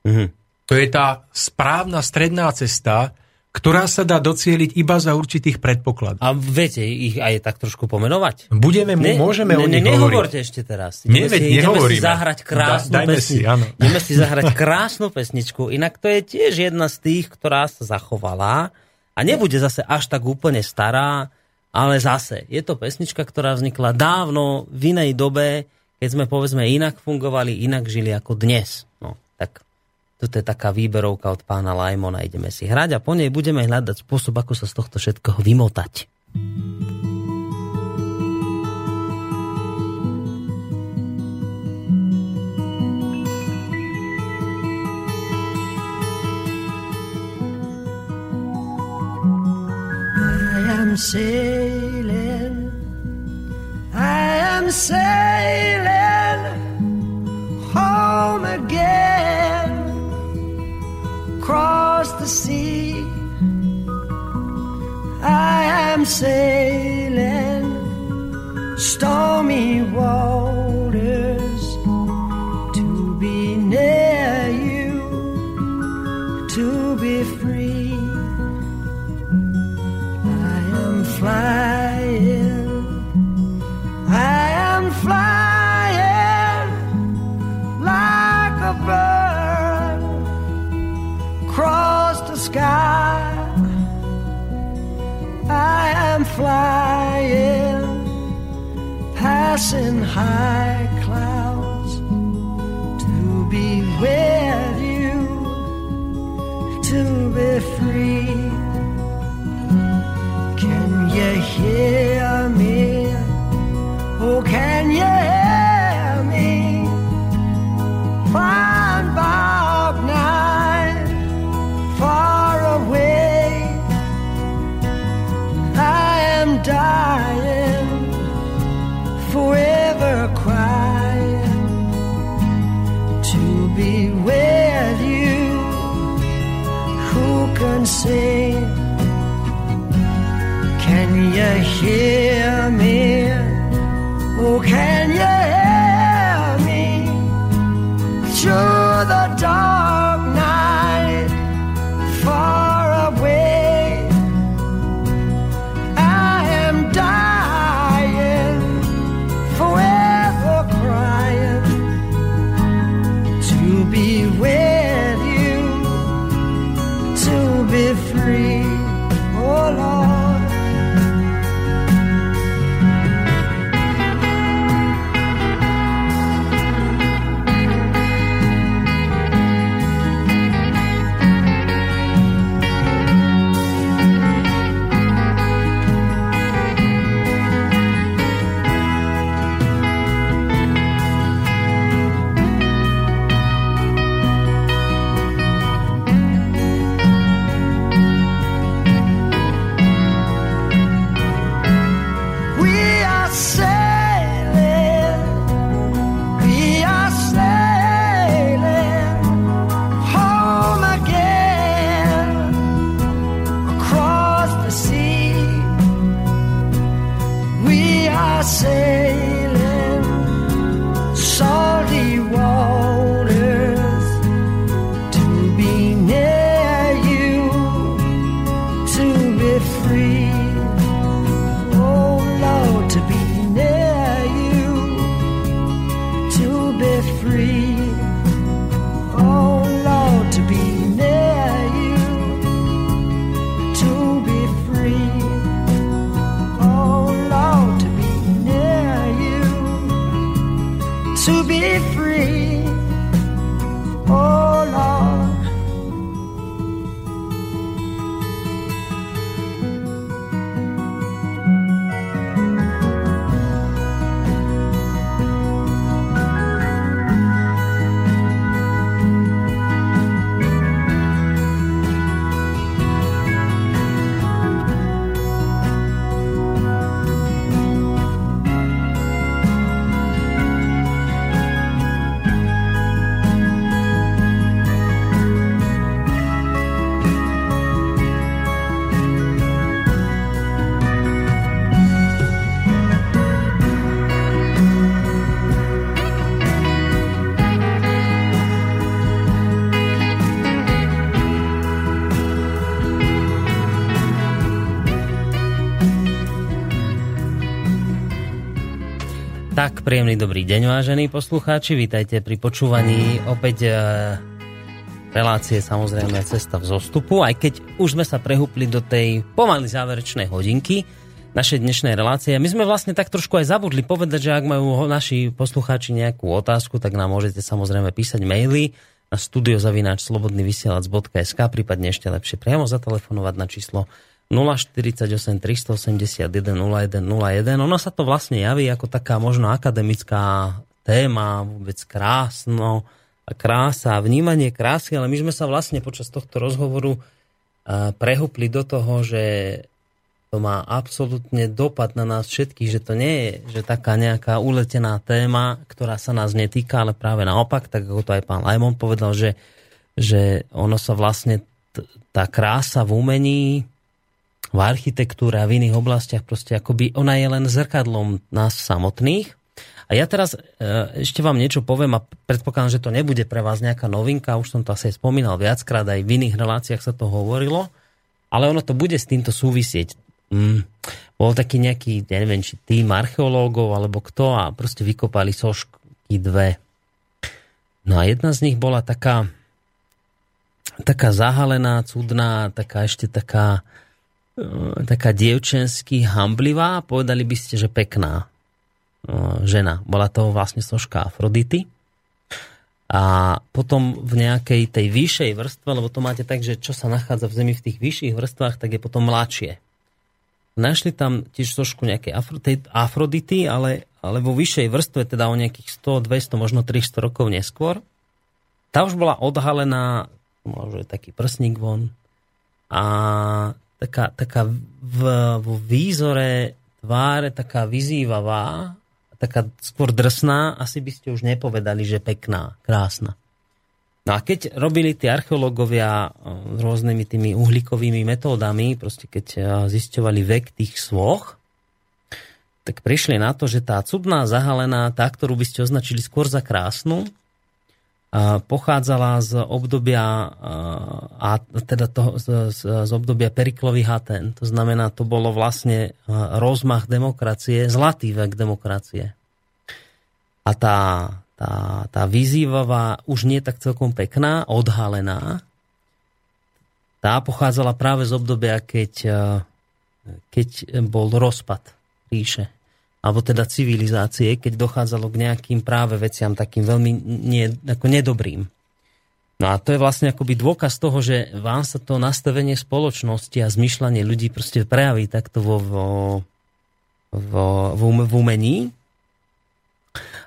Mhm. To je tá správna stredná cesta, ktorá sa dá docieliť iba za určitých predpokladov. A viete ich aj tak trošku pomenovať? Budeme, ne, môžeme ne, o nich ne, Nehovorte ešte teraz. Nie, veď, nehovoríme. si zahrať krásnu da, pesni, si, áno. Ideme si zahrať krásnu pesničku. Inak to je tiež jedna z tých, ktorá sa zachovala a nebude zase až tak úplne stará, ale zase je to pesnička, ktorá vznikla dávno v inej dobe, keď sme povedzme inak fungovali, inak žili ako dnes. No, tak toto je taká výberovka od pána Lajmona. Ideme si hrať a po nej budeme hľadať spôsob, ako sa z tohto všetkoho vymotať. I am sailing, I am sailing home again. Across the sea. I am sailing stormy waters to be near you, to be free. I am flying, I am flying sky. I am flying, passing high clouds to be with you, to be free. Can you hear me? Oh, can you hear me? Fly. crying, forever crying to be with you. Who can say? Can you hear me? Oh, can you hear me through the dark? Príjemný dobrý deň, vážení poslucháči. Vítajte pri počúvaní opäť e, relácie samozrejme Cesta v zostupu, aj keď už sme sa prehúpli do tej pomaly záverečnej hodinky našej dnešnej relácie. My sme vlastne tak trošku aj zabudli povedať, že ak majú naši poslucháči nejakú otázku, tak nám môžete samozrejme písať maily na studiozavináč.slobodnyvysielac.sk prípadne ešte lepšie priamo zatelefonovať na číslo 048 381 0101. Ono sa to vlastne javí ako taká možno akademická téma, vôbec krásno krása vnímanie krásy, ale my sme sa vlastne počas tohto rozhovoru prehúpli do toho, že to má absolútne dopad na nás všetkých, že to nie je že taká nejaká uletená téma, ktorá sa nás netýka, ale práve naopak, tak ako to aj pán Lajmon povedal, že, že ono sa vlastne tá krása v umení v architektúre a v iných oblastiach proste akoby ona je len zrkadlom nás samotných. A ja teraz e, ešte vám niečo poviem a predpokladám, že to nebude pre vás nejaká novinka, už som to asi spomínal viackrát, aj v iných reláciách sa to hovorilo, ale ono to bude s týmto súvisieť. Mm, bol taký nejaký, ja neviem, či tým archeológov alebo kto a proste vykopali sošky dve. No a jedna z nich bola taká taká zahalená, cudná, taká ešte taká taká dievčensky hamblivá, povedali by ste, že pekná žena. Bola to vlastne soška Afrodity. A potom v nejakej tej vyššej vrstve, lebo to máte tak, že čo sa nachádza v Zemi v tých vyšších vrstvách, tak je potom mladšie. Našli tam tiež sošku nejakej Afrodity, ale, ale vo vyššej vrstve, teda o nejakých 100, 200, možno 300 rokov neskôr, tá už bola odhalená, možno taký prsník von, a taká, taká v, v výzore tváre taká vyzývavá, taká skôr drsná, asi by ste už nepovedali, že pekná, krásna. No a keď robili tí archeológovia eh, rôznymi tými uhlíkovými metódami, proste keď eh, zisťovali vek tých svoch, tak prišli na to, že tá cudná zahalená, tá, ktorú by ste označili skôr za krásnu, pochádzala z obdobia a teda to, z, z obdobia Periklových Haten. To znamená, to bolo vlastne rozmach demokracie, zlatý vek demokracie. A tá, tá, tá vyzývavá, už nie tak celkom pekná, odhalená, tá pochádzala práve z obdobia, keď, keď bol rozpad ríše alebo teda civilizácie, keď dochádzalo k nejakým práve veciam takým veľmi nie, ako nedobrým. No a to je vlastne akoby dôkaz toho, že vám sa to nastavenie spoločnosti a zmyšľanie ľudí proste prejaví takto vo, vo, vo, vo, v umení.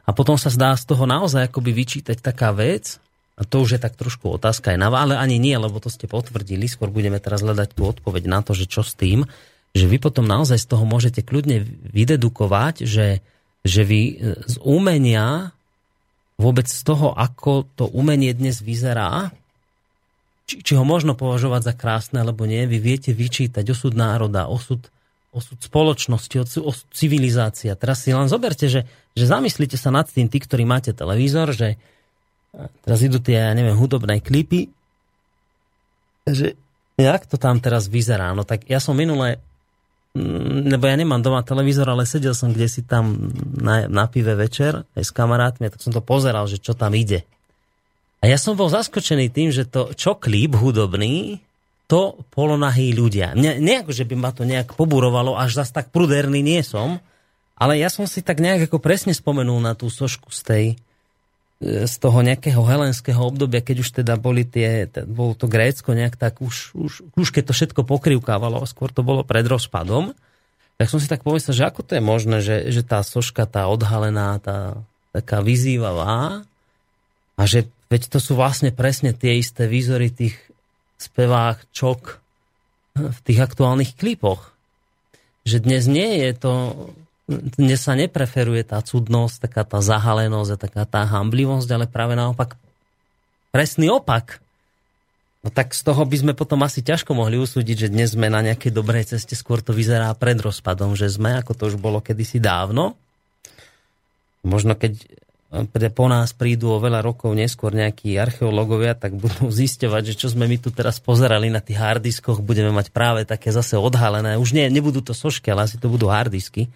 A potom sa zdá z toho naozaj akoby vyčítať taká vec, a to už je tak trošku otázka aj na ale ani nie, lebo to ste potvrdili, skôr budeme teraz hľadať tú odpoveď na to, že čo s tým, že vy potom naozaj z toho môžete kľudne vydedukovať, že, že vy e, z umenia, vôbec z toho, ako to umenie dnes vyzerá, či, či ho možno považovať za krásne, alebo nie, vy viete vyčítať osud národa, osud, osud spoločnosti, osud civilizácia. Teraz si len zoberte, že, že zamyslite sa nad tým, tí, ktorí máte televízor, že teraz idú tie, ja neviem, hudobné klipy, že jak to tam teraz vyzerá? No tak ja som minule lebo ja nemám doma televízor, ale sedel som kde si tam na, na pive večer aj s kamarátmi, tak som to pozeral, že čo tam ide. A ja som bol zaskočený tým, že to, čo klip hudobný, to polonahí ľudia. Ne, nejako, že by ma to nejak poburovalo, až zas tak pruderný nie som, ale ja som si tak nejak ako presne spomenul na tú sošku z tej, z toho nejakého helenského obdobia, keď už teda boli tie, bolo to Grécko nejak tak už, už, už keď to všetko pokrivkávalo, skôr to bolo pred rozpadom, tak som si tak pomyslel, že ako to je možné, že, že tá soška, tá odhalená, tá taká vyzývavá a že veď to sú vlastne presne tie isté výzory tých spevách čok v tých aktuálnych klipoch. Že dnes nie je to dnes sa nepreferuje tá cudnosť, taká tá zahalenosť a taká tá hamblivosť, ale práve naopak presný opak. No tak z toho by sme potom asi ťažko mohli usúdiť, že dnes sme na nejakej dobrej ceste, skôr to vyzerá pred rozpadom, že sme, ako to už bolo kedysi dávno. Možno keď po nás prídu o veľa rokov neskôr nejakí archeológovia, tak budú zisťovať, že čo sme my tu teraz pozerali na tých hardiskoch, budeme mať práve také zase odhalené. Už nie, nebudú to sošky, ale asi to budú hardisky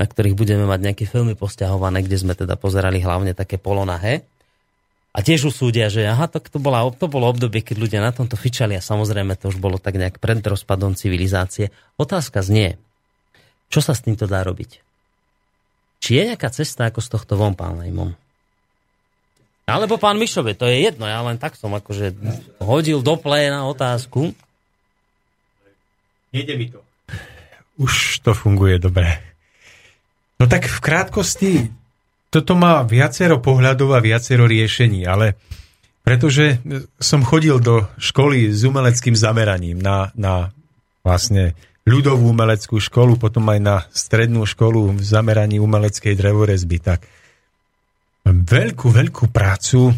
na ktorých budeme mať nejaké filmy posťahované, kde sme teda pozerali hlavne také polonahé. A tiež usúdia, že aha, tak to, bola, to bolo obdobie, keď ľudia na tomto fičali a samozrejme to už bolo tak nejak pred rozpadom civilizácie. Otázka znie, čo sa s týmto dá robiť? Či je nejaká cesta ako z tohto von, pán Lejmon? Alebo pán Mišove, to je jedno, ja len tak som akože hodil do pléna otázku. Nejde mi to. Už to funguje dobre. No tak v krátkosti, toto má viacero pohľadov a viacero riešení, ale pretože som chodil do školy s umeleckým zameraním na, na vlastne ľudovú umeleckú školu, potom aj na strednú školu v zameraní umeleckej drevorezby, tak veľkú, veľkú prácu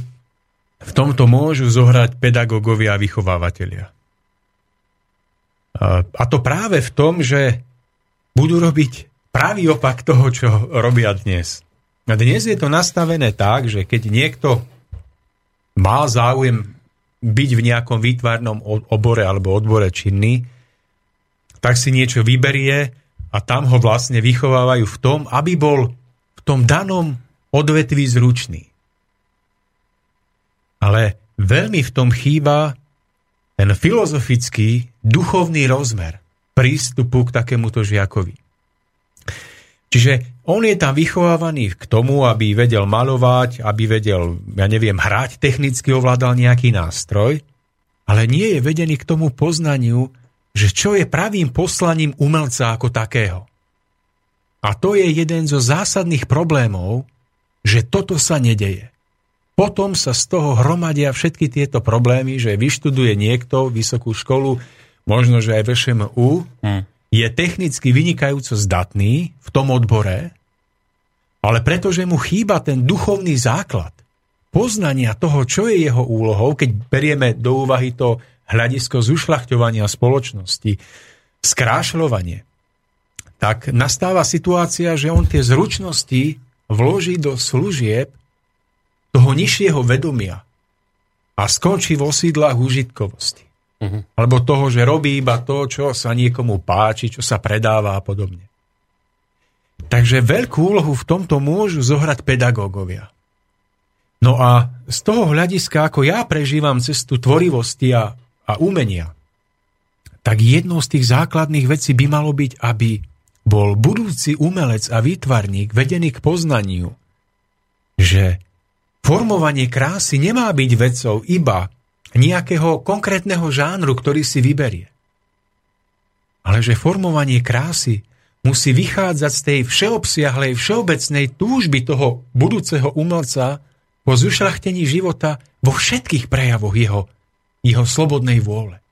v tomto môžu zohrať pedagógovia a vychovávateľia. A to práve v tom, že budú robiť pravý opak toho, čo robia dnes. A dnes je to nastavené tak, že keď niekto má záujem byť v nejakom výtvarnom obore alebo odbore činný, tak si niečo vyberie a tam ho vlastne vychovávajú v tom, aby bol v tom danom odvetví zručný. Ale veľmi v tom chýba ten filozofický, duchovný rozmer prístupu k takémuto žiakovi. Čiže on je tam vychovávaný k tomu, aby vedel malovať, aby vedel, ja neviem, hrať, technicky ovládal nejaký nástroj, ale nie je vedený k tomu poznaniu, že čo je pravým poslaním umelca ako takého. A to je jeden zo zásadných problémov, že toto sa nedeje. Potom sa z toho hromadia všetky tieto problémy, že vyštuduje niekto vysokú školu, možno, že aj VŠMU, hmm je technicky vynikajúco zdatný v tom odbore, ale pretože mu chýba ten duchovný základ poznania toho, čo je jeho úlohou, keď berieme do úvahy to hľadisko zušľachťovania spoločnosti, skrášľovanie, tak nastáva situácia, že on tie zručnosti vloží do služieb toho nižšieho vedomia a skončí vo sídlach užitkovosti. Uh-huh. Alebo toho, že robí iba to, čo sa niekomu páči, čo sa predáva a podobne. Takže veľkú úlohu v tomto môžu zohrať pedagógovia. No a z toho hľadiska, ako ja prežívam cestu tvorivosti a, a umenia, tak jednou z tých základných vecí by malo byť, aby bol budúci umelec a výtvarník vedený k poznaniu, že formovanie krásy nemá byť vecou iba nejakého konkrétneho žánru, ktorý si vyberie. Ale že formovanie krásy musí vychádzať z tej všeobsiahlej, všeobecnej túžby toho budúceho umelca po zušľachtení života vo všetkých prejavoch jeho, jeho slobodnej vôle.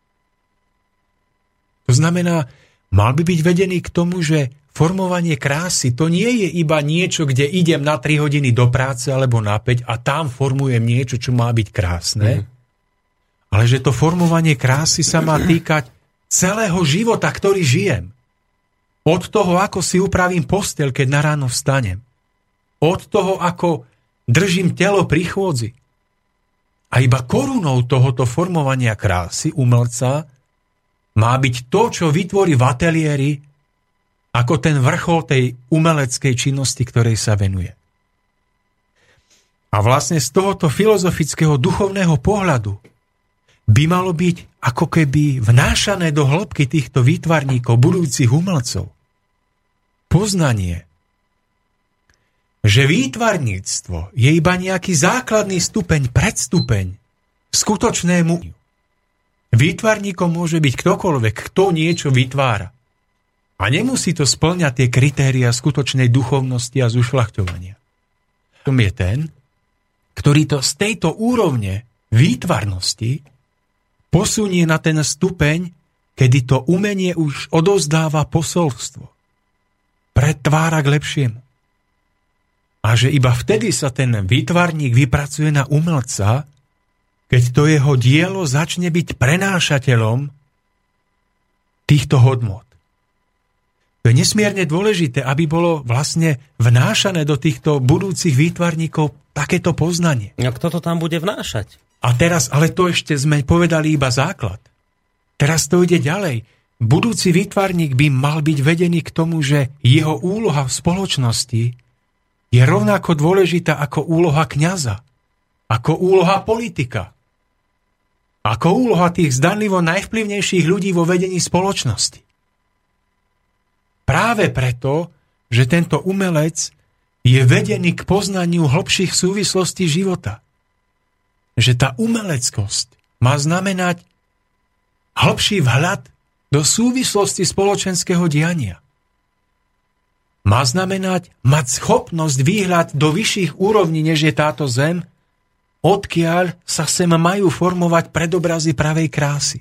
To znamená, mal by byť vedený k tomu, že formovanie krásy to nie je iba niečo, kde idem na 3 hodiny do práce alebo na 5 a tam formujem niečo, čo má byť krásne, mm ale že to formovanie krásy sa má týkať celého života, ktorý žijem. Od toho, ako si upravím postel, keď na ráno vstanem. Od toho, ako držím telo pri chôdzi. A iba korunou tohoto formovania krásy umelca má byť to, čo vytvorí v ateliéri ako ten vrchol tej umeleckej činnosti, ktorej sa venuje. A vlastne z tohoto filozofického duchovného pohľadu by malo byť ako keby vnášané do hĺbky týchto výtvarníkov, budúcich umelcov. Poznanie, že výtvarníctvo je iba nejaký základný stupeň, predstupeň skutočnému. Výtvarníkom môže byť ktokoľvek, kto niečo vytvára. A nemusí to splňať tie kritéria skutočnej duchovnosti a zušľachťovania. Tom je ten, ktorý to z tejto úrovne výtvarnosti posunie na ten stupeň, kedy to umenie už odozdáva posolstvo. Pretvára k lepšiemu. A že iba vtedy sa ten výtvarník vypracuje na umelca, keď to jeho dielo začne byť prenášateľom týchto hodnot. To je nesmierne dôležité, aby bolo vlastne vnášané do týchto budúcich výtvarníkov takéto poznanie. A kto to tam bude vnášať? A teraz, ale to ešte sme povedali iba základ. Teraz to ide ďalej. Budúci výtvarník by mal byť vedený k tomu, že jeho úloha v spoločnosti je rovnako dôležitá ako úloha kňaza, ako úloha politika, ako úloha tých zdanlivo najvplyvnejších ľudí vo vedení spoločnosti. Práve preto, že tento umelec je vedený k poznaniu hlbších súvislostí života – že tá umeleckosť má znamenať hlbší vhľad do súvislosti spoločenského diania. Má znamenať mať schopnosť výhľad do vyšších úrovní, než je táto zem, odkiaľ sa sem majú formovať predobrazy pravej krásy.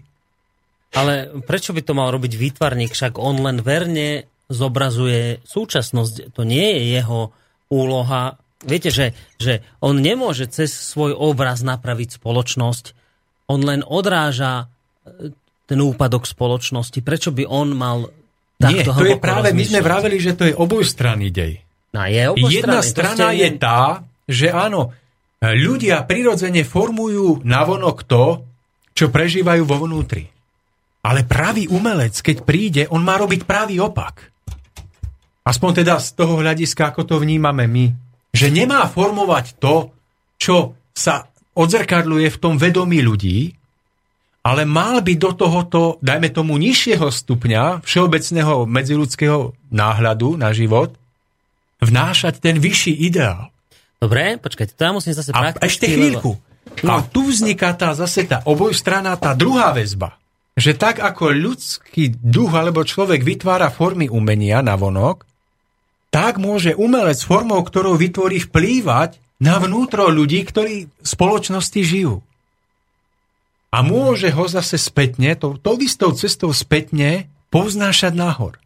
Ale prečo by to mal robiť výtvarník? Však on len verne zobrazuje súčasnosť. To nie je jeho úloha Viete, že, že on nemôže cez svoj obraz napraviť spoločnosť, on len odráža e, ten úpadok spoločnosti. Prečo by on mal takto Nie, to je práve, my sme vraveli, že to je obojstranný dej. No, je Jedna strana je tá, že áno, ľudia prirodzene formujú navonok to, čo prežívajú vo vnútri. Ale pravý umelec, keď príde, on má robiť pravý opak. Aspoň teda z toho hľadiska, ako to vnímame my že nemá formovať to, čo sa odzrkadluje v tom vedomí ľudí, ale mal by do tohoto, dajme tomu, nižšieho stupňa všeobecného medziludského náhľadu na život vnášať ten vyšší ideál. Dobre, počkajte, to ja musím zase A ešte chvíľku. No. A tu vzniká tá zase tá obojstrana, tá druhá väzba. Že tak ako ľudský duch alebo človek vytvára formy umenia na vonok, tak môže umelec formou, ktorou vytvorí vplývať na vnútro ľudí, ktorí v spoločnosti žijú. A môže ho zase spätne, to, to istou cestou spätne povznášať nahor.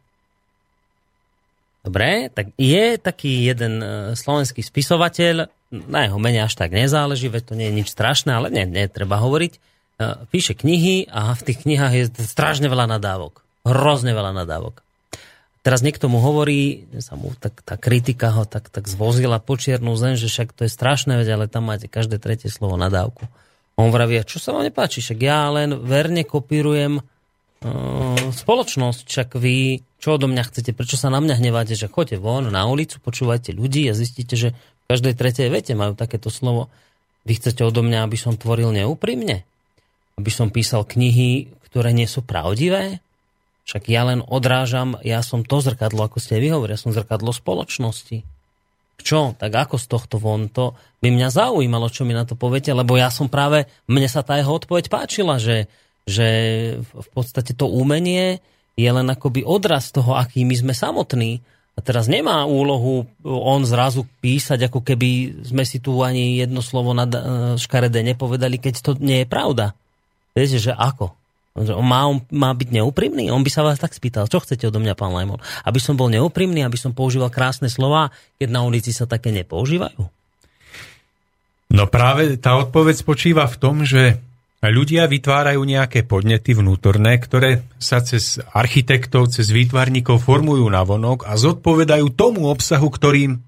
Dobre, tak je taký jeden e, slovenský spisovateľ, na jeho mene až tak nezáleží, veď to nie je nič strašné, ale nie, nie treba hovoriť. E, píše knihy a v tých knihách je strašne veľa nadávok. Hrozne veľa nadávok. Teraz niekto mu hovorí, sa mu tak, tá kritika ho tak, tak zvozila po čiernu zem, že však to je strašné, veď, ale tam máte každé tretie slovo nadávku. On vraví, čo sa vám nepáči, však ja len verne kopírujem uh, spoločnosť, však vy čo odo mňa chcete, prečo sa na mňa hneváte, že chodte von na ulicu, počúvajte ľudí a zistíte, že v každej tretej vete majú takéto slovo. Vy chcete odo mňa, aby som tvoril neúprimne? Aby som písal knihy, ktoré nie sú pravdivé? Však ja len odrážam, ja som to zrkadlo, ako ste vyhovorili, ja som zrkadlo spoločnosti. Čo? Tak ako z tohto von? To by mňa zaujímalo, čo mi na to poviete, lebo ja som práve, mne sa tá jeho odpoveď páčila, že, že v podstate to umenie je len akoby odraz toho, aký my sme samotní. A teraz nemá úlohu on zrazu písať, ako keby sme si tu ani jedno slovo na škaredé nepovedali, keď to nie je pravda. Viete, že ako? On má, on má byť neúprimný? On by sa vás tak spýtal, čo chcete odo mňa, pán Lajmon? Aby som bol neúprimný, aby som používal krásne slova, keď na ulici sa také nepoužívajú? No práve tá odpoveď spočíva v tom, že ľudia vytvárajú nejaké podnety vnútorné, ktoré sa cez architektov, cez výtvarníkov formujú na vonok a zodpovedajú tomu obsahu, ktorým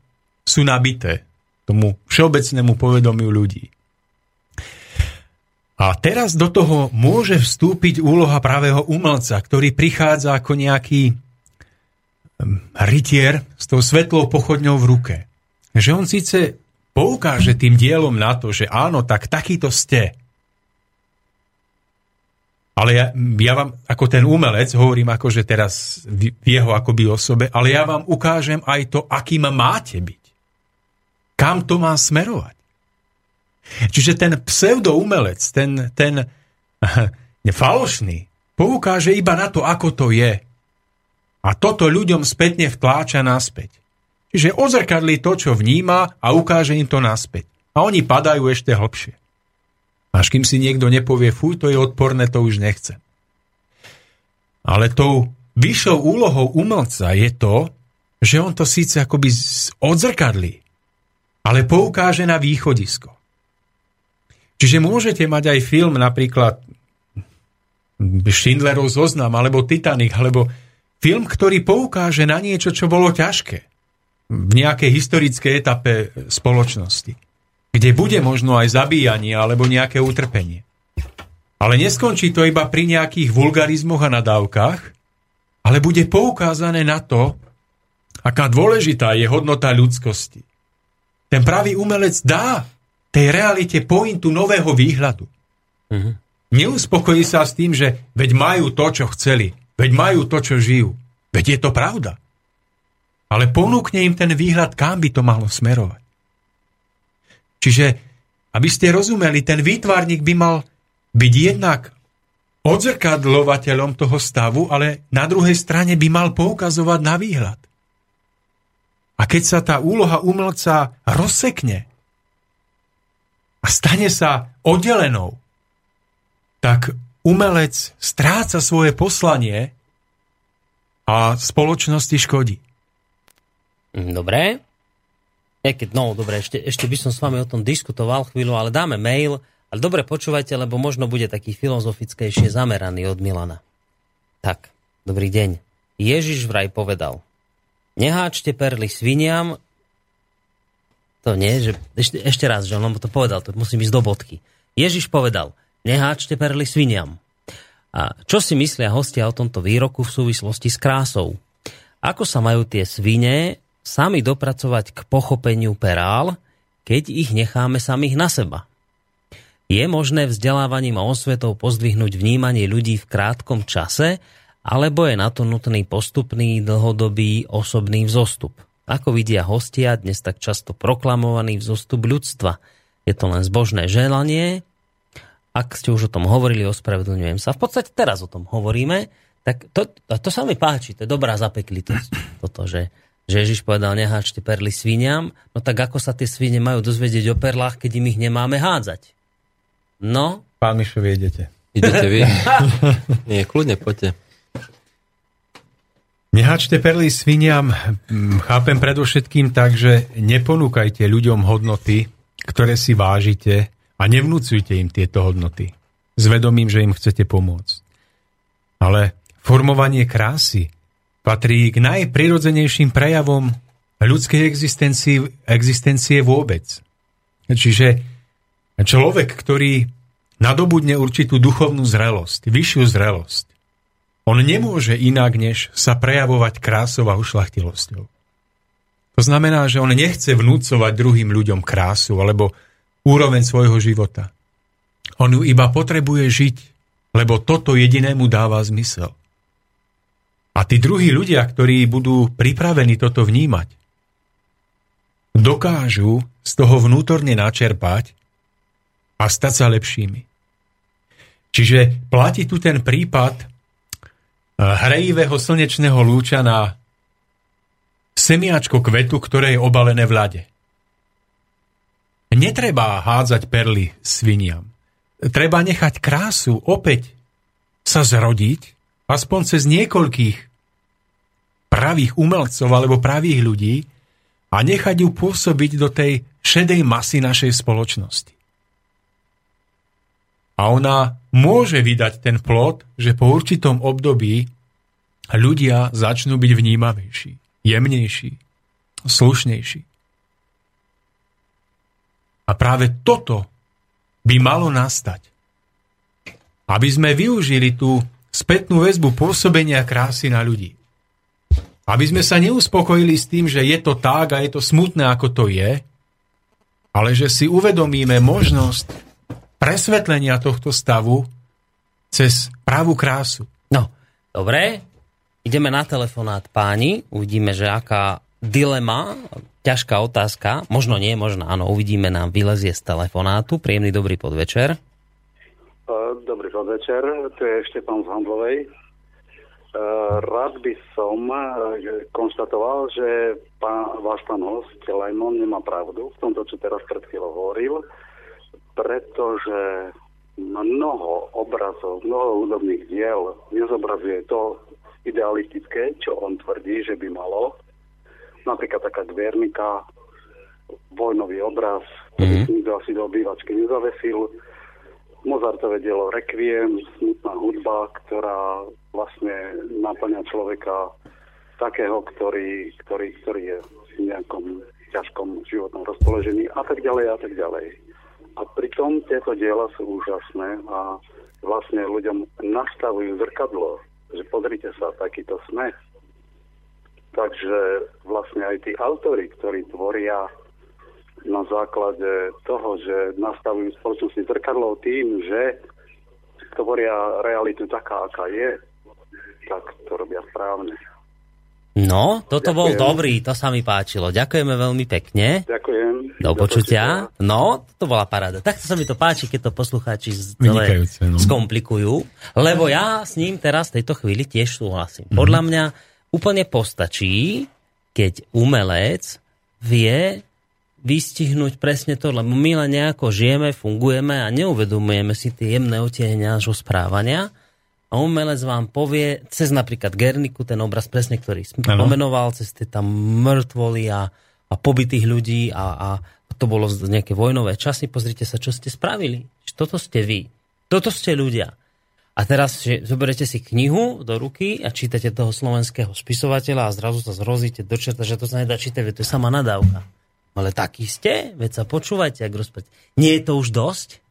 sú nabité, tomu všeobecnému povedomiu ľudí. A teraz do toho môže vstúpiť úloha pravého umelca, ktorý prichádza ako nejaký rytier s tou svetlou pochodňou v ruke. Že on síce poukáže tým dielom na to, že áno, tak takýto ste, ale ja, ja vám, ako ten umelec, hovorím akože teraz v jeho akoby osobe, ale ja vám ukážem aj to, akým máte byť. Kam to má smerovať. Čiže ten pseudoumelec, ten, ten falošný, poukáže iba na to, ako to je. A toto ľuďom spätne vtláča naspäť. Čiže ozrkadlí to, čo vníma a ukáže im to naspäť. A oni padajú ešte hlbšie. Až kým si niekto nepovie, fuj, to je odporné, to už nechcem. Ale tou vyššou úlohou umelca je to, že on to síce akoby odzrkadlí, ale poukáže na východisko. Čiže môžete mať aj film napríklad Schindlerov zoznam, alebo Titanic, alebo film, ktorý poukáže na niečo, čo bolo ťažké v nejakej historickej etape spoločnosti kde bude možno aj zabíjanie alebo nejaké utrpenie. Ale neskončí to iba pri nejakých vulgarizmoch a nadávkach, ale bude poukázané na to, aká dôležitá je hodnota ľudskosti. Ten pravý umelec dá tej realite pointu nového výhľadu. Uh-huh. Neuspokojí sa s tým, že veď majú to, čo chceli, veď majú to, čo žijú. Veď je to pravda. Ale ponúkne im ten výhľad, kam by to malo smerovať. Čiže, aby ste rozumeli, ten výtvarník by mal byť jednak odzrkadlovateľom toho stavu, ale na druhej strane by mal poukazovať na výhľad. A keď sa tá úloha umelca rozsekne a stane sa oddelenou, tak umelec stráca svoje poslanie a spoločnosti škodí. Dobre, keď, no dobre, ešte, ešte by som s vami o tom diskutoval chvíľu, ale dáme mail. Ale dobre počúvajte, lebo možno bude taký filozofickejšie zameraný od Milana. Tak, dobrý deň. Ježiš vraj povedal, neháčte perly sviniam, to nie, že ešte, ešte raz, že on to povedal, to musím ísť do bodky. Ježiš povedal, neháčte perly sviniam. A čo si myslia hostia o tomto výroku v súvislosti s krásou? Ako sa majú tie svine sami dopracovať k pochopeniu perál, keď ich necháme samých na seba. Je možné vzdelávaním a osvetou pozdvihnúť vnímanie ľudí v krátkom čase, alebo je na to nutný postupný, dlhodobý, osobný vzostup. Ako vidia hostia dnes tak často proklamovaný vzostup ľudstva. Je to len zbožné želanie. Ak ste už o tom hovorili, ospravedlňujem sa. V podstate teraz o tom hovoríme. Tak to, to sa mi páči, to je dobrá zapeklitosť. Toto, že že Ježiš povedal, neháčte perly sviniam, no tak ako sa tie svine majú dozvedieť o perlách, keď im ich nemáme hádzať? No? Pán Mišo, vy idete. Idete vy? Nie, kľudne, poďte. Nehačte perly sviniam, chápem predovšetkým tak, že neponúkajte ľuďom hodnoty, ktoré si vážite a nevnúcujte im tieto hodnoty. Zvedomím, že im chcete pomôcť. Ale formovanie krásy patrí k najprirodzenejším prejavom ľudskej existencie, existencie vôbec. Čiže človek, ktorý nadobudne určitú duchovnú zrelosť, vyššiu zrelosť, on nemôže inak, než sa prejavovať krásou a ušlachtilosťou. To znamená, že on nechce vnúcovať druhým ľuďom krásu alebo úroveň svojho života. On ju iba potrebuje žiť, lebo toto jedinému dáva zmysel. A tí druhí ľudia, ktorí budú pripravení toto vnímať, dokážu z toho vnútorne načerpať a stať sa lepšími. Čiže platí tu ten prípad hrejivého slnečného lúča na semiačko kvetu, ktoré je obalené v ľade. Netreba hádzať perly sviniam. Treba nechať krásu opäť sa zrodiť, aspoň cez niekoľkých pravých umelcov alebo pravých ľudí a nechať ju pôsobiť do tej šedej masy našej spoločnosti. A ona môže vydať ten plod, že po určitom období ľudia začnú byť vnímavejší, jemnejší, slušnejší. A práve toto by malo nastať. Aby sme využili tú spätnú väzbu pôsobenia krásy na ľudí. Aby sme sa neuspokojili s tým, že je to tak a je to smutné, ako to je, ale že si uvedomíme možnosť presvetlenia tohto stavu cez pravú krásu. No, dobre, ideme na telefonát páni, uvidíme, že aká dilema, ťažká otázka, možno nie, možno áno, uvidíme, nám vylezie z telefonátu. Príjemný dobrý podvečer. Dobrý podvečer, tu je ešte pán z Handlovej. Rád by som konštatoval, že pán, váš pán host, Lajmon, nemá pravdu v tomto, čo teraz pred chvíľou hovoril pretože mnoho obrazov, mnoho hudobných diel nezobrazuje to idealistické, čo on tvrdí, že by malo. Napríklad taká Gvernika, vojnový obraz, mm-hmm. nikto asi do obývačky nezavesil. Mozartové dielo Requiem, smutná hudba, ktorá vlastne naplňa človeka takého, ktorý, ktorý, ktorý je v nejakom ťažkom životnom rozpoložení a tak ďalej a tak ďalej. A pritom tieto diela sú úžasné a vlastne ľuďom nastavujú zrkadlo, že pozrite sa, takýto sme. Takže vlastne aj tí autory, ktorí tvoria na základe toho, že nastavujú spoločnosti zrkadlo tým, že tvoria realitu taká, aká je, tak to robia správne. No, toto Ďakujem. bol dobrý, to sa mi páčilo. Ďakujeme veľmi pekne. Ďakujem. Do počutia. No, to bola paráda. Takto sa mi to páči, keď to poslucháči no. skomplikujú. Lebo ja s ním teraz v tejto chvíli tiež súhlasím. Mm-hmm. Podľa mňa úplne postačí, keď umelec vie vystihnúť presne to, lebo my len nejako žijeme, fungujeme a neuvedomujeme si tie jemné otiene nášho správania a umelec vám povie, cez napríklad Gerniku, ten obraz presne, ktorý som pomenoval, cez tie tam mŕtvoly a, a pobytých ľudí a, a to bolo z nejaké vojnové časy, pozrite sa, čo ste spravili. Toto ste vy. Toto ste ľudia. A teraz že zoberete si knihu do ruky a čítate toho slovenského spisovateľa a zrazu sa zrozíte do čerta, že to sa nedá čítať, to je sama nadávka. Ale taký ste, veď sa počúvajte, ak rozprávate. Nie je to už dosť?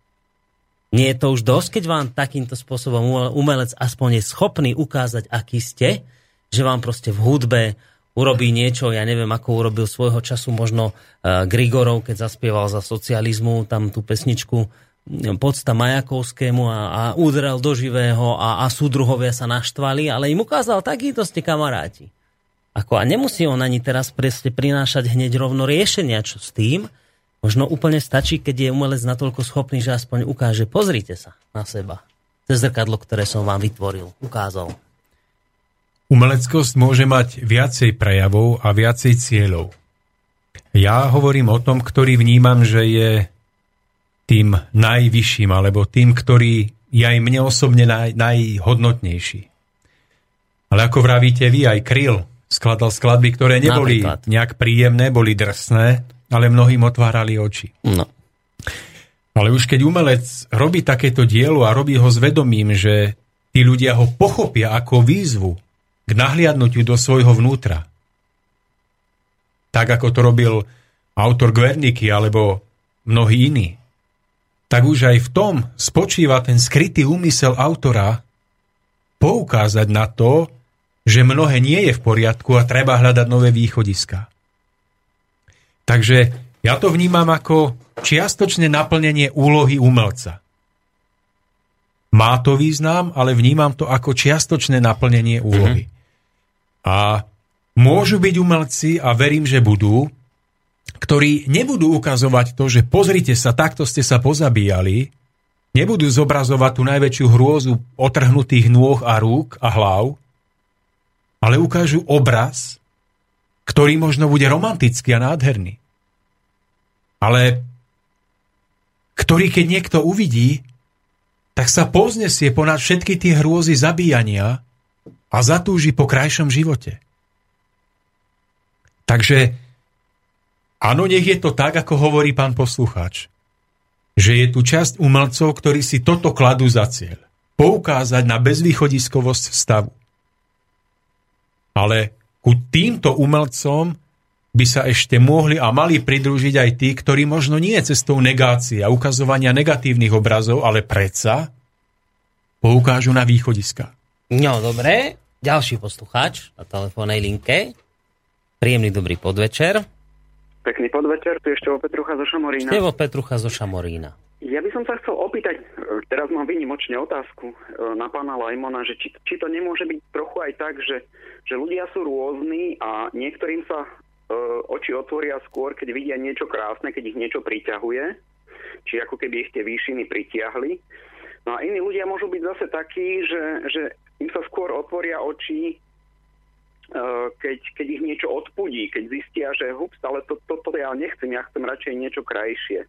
Nie je to už dosť, keď vám takýmto spôsobom umelec aspoň je schopný ukázať, aký ste, že vám proste v hudbe urobí niečo, ja neviem, ako urobil svojho času možno uh, Grigorov, keď zaspieval za socializmu tam tú pesničku podsta Majakovskému a, a udrel do živého a, a súdruhovia sa naštvali, ale im ukázal, takýto ste kamaráti. Ako, a nemusí on ani teraz presne prinášať hneď rovno riešenia, čo s tým, Možno úplne stačí, keď je umelec natoľko schopný, že aspoň ukáže, pozrite sa na seba. Cez zrkadlo, ktoré som vám vytvoril, ukázal. Umeleckosť môže mať viacej prejavov a viacej cieľov. Ja hovorím o tom, ktorý vnímam, že je tým najvyšším, alebo tým, ktorý je aj mne osobne naj, najhodnotnejší. Ale ako vravíte vy, aj Kryl skladal skladby, ktoré neboli Napríklad. nejak príjemné, boli drsné, ale mnohým otvárali oči. No. Ale už keď umelec robí takéto dielo a robí ho s vedomím, že tí ľudia ho pochopia ako výzvu k nahliadnutiu do svojho vnútra, tak ako to robil autor Guerniky alebo mnohí iní, tak už aj v tom spočíva ten skrytý úmysel autora poukázať na to, že mnohé nie je v poriadku a treba hľadať nové východiska. Takže ja to vnímam ako čiastočné naplnenie úlohy umelca. Má to význam, ale vnímam to ako čiastočné naplnenie úlohy. Mm-hmm. A Môžu byť umelci, a verím, že budú, ktorí nebudú ukazovať to, že pozrite sa, takto ste sa pozabíjali, nebudú zobrazovať tú najväčšiu hrôzu otrhnutých nôh a rúk a hlav, ale ukážu obraz, ktorý možno bude romantický a nádherný. Ale ktorý keď niekto uvidí, tak sa poznesie ponad všetky tie hrôzy zabíjania a zatúži po krajšom živote. Takže áno, nech je to tak, ako hovorí pán poslucháč, že je tu časť umelcov, ktorí si toto kladú za cieľ. Poukázať na bezvýchodiskovosť stavu. Ale ku týmto umelcom by sa ešte mohli a mali pridružiť aj tí, ktorí možno nie cestou negácie a ukazovania negatívnych obrazov, ale predsa poukážu na východiska. No dobre, ďalší poslucháč na telefónnej linke. Príjemný dobrý podvečer. Pekný podvečer, tu ešte o Petrucha zo Šamorína. Ste o Petrucha zo Šamorína. Ja by som sa chcel opýtať, teraz mám vynimočne otázku e, na pána Lajmona, že či, či to nemôže byť trochu aj tak, že, že ľudia sú rôzni a niektorým sa e, oči otvoria skôr, keď vidia niečo krásne, keď ich niečo priťahuje, či ako keby ich tie výšiny pritiahli. No a iní ľudia môžu byť zase takí, že, že im sa skôr otvoria oči Eh, keď, keď ich niečo odpudí, keď zistia, že hups, ale to, to, to ja nechcem, ja chcem radšej niečo krajšie.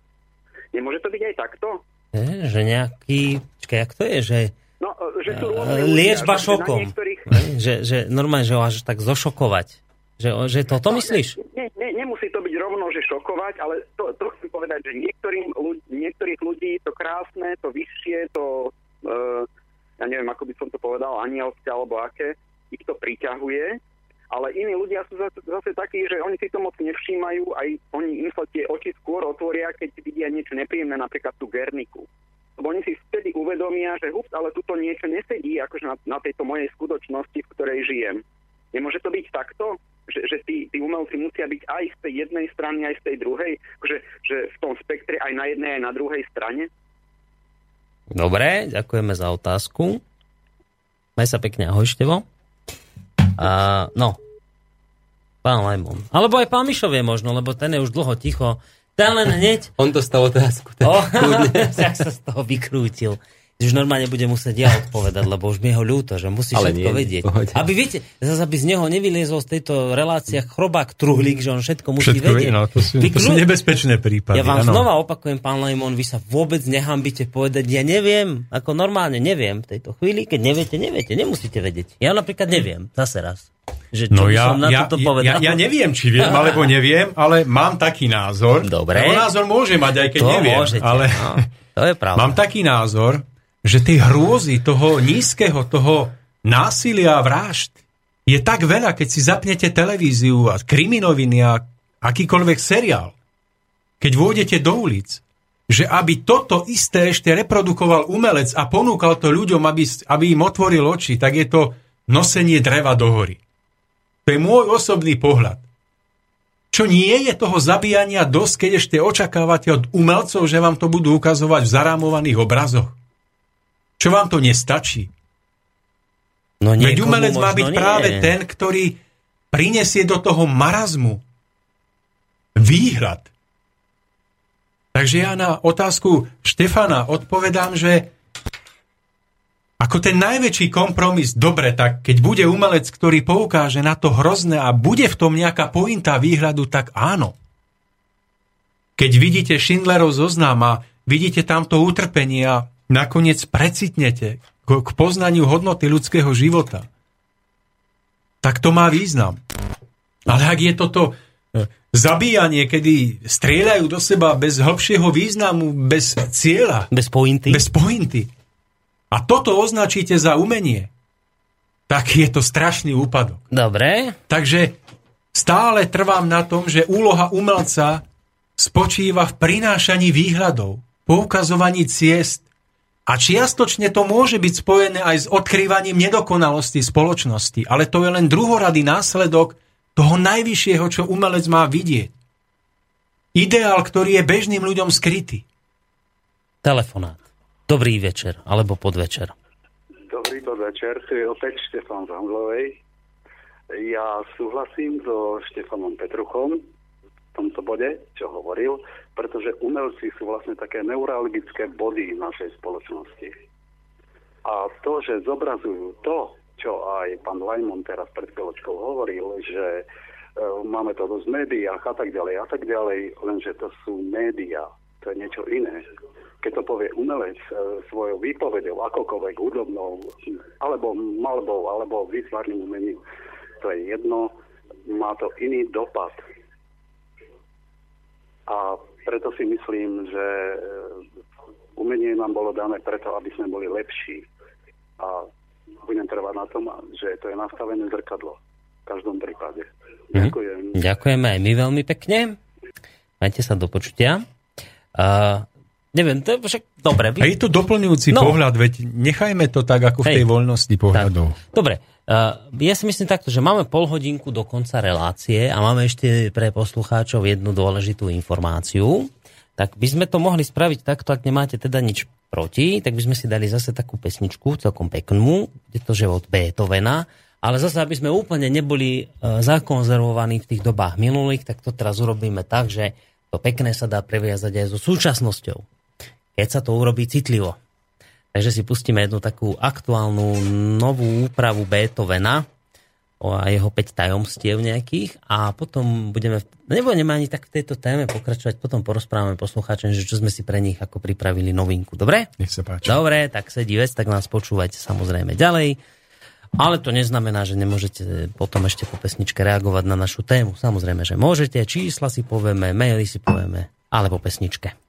Nemôže to byť aj takto? Je, že nejaký... Čakaj, jak to je, že... No, eh, že sú uh, liečba ľudia, šokom. Niektorých... že, že normálne, že ho až tak zošokovať. Že, že toto no, myslíš? Ne, ne, nemusí to byť rovno, že šokovať, ale to, to chcem povedať, že niektorým ľudí, niektorých ľudí to krásne, to vyššie, to, uh, ja neviem, ako by som to povedal, anielské alebo aké, ich to priťahuje, ale iní ľudia sú zase, zase takí, že oni si to moc nevšímajú, aj oni im sa tie oči skôr otvoria, keď vidia niečo nepríjemné, napríklad tú Gerniku. Lebo oni si vtedy uvedomia, že hup, ale tuto niečo nesedí akože na, na tejto mojej skutočnosti, v ktorej žijem. Nemôže to byť takto? Že, že tí, tí umelci musia byť aj z tej jednej strany, aj z tej druhej? Akože, že v tom spektre aj na jednej, aj na druhej strane? Dobre, ďakujeme za otázku. Maj sa pekne, ahoj Števo. A, no, pán Lajmon. Alebo aj pán Mišov je možno, lebo ten je už dlho ticho. Ten len hneď... On dostal otázku. Tak oh, sa z toho vykrútil už normálne bude musieť ja odpovedať, lebo už mi je ho ľúto, že musí Ale všetko nie, vedieť. Pohode. Aby viete, zase aby z neho nevyliezol z tejto relácie chrobák truhlík, že on všetko musí všetko vedieť. Je, no, to, sú, to sú nebezpečné prípady. Ja vám ano. znova opakujem, pán Lajmon, vy sa vôbec nehambite povedať, ja neviem, ako normálne neviem v tejto chvíli, keď neviete, neviete, nemusíte vedieť. Ja napríklad neviem, zase raz. Že no ja, som na ja, toto povedal? Ja, ja neviem, či viem, alebo neviem, ale mám taký názor. Dobre. Lebo názor môže mať, aj keď to neviem. Môžete, ale no, to je pravda. Mám taký názor, že tej hrôzy, toho nízkeho, toho násilia a vražd je tak veľa, keď si zapnete televíziu a kriminoviny a akýkoľvek seriál. Keď vôjdete do ulic, že aby toto isté ešte reprodukoval umelec a ponúkal to ľuďom, aby, aby im otvoril oči, tak je to nosenie dreva do hory. To je môj osobný pohľad. Čo nie je toho zabíjania dosť, keď ešte očakávate od umelcov, že vám to budú ukazovať v zarámovaných obrazoch? Čo vám to nestačí? No Veď umelec má byť nie. práve ten, ktorý prinesie do toho marazmu výhľad. Takže ja na otázku Štefana odpovedám, že ako ten najväčší kompromis, dobre, tak keď bude umelec, ktorý poukáže na to hrozné a bude v tom nejaká pointa výhľadu, tak áno. Keď vidíte Schindlerov zoznam a vidíte tamto utrpenie a nakoniec precitnete k poznaniu hodnoty ľudského života. tak to má význam. Ale ak je toto e, zabíjanie, kedy strieľajú do seba bez hĺbšieho významu, bez cieľa. Bez pointy. Bez pointy. A toto označíte za umenie, tak je to strašný úpadok. Dobre. Takže stále trvám na tom, že úloha umelca spočíva v prinášaní výhľadov, poukazovaní ciest a čiastočne to môže byť spojené aj s odkrývaním nedokonalosti spoločnosti, ale to je len druhoradý následok toho najvyššieho, čo umelec má vidieť. Ideál, ktorý je bežným ľuďom skrytý. Telefonát. Dobrý večer, alebo podvečer. Dobrý podvečer, tu je opäť Štefan Zanglovej. Ja súhlasím so Štefanom Petruchom tomto bode, čo hovoril, pretože umelci sú vlastne také neurologické body našej spoločnosti. A to, že zobrazujú to, čo aj pán Lajmon teraz pred chvíľočkou hovoril, že e, máme to v médiách a tak ďalej a tak ďalej, lenže to sú médiá, to je niečo iné keď to povie umelec e, svojou výpovedou, akokoľvek hudobnou, alebo malbou, alebo výtvarným umením, to je jedno, má to iný dopad. A preto si myslím, že e, umenie nám bolo dané preto, aby sme boli lepší. A budem trvať na tom, že to je nastavené zrkadlo. V každom prípade. Mhm. Ďakujem. Mm. Ďakujeme aj my veľmi pekne. Majte sa do počutia. Uh, Neviem, to je však dobre. Vy... A je to doplňujúci no. pohľad, veď nechajme to tak, ako v tej voľnosti pohľadov. Tak. Dobre, ja si myslím takto, že máme pol hodinku do konca relácie a máme ešte pre poslucháčov jednu dôležitú informáciu. Tak by sme to mohli spraviť takto, ak nemáte teda nič proti, tak by sme si dali zase takú pesničku, celkom peknú, je to že od Beethovena, ale zase, aby sme úplne neboli uh, zakonzervovaní v tých dobách minulých, tak to teraz urobíme tak, že to pekné sa dá previazať aj so súčasnosťou keď sa to urobí citlivo. Takže si pustíme jednu takú aktuálnu novú úpravu Beethovena a jeho 5 tajomstiev nejakých a potom budeme, nebudeme ani tak v tejto téme pokračovať, potom porozprávame poslucháčom, že čo sme si pre nich ako pripravili novinku. Dobre? Nech sa páči. Dobre, tak sedí vec, tak nás počúvajte samozrejme ďalej. Ale to neznamená, že nemôžete potom ešte po pesničke reagovať na našu tému. Samozrejme, že môžete, čísla si povieme, maily si povieme, alebo pesničke.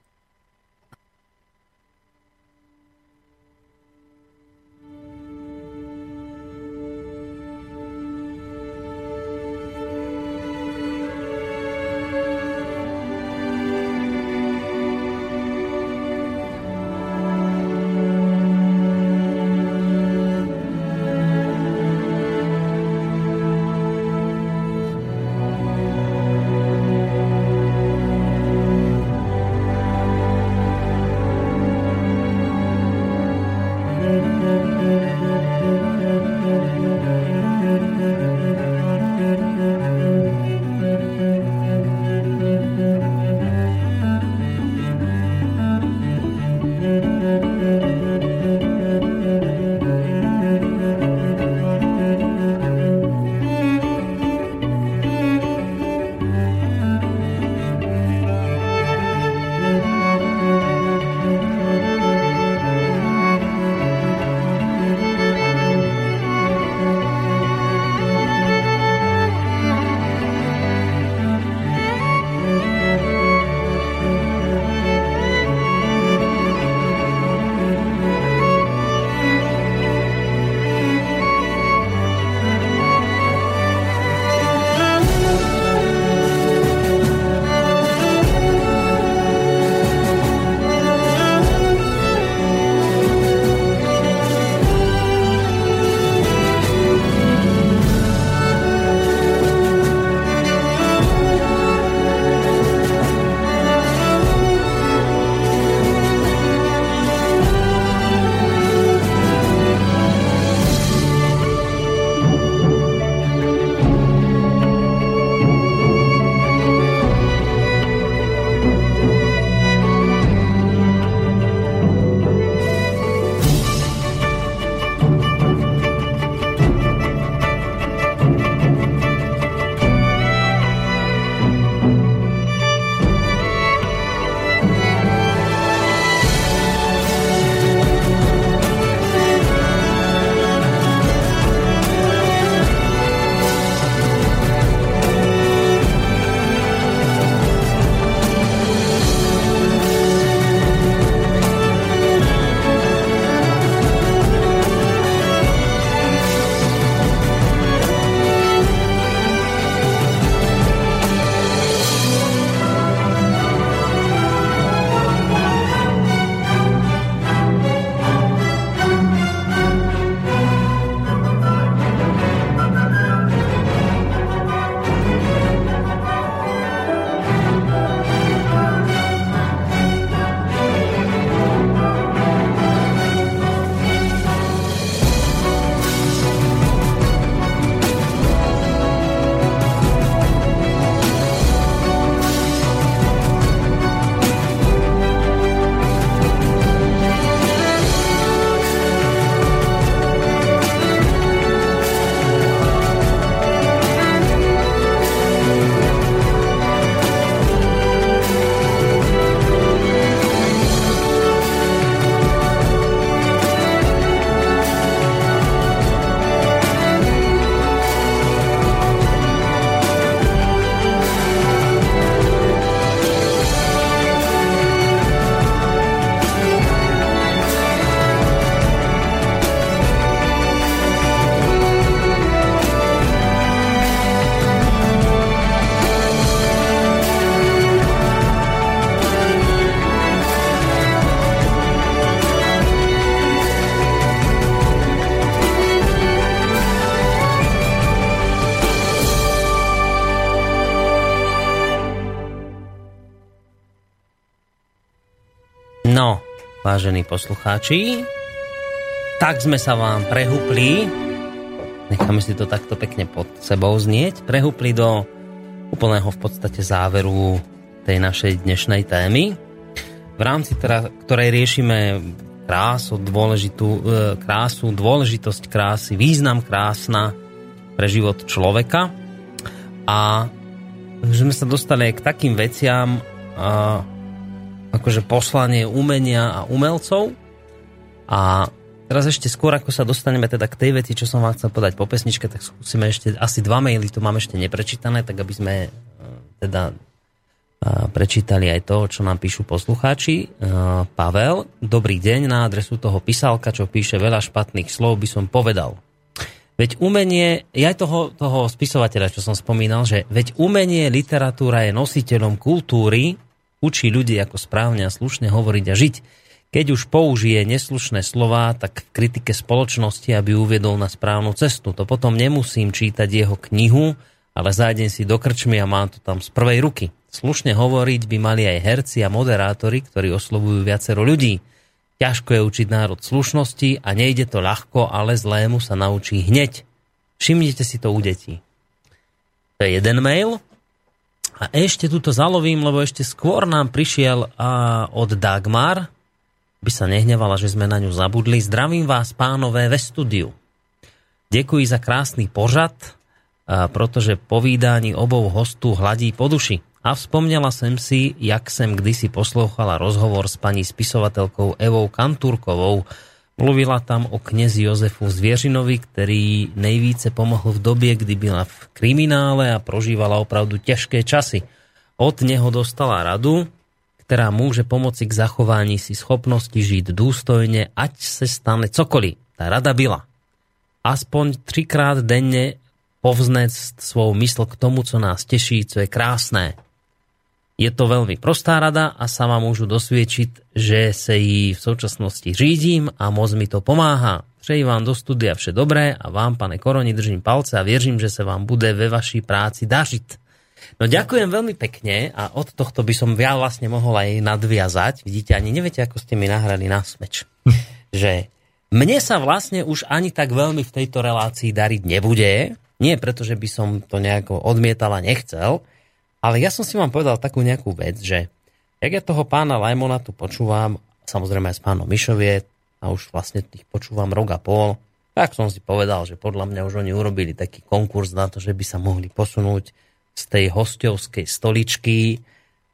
Vážení poslucháči. Tak sme sa vám prehupli, necháme si to takto pekne pod sebou znieť, prehupli do úplného v podstate záveru tej našej dnešnej témy, v rámci teda, ktorej riešime krásu, dôležitú, e, krásu, dôležitosť krásy, význam krásna pre život človeka. A že sme sa dostali k takým veciam, akože poslanie umenia a umelcov. A teraz ešte skôr, ako sa dostaneme teda k tej veci, čo som vám chcel podať po pesničke, tak skúsime ešte asi dva maily, tu mám ešte neprečítané, tak aby sme e, teda prečítali aj to, čo nám píšu poslucháči. Pavel, dobrý deň, na adresu toho písalka, čo píše veľa špatných slov, by som povedal. Veď umenie, ja aj toho, toho spisovateľa, čo som spomínal, že veď umenie, literatúra je nositeľom kultúry, učí ľudí ako správne a slušne hovoriť a žiť. Keď už použije neslušné slova, tak v kritike spoločnosti, aby uviedol na správnu cestu. To potom nemusím čítať jeho knihu, ale zájdem si do krčmy a mám to tam z prvej ruky. Slušne hovoriť by mali aj herci a moderátori, ktorí oslovujú viacero ľudí. Ťažko je učiť národ slušnosti a nejde to ľahko, ale zlému sa naučí hneď. Všimnite si to u detí. To je jeden mail. A ešte túto zalovím, lebo ešte skôr nám prišiel a, od Dagmar, by sa nehnevala, že sme na ňu zabudli. Zdravím vás, pánové, ve studiu. Ďakujem za krásny pořad, a, pretože povídání obou hostů hladí po duši. A vzpomněla jsem si, jak jsem kdysi poslouchala rozhovor s paní spisovatelkou Evou Kantúrkovou. Mluvila tam o knězi Jozefu Zvěřinovi, který nejvíce pomohl v době, kdy byla v kriminále a prožívala opravdu těžké časy. Od neho dostala radu, která může pomoci k zachování si schopnosti žiť důstojne, ať se stane cokoliv. Tá rada byla. Aspoň třikrát denne povznec svou mysl k tomu, co nás teší, co je krásné. Je to veľmi prostá rada a sama môžu dosviedčiť, že sa jí v súčasnosti řídím a moc mi to pomáha. Přeji vám do studia vše dobré a vám, pane Koroni, držím palce a věřím, že sa vám bude ve vaší práci dažiť. No ďakujem veľmi pekne a od tohto by som ja vlastne mohol aj nadviazať. Vidíte, ani neviete, ako ste mi nahrali na smeč. že mne sa vlastne už ani tak veľmi v tejto relácii dariť nebude. Nie preto, že by som to nejako odmietal a nechcel, ale ja som si vám povedal takú nejakú vec, že jak ja toho pána Lajmona tu počúvam, samozrejme aj s pánom Mišovie, a už vlastne tých počúvam rok a pol, tak som si povedal, že podľa mňa už oni urobili taký konkurs na to, že by sa mohli posunúť z tej hostovskej stoličky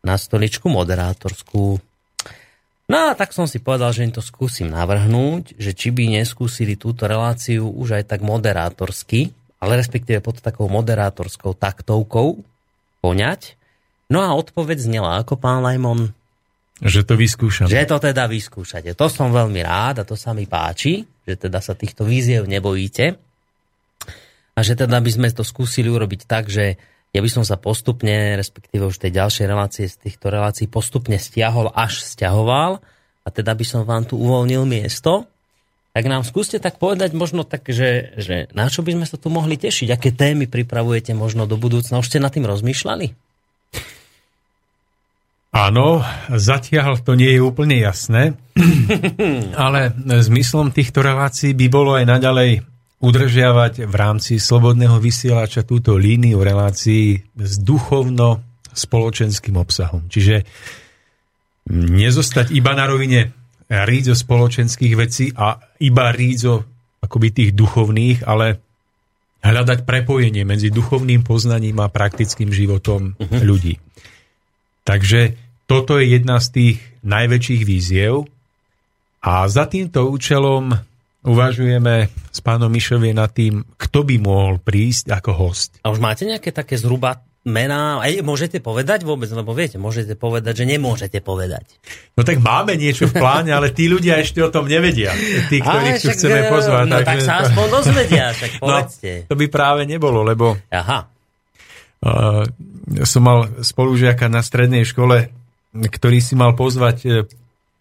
na stoličku moderátorskú. No a tak som si povedal, že im to skúsim navrhnúť, že či by neskúsili túto reláciu už aj tak moderátorsky, ale respektíve pod takou moderátorskou taktovkou, poňať. No a odpoveď znela ako pán Lajmon? Že to vyskúšam. Že to teda vyskúšate. To som veľmi rád a to sa mi páči, že teda sa týchto víziev nebojíte. A že teda by sme to skúsili urobiť tak, že ja by som sa postupne, respektíve už tej ďalšej relácie z týchto relácií postupne stiahol, až stiahoval a teda by som vám tu uvoľnil miesto tak nám skúste tak povedať možno tak, že, že na čo by sme sa tu mohli tešiť? Aké témy pripravujete možno do budúcna? Už ste nad tým rozmýšľali? Áno, zatiaľ to nie je úplne jasné, ale zmyslom týchto relácií by bolo aj naďalej udržiavať v rámci slobodného vysielača túto líniu relácií s duchovno-spoločenským obsahom. Čiže nezostať iba na rovine rídzo spoločenských vecí a iba rídzo akoby tých duchovných, ale hľadať prepojenie medzi duchovným poznaním a praktickým životom uh-huh. ľudí. Takže toto je jedna z tých najväčších víziev a za týmto účelom uvažujeme s pánom Mišovie nad tým, kto by mohol prísť ako host. A už máte nejaké také zhruba mená, aj môžete povedať vôbec, lebo viete, môžete povedať, že nemôžete povedať. No tak máme niečo v pláne, ale tí ľdia ešte o tom nevedia. Tí, ktorých tu chceme pozvať. No tak sa aspoň dozvedia, však no, povedzte. No, to by práve nebolo, lebo Aha. Uh, som mal spolužiaka na strednej škole, ktorý si mal pozvať e,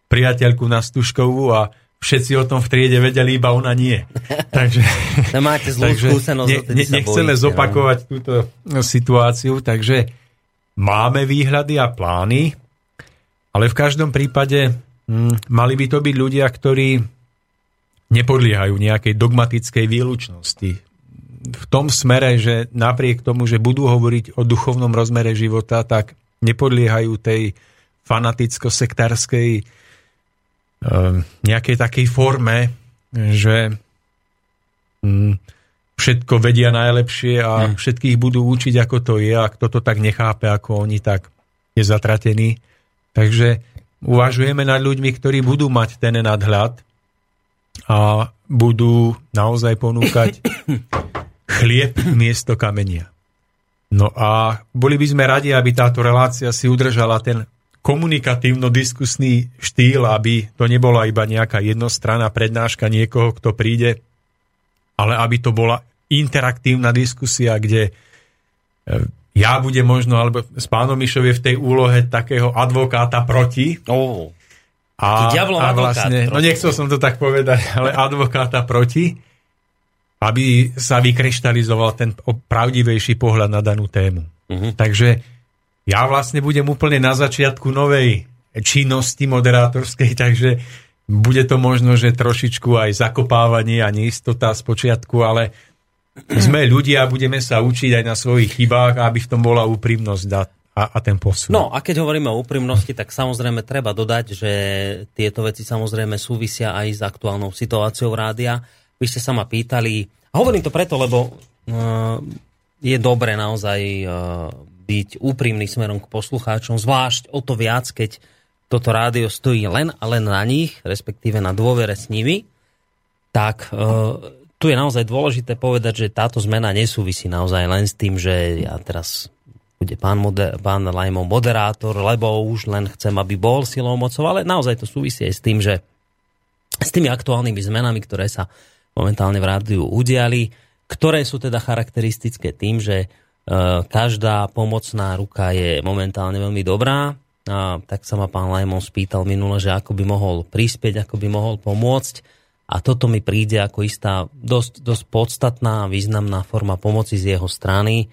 priateľku na Stužkovú a všetci o tom v triede vedeli, iba ona nie. Takže, no máte zlú takže skúsenosť, ne, ne, nechceme bojíte, zopakovať no? túto situáciu, takže máme výhľady a plány, ale v každom prípade mm, mali by to byť ľudia, ktorí nepodliehajú nejakej dogmatickej výlučnosti. V tom smere, že napriek tomu, že budú hovoriť o duchovnom rozmere života, tak nepodliehajú tej fanaticko-sektárskej nejakej takej forme, že mm, všetko vedia najlepšie a hmm. všetkých budú učiť, ako to je a kto to tak nechápe, ako oni, tak je zatratený. Takže uvažujeme nad ľuďmi, ktorí budú mať ten nadhľad a budú naozaj ponúkať chlieb miesto kamenia. No a boli by sme radi, aby táto relácia si udržala ten komunikatívno-diskusný štýl, aby to nebola iba nejaká jednostranná prednáška niekoho, kto príde, ale aby to bola interaktívna diskusia, kde e, ja budem možno, alebo s pánom Mišov je v tej úlohe takého advokáta proti. Oh. A, a vlastne, no nechcel som to tak povedať, ale advokáta proti, aby sa vykryštalizoval ten pravdivejší pohľad na danú tému. Uh-huh. Takže ja vlastne budem úplne na začiatku novej činnosti moderátorskej, takže bude to možno, že trošičku aj zakopávanie a neistota z počiatku, ale sme ľudia a budeme sa učiť aj na svojich chybách, aby v tom bola úprimnosť a, a ten posun. No a keď hovoríme o úprimnosti, tak samozrejme treba dodať, že tieto veci samozrejme súvisia aj s aktuálnou situáciou rádia. Vy ste sa ma pýtali, a hovorím to preto, lebo uh, je dobre naozaj uh, byť úprimný smerom k poslucháčom, zvlášť o to viac, keď toto rádio stojí len a len na nich, respektíve na dôvere s nimi, tak uh, tu je naozaj dôležité povedať, že táto zmena nesúvisí naozaj len s tým, že ja teraz bude pán, moder, pán Lajmov moderátor, lebo už len chcem, aby bol silou mocou, ale naozaj to súvisí aj s tým, že s tými aktuálnymi zmenami, ktoré sa momentálne v rádiu udiali, ktoré sú teda charakteristické tým, že e, každá pomocná ruka je momentálne veľmi dobrá. A tak sa ma pán Lajmon spýtal minule, že ako by mohol prispieť, ako by mohol pomôcť. A toto mi príde ako istá dosť, dosť podstatná a významná forma pomoci z jeho strany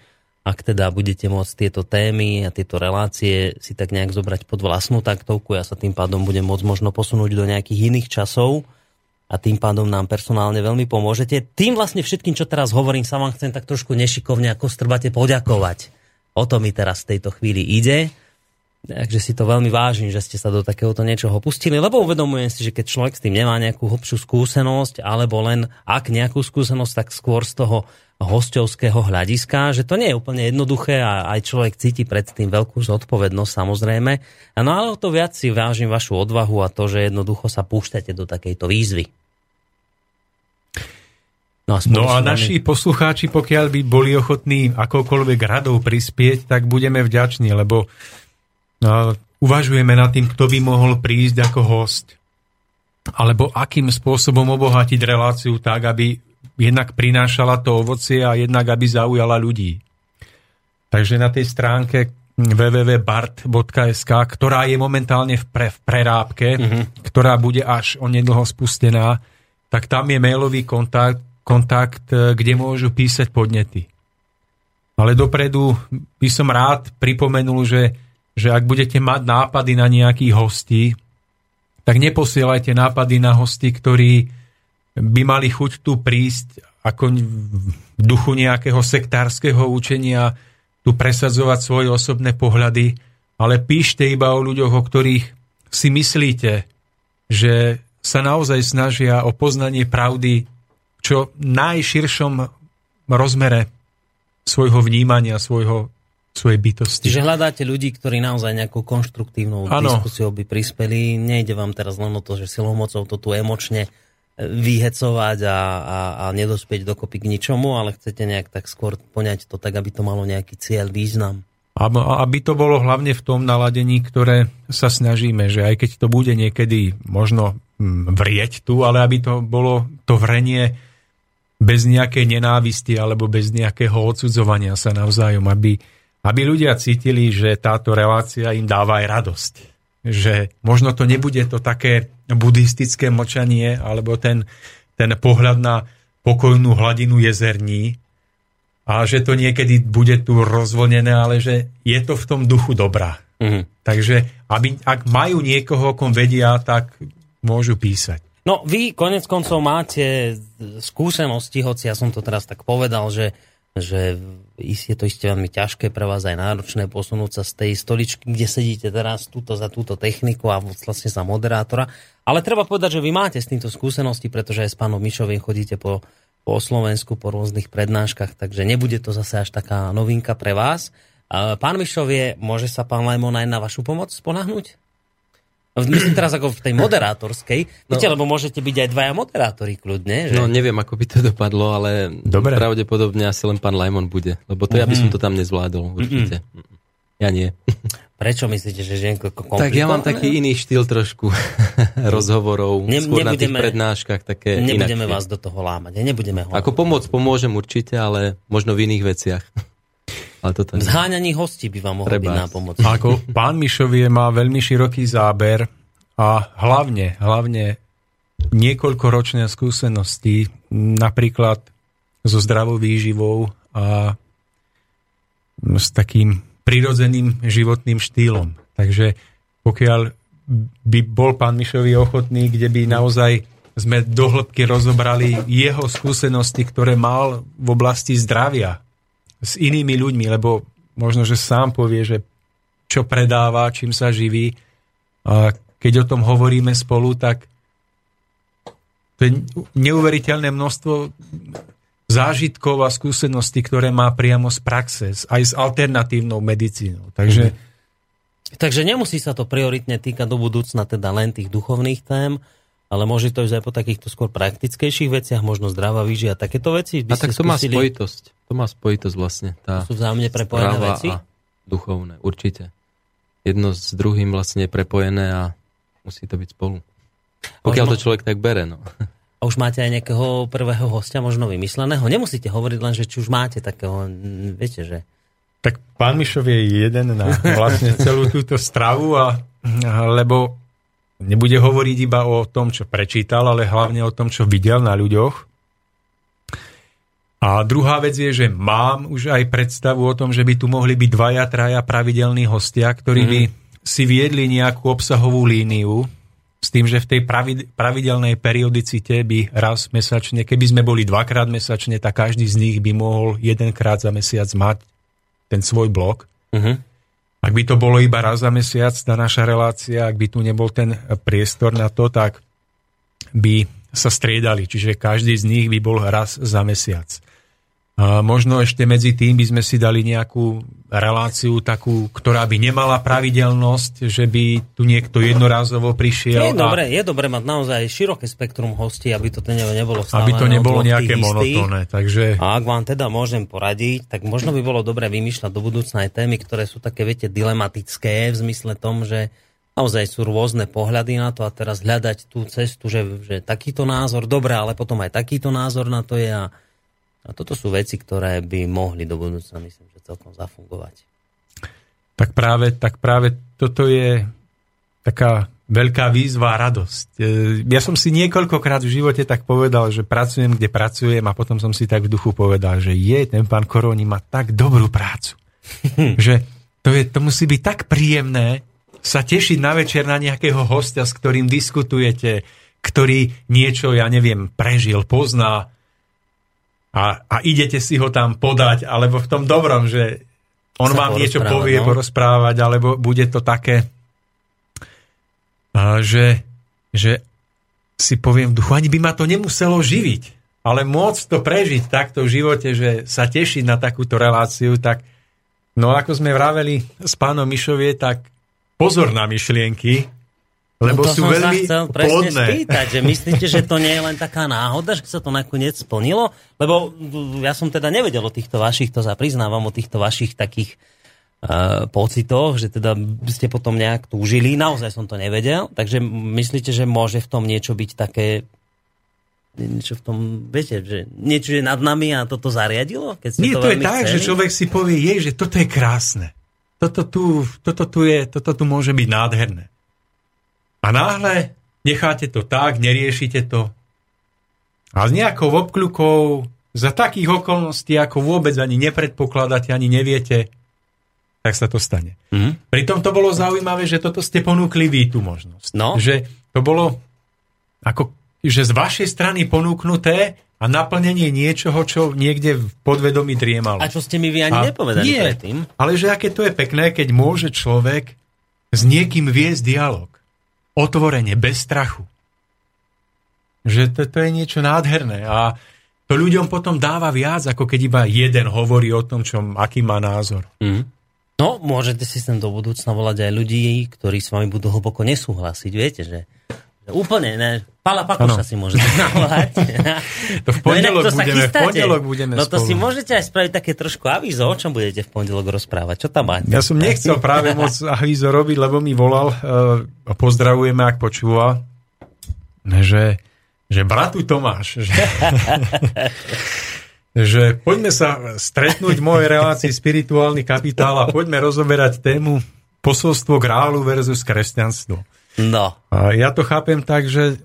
ak teda budete môcť tieto témy a tieto relácie si tak nejak zobrať pod vlastnú taktovku, ja sa tým pádom budem môcť možno posunúť do nejakých iných časov a tým pádom nám personálne veľmi pomôžete. Tým vlastne všetkým, čo teraz hovorím, sa vám chcem tak trošku nešikovne ako strbate poďakovať. O to mi teraz v tejto chvíli ide. Takže si to veľmi vážim, že ste sa do takéhoto niečoho pustili, lebo uvedomujem si, že keď človek s tým nemá nejakú hlbšiu skúsenosť, alebo len ak nejakú skúsenosť, tak skôr z toho hostovského hľadiska, že to nie je úplne jednoduché a aj človek cíti pred tým veľkú zodpovednosť samozrejme. No ale o to viac si vážim vašu odvahu a to, že jednoducho sa púšťate do takejto výzvy. No a, no a naši poslucháči, pokiaľ by boli ochotní akokoľvek radou prispieť, tak budeme vďační, lebo no, uvažujeme nad tým, kto by mohol prísť ako host. Alebo akým spôsobom obohatiť reláciu tak, aby jednak prinášala to ovocie a jednak aby zaujala ľudí. Takže na tej stránke www.bart.sk, ktorá je momentálne v, pre, v prerábke, mm-hmm. ktorá bude až onedlho spustená, tak tam je mailový kontakt, kontakt, e, kde môžu písať podnety. Ale dopredu by som rád pripomenul, že, že ak budete mať nápady na nejakých hostí, tak neposielajte nápady na hosty, ktorí by mali chuť tu prísť ako v duchu nejakého sektárskeho učenia tu presadzovať svoje osobné pohľady, ale píšte iba o ľuďoch, o ktorých si myslíte, že sa naozaj snažia o poznanie pravdy čo najširšom rozmere svojho vnímania, svojho, svojej bytosti. Čiže hľadáte ľudí, ktorí naozaj nejakou konštruktívnou ano. diskusiou by prispeli. Nejde vám teraz len o to, že silou mocou to tu emočne vyhecovať a, a, a nedospieť dokopy k ničomu, ale chcete nejak tak skôr poňať to tak, aby to malo nejaký cieľ, význam. Aby to bolo hlavne v tom naladení, ktoré sa snažíme, že aj keď to bude niekedy možno mm, vrieť tu, ale aby to bolo to vrenie bez nejakej nenávisti alebo bez nejakého odsudzovania sa navzájom, aby, aby ľudia cítili, že táto relácia im dáva aj radosť že možno to nebude to také buddhistické močanie alebo ten, ten pohľad na pokojnú hladinu jezerní a že to niekedy bude tu rozvoľnené, ale že je to v tom duchu dobrá. Mm-hmm. Takže aby, ak majú niekoho, kom vedia, tak môžu písať. No vy konec koncov máte skúsenosti, hoci ja som to teraz tak povedal, že, že je to isté veľmi ťažké pre vás aj náročné posunúť sa z tej stoličky, kde sedíte teraz túto za túto techniku a vlastne za moderátora. Ale treba povedať, že vy máte s týmto skúsenosti, pretože aj s pánom Mišovým chodíte po, po Slovensku, po rôznych prednáškach, takže nebude to zase až taká novinka pre vás. Pán Mišovie, môže sa pán Lajmon aj na vašu pomoc spolahnuť? Myslím teraz ako v tej moderátorskej. No. Viete, lebo môžete byť aj dvaja moderátori kľudne. Že? No neviem, ako by to dopadlo, ale Dobre. pravdepodobne asi len pán Lajmon bude. Lebo to mm-hmm. ja by som mhm. to tam nezvládol, určite. Mm-hmm. Ja nie. Prečo myslíte, že ženko komplikované? Tak ja mám taký iný štýl trošku rozhovorov, ne, skôr nebudeme, na tých prednáškach také Nebudeme inakšie. vás do toho lámať, nebudeme ho. Ako pomoc pomôžem určite, ale možno v iných veciach. Ale toto Zháňaní hostí by vám mohlo byť na pomoc. Ako pán Mišovie má veľmi široký záber a hlavne, hlavne niekoľkoročné skúsenosti, napríklad so zdravou výživou a s takým prirodzeným životným štýlom. Takže pokiaľ by bol pán Mišový ochotný, kde by naozaj sme dohlbky rozobrali jeho skúsenosti, ktoré mal v oblasti zdravia, s inými ľuďmi, lebo možno, že sám povie, že čo predáva, čím sa živí. A keď o tom hovoríme spolu, tak to je neuveriteľné množstvo zážitkov a skúseností, ktoré má priamo z praxe, aj s alternatívnou medicínou. Takže, mm. Takže nemusí sa to prioritne týkať do budúcna teda len tých duchovných tém, ale môže to ísť aj po takýchto skôr praktickejších veciach, možno zdravá výžia, takéto veci. By a tak to skúsili... má spojitosť. To má spojitosť vlastne. Tá to sú vzájomne prepojené veci? A duchovné, určite. Jedno s druhým vlastne je prepojené a musí to byť spolu. Pokiaľ to človek tak bere, no. A už máte aj nejakého prvého hostia, možno vymysleného? Nemusíte hovoriť len, že či už máte takého, viete, že... Tak pán Mišov je jeden na vlastne celú túto stravu, a, lebo nebude hovoriť iba o tom, čo prečítal, ale hlavne o tom, čo videl na ľuďoch. A druhá vec je, že mám už aj predstavu o tom, že by tu mohli byť dvaja, traja pravidelní hostia, ktorí mm. by mhm. si viedli nejakú obsahovú líniu, s tým, že v tej pravidelnej periodicite by raz mesačne, keby sme boli dvakrát mesačne, tak každý z nich by mohol jedenkrát za mesiac mať ten svoj blog. Mm-hmm. Ak by to bolo iba raz za mesiac, tá naša relácia, ak by tu nebol ten priestor na to, tak by sa striedali, čiže každý z nich by bol raz za mesiac. Možno ešte medzi tým by sme si dali nejakú reláciu takú, ktorá by nemala pravidelnosť, že by tu niekto jednorázovo prišiel. Je a... dobre, je dobre mať naozaj široké spektrum hostí, aby to nebolo stále Aby to nebolo nejaké monotónne. Takže... A ak vám teda môžem poradiť, tak možno by bolo dobre vymýšľať do budúcna aj témy, ktoré sú také, viete, dilematické v zmysle tom, že naozaj sú rôzne pohľady na to a teraz hľadať tú cestu, že, že takýto názor, dobre, ale potom aj takýto názor na to je a a toto sú veci, ktoré by mohli do budúcna, myslím, že celkom zafungovať. Tak práve, tak práve toto je taká veľká výzva a radosť. E, ja som si niekoľkokrát v živote tak povedal, že pracujem, kde pracujem a potom som si tak v duchu povedal, že je, ten pán Koroni má tak dobrú prácu. že to, je, to musí byť tak príjemné sa tešiť na večer na nejakého hostia, s ktorým diskutujete, ktorý niečo, ja neviem, prežil, pozná, a, a idete si ho tam podať, alebo v tom dobrom, že on vám niečo povie, no? porozprávať, alebo bude to také, že, že si poviem v duchu, ani by ma to nemuselo živiť, ale môcť to prežiť takto v živote, že sa tešiť na takúto reláciu, tak no ako sme vraveli s pánom Mišovie, tak pozor na myšlienky, lebo no to sú som veľmi sa chcel presne plodné. spýtať, že myslíte, že to nie je len taká náhoda, že sa to nakoniec splnilo? Lebo ja som teda nevedel o týchto vašich, to sa priznávam, o týchto vašich takých uh, pocitoch, že teda ste potom nejak túžili. Naozaj som to nevedel. Takže myslíte, že môže v tom niečo byť také niečo v tom, viete, že niečo je nad nami a toto zariadilo? Keď Nie, to, to je tak, chceli? že človek si povie, jej, že toto je krásne. Toto tu, toto tu je, toto tu môže byť nádherné. A náhle necháte to tak, neriešite to. A s nejakou obkľukou, za takých okolností, ako vôbec ani nepredpokladáte, ani neviete, tak sa to stane. Mm-hmm. Pritom to bolo zaujímavé, že toto ste ponúkli vy tú možnosť. No. Že to bolo ako, že z vašej strany ponúknuté a naplnenie niečoho, čo niekde v podvedomí driemalo. A čo ste mi vy ani a nepovedali nie, predtým. Ale že aké to je pekné, keď môže človek s niekým viesť dialog. Otvorene, bez strachu. Že to, to je niečo nádherné a to ľuďom potom dáva viac, ako keď iba jeden hovorí o tom, čo, aký má názor. Mm. No, môžete si sem do budúcna volať aj ľudí, ktorí s vami budú hlboko nesúhlasiť. Viete, že Úplne, ne. Pala Pakoša ano. si môžete zavolať. to v pondelok, no, to budeme, v pondelok budeme No to spolu. si môžete aj spraviť také trošku avízo, o čom budete v pondelok rozprávať. Čo tam máte? Ja som nechcel práve moc avízo robiť, lebo mi volal, uh, pozdravujeme, ak počúva, že že bratu Tomáš, že, že poďme sa stretnúť v mojej relácii spirituálny kapitál a poďme rozoberať tému posolstvo grálu versus kresťanstvo. No. Ja to chápem tak, že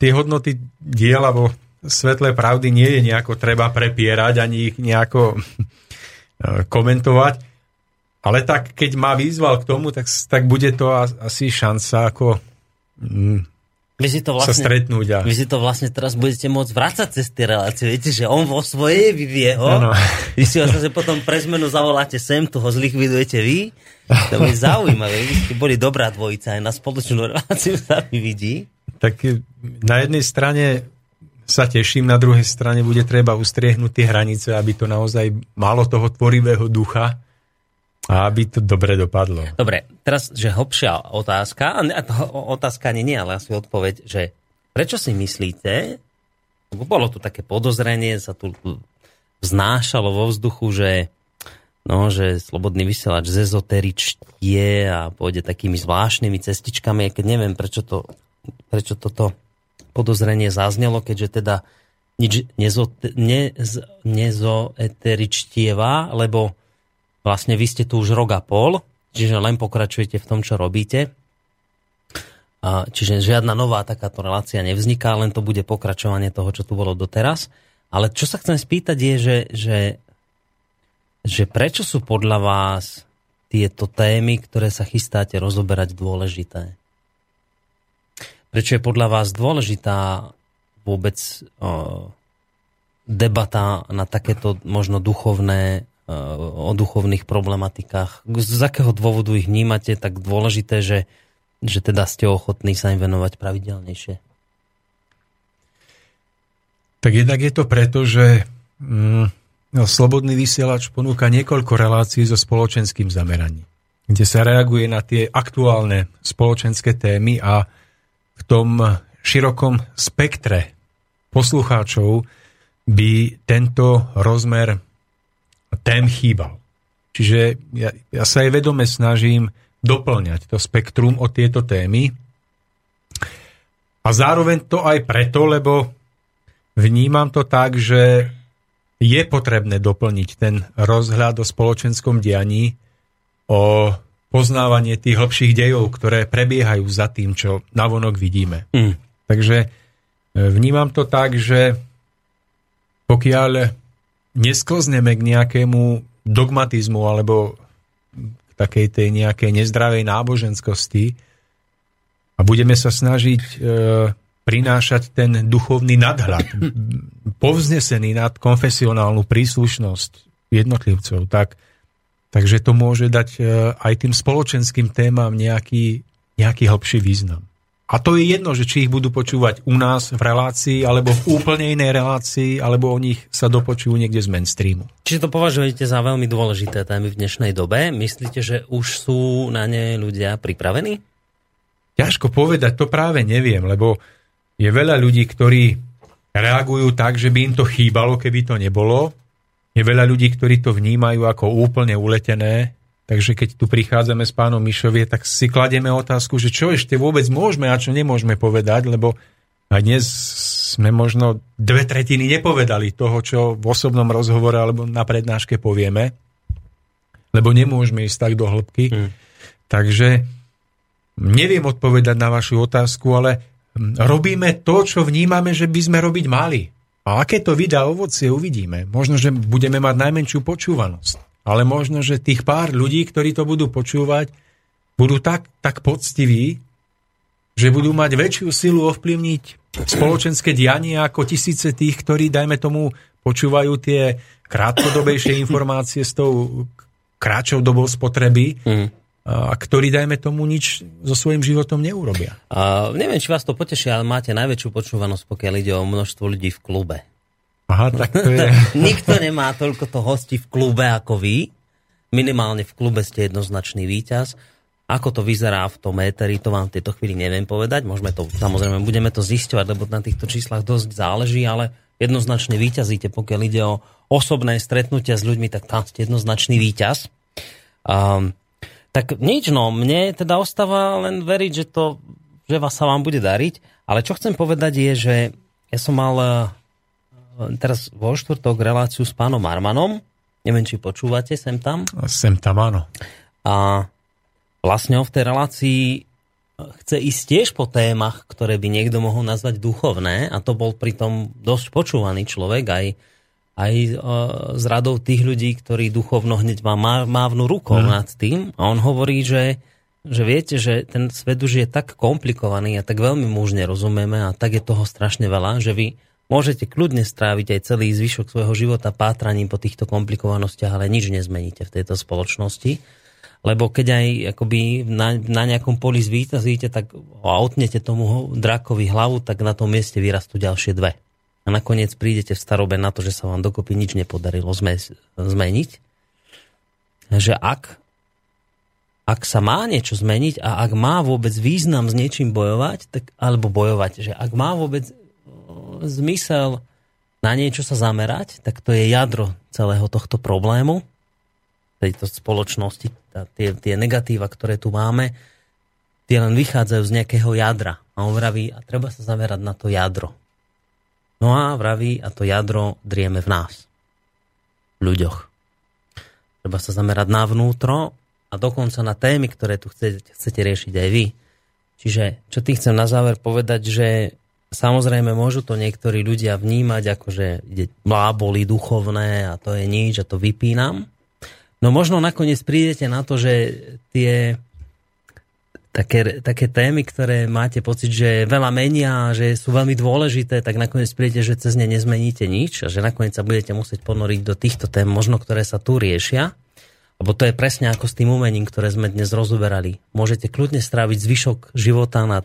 tie hodnoty diela vo svetlé pravdy nie je nejako treba prepierať, ani ich nejako komentovať. Ale tak, keď ma vyzval k tomu, tak, tak bude to asi šanca ako mm, vy si to vlastne, sa stretnúť. A... Vy si to vlastne teraz budete môcť vrácať cez tie relácie. Viete, že on vo svojej vyvie ho. Ano. Vy si ho zase potom pre zmenu zavoláte sem, tu ho zlikvidujete vy. To je zaujímavé. Vy ste boli dobrá dvojica, aj na spoločnú reláciu sa mi vidí. Tak na jednej strane sa teším, na druhej strane bude treba ustriehnúť tie hranice, aby to naozaj malo toho tvorivého ducha, a aby to dobre dopadlo. Dobre, teraz, že hlbšia otázka, otázka ani nie, ale asi odpoveď, že prečo si myslíte, bolo tu také podozrenie, sa tu vznášalo vo vzduchu, že no, že slobodný vysielač zezoteričtie a pôjde takými zvláštnymi cestičkami, keď neviem, prečo, to, prečo toto podozrenie zaznelo, keďže teda nič nezo, nez, nezoeteričtieva, lebo Vlastne vy ste tu už rok a pol, čiže len pokračujete v tom, čo robíte. Čiže žiadna nová takáto relácia nevzniká, len to bude pokračovanie toho, čo tu bolo doteraz. Ale čo sa chcem spýtať je, že, že, že prečo sú podľa vás tieto témy, ktoré sa chystáte rozoberať, dôležité? Prečo je podľa vás dôležitá vôbec o, debata na takéto možno duchovné o duchovných problematikách. Z akého dôvodu ich vnímate tak dôležité, že, že teda ste ochotní sa im venovať pravidelnejšie? Tak jednak je to preto, že mm, no, Slobodný vysielač ponúka niekoľko relácií so spoločenským zameraním, kde sa reaguje na tie aktuálne spoločenské témy a v tom širokom spektre poslucháčov by tento rozmer tém chýbal. Čiže ja, ja sa aj vedome snažím doplňať to spektrum o tieto témy. A zároveň to aj preto, lebo vnímam to tak, že je potrebné doplniť ten rozhľad o spoločenskom dianí, o poznávanie tých hlbších dejov, ktoré prebiehajú za tým, čo navonok vidíme. Mm. Takže e, vnímam to tak, že pokiaľ nesklzneme k nejakému dogmatizmu alebo k takej tej nejakej nezdravej náboženskosti a budeme sa snažiť e, prinášať ten duchovný nadhľad, povznesený nad konfesionálnu príslušnosť jednotlivcov, tak, takže to môže dať e, aj tým spoločenským témam nejaký, nejaký hĺbší význam. A to je jedno, že či ich budú počúvať u nás v relácii, alebo v úplne inej relácii, alebo o nich sa dopočujú niekde z mainstreamu. Čiže to považujete za veľmi dôležité témy v dnešnej dobe? Myslíte, že už sú na ne ľudia pripravení? Ťažko povedať, to práve neviem, lebo je veľa ľudí, ktorí reagujú tak, že by im to chýbalo, keby to nebolo. Je veľa ľudí, ktorí to vnímajú ako úplne uletené, Takže keď tu prichádzame s pánom Mišovie, tak si kladieme otázku, že čo ešte vôbec môžeme a čo nemôžeme povedať, lebo aj dnes sme možno dve tretiny nepovedali toho, čo v osobnom rozhovore alebo na prednáške povieme, lebo nemôžeme ísť tak do hĺbky. Hmm. Takže neviem odpovedať na vašu otázku, ale robíme to, čo vnímame, že by sme robiť mali. A aké to vydá ovocie, uvidíme. Možno, že budeme mať najmenšiu počúvanosť ale možno, že tých pár ľudí, ktorí to budú počúvať, budú tak, tak poctiví, že budú mať väčšiu silu ovplyvniť spoločenské dianie ako tisíce tých, ktorí, dajme tomu, počúvajú tie krátkodobejšie informácie s tou kráčou dobou spotreby, mm a ktorí, dajme tomu, nič so svojím životom neurobia. A neviem, či vás to poteší, ale máte najväčšiu počúvanosť, pokiaľ ide o množstvo ľudí v klube. Aha, tak to je... Nikto nemá toľko to hosti v klube ako vy. Minimálne v klube ste jednoznačný víťaz. Ako to vyzerá v tom éteri, to vám v tejto chvíli neviem povedať. Môžeme to, samozrejme, budeme to zisťovať, lebo na týchto číslach dosť záleží, ale jednoznačne víťazíte, pokiaľ ide o osobné stretnutia s ľuďmi, tak tam ste jednoznačný víťaz. Um, tak nič, no, mne teda ostáva len veriť, že to, že vás sa vám bude dariť, ale čo chcem povedať je, že ja som mal teraz vo štvrtok reláciu s pánom Armanom, neviem, či počúvate sem tam. Sem tam, áno. A vlastne on v tej relácii chce ísť tiež po témach, ktoré by niekto mohol nazvať duchovné a to bol pritom dosť počúvaný človek aj aj uh, s radou tých ľudí, ktorí duchovno hneď má mávnu rukou mm. nad tým. A on hovorí, že, že viete, že ten svet už je tak komplikovaný a tak veľmi mužne rozumieme a tak je toho strašne veľa, že vy môžete kľudne stráviť aj celý zvyšok svojho života pátraním po týchto komplikovanostiach, ale nič nezmeníte v tejto spoločnosti. Lebo keď aj akoby na, na nejakom poli zvýtazíte, tak outnete tomu drakovi hlavu, tak na tom mieste vyrastú ďalšie dve a nakoniec prídete v starobe na to, že sa vám dokopy nič nepodarilo zmeniť. Že ak, ak sa má niečo zmeniť a ak má vôbec význam s niečím bojovať, tak, alebo bojovať, že ak má vôbec zmysel na niečo sa zamerať, tak to je jadro celého tohto problému, tejto spoločnosti, tá, tie, tie negatíva, ktoré tu máme, tie len vychádzajú z nejakého jadra. A on vraví, a treba sa zamerať na to jadro. No a vraví, a to jadro drieme v nás. V ľuďoch. Treba sa zamerať na vnútro a dokonca na témy, ktoré tu chcete, chcete riešiť aj vy. Čiže, čo tým chcem na záver povedať, že samozrejme môžu to niektorí ľudia vnímať ako, že bláboli duchovné a to je nič a to vypínam. No možno nakoniec prídete na to, že tie také, také témy, ktoré máte pocit, že veľa menia, že sú veľmi dôležité, tak nakoniec prídete, že cez ne nezmeníte nič a že nakoniec sa budete musieť ponoriť do týchto tém, možno ktoré sa tu riešia. Lebo to je presne ako s tým umením, ktoré sme dnes rozoberali. Môžete kľudne stráviť zvyšok života nad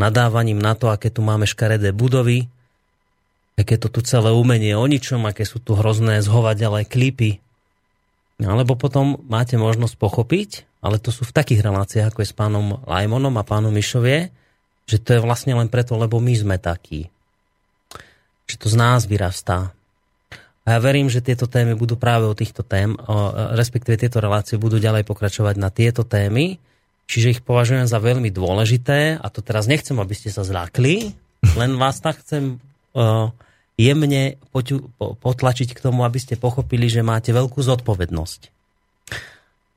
nadávaním na to, aké tu máme škaredé budovy, aké to tu celé umenie o ničom, aké sú tu hrozné zhovadalé klipy. Alebo potom máte možnosť pochopiť, ale to sú v takých reláciách, ako je s pánom Lajmonom a pánom Mišovie, že to je vlastne len preto, lebo my sme takí. Že to z nás vyrastá. A ja verím, že tieto témy budú práve o týchto tém, respektíve tieto relácie budú ďalej pokračovať na tieto témy, čiže ich považujem za veľmi dôležité a to teraz nechcem, aby ste sa zlákli, len vás tak chcem o, jemne poťu, po, potlačiť k tomu, aby ste pochopili, že máte veľkú zodpovednosť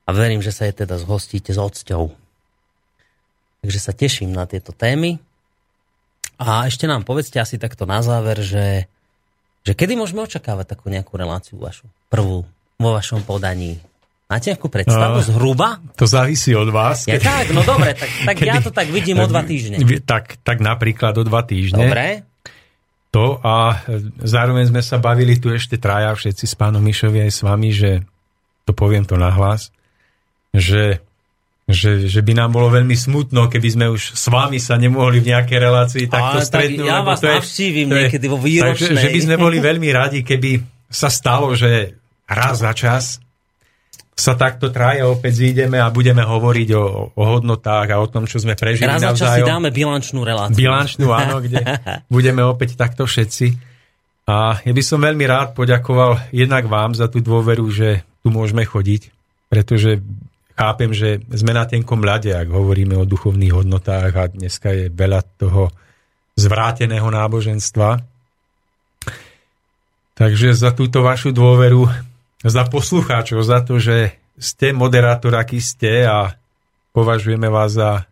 a verím, že sa je teda zhostíte s odsťou. Takže sa teším na tieto témy. A ešte nám povedzte asi takto na záver, že, že kedy môžeme očakávať takú nejakú reláciu vašu? Prvú vo vašom podaní. Máte nejakú predstavu uh, zhruba? To závisí od vás. Ja, tak, no dobre, tak, tak kedy, ja to tak vidím o dva týždne. Tak, tak napríklad o dva týždne. Dobre. To a zároveň sme sa bavili tu ešte traja všetci s pánom Mišovi aj s vami, že to poviem to nahlas, že, že, že by nám bolo veľmi smutno, keby sme už s vami sa nemohli v nejakej relácii takto Ale stretnúť. Tak ja vás navštívim niekedy vo výročnej. Takže, že by sme boli veľmi radi, keby sa stalo, že raz za čas sa takto traja opäť zídeme a budeme hovoriť o, o hodnotách a o tom, čo sme prežili Raz za čas si dáme bilančnú reláciu. Bilančnú, áno, kde budeme opäť takto všetci. A ja by som veľmi rád poďakoval jednak vám za tú dôveru, že tu môžeme chodiť, pretože chápem, že sme na tenkom ľade, ak hovoríme o duchovných hodnotách a dneska je veľa toho zvráteného náboženstva. Takže za túto vašu dôveru, za poslucháčov, za to, že ste moderátor, aký ste a považujeme vás za,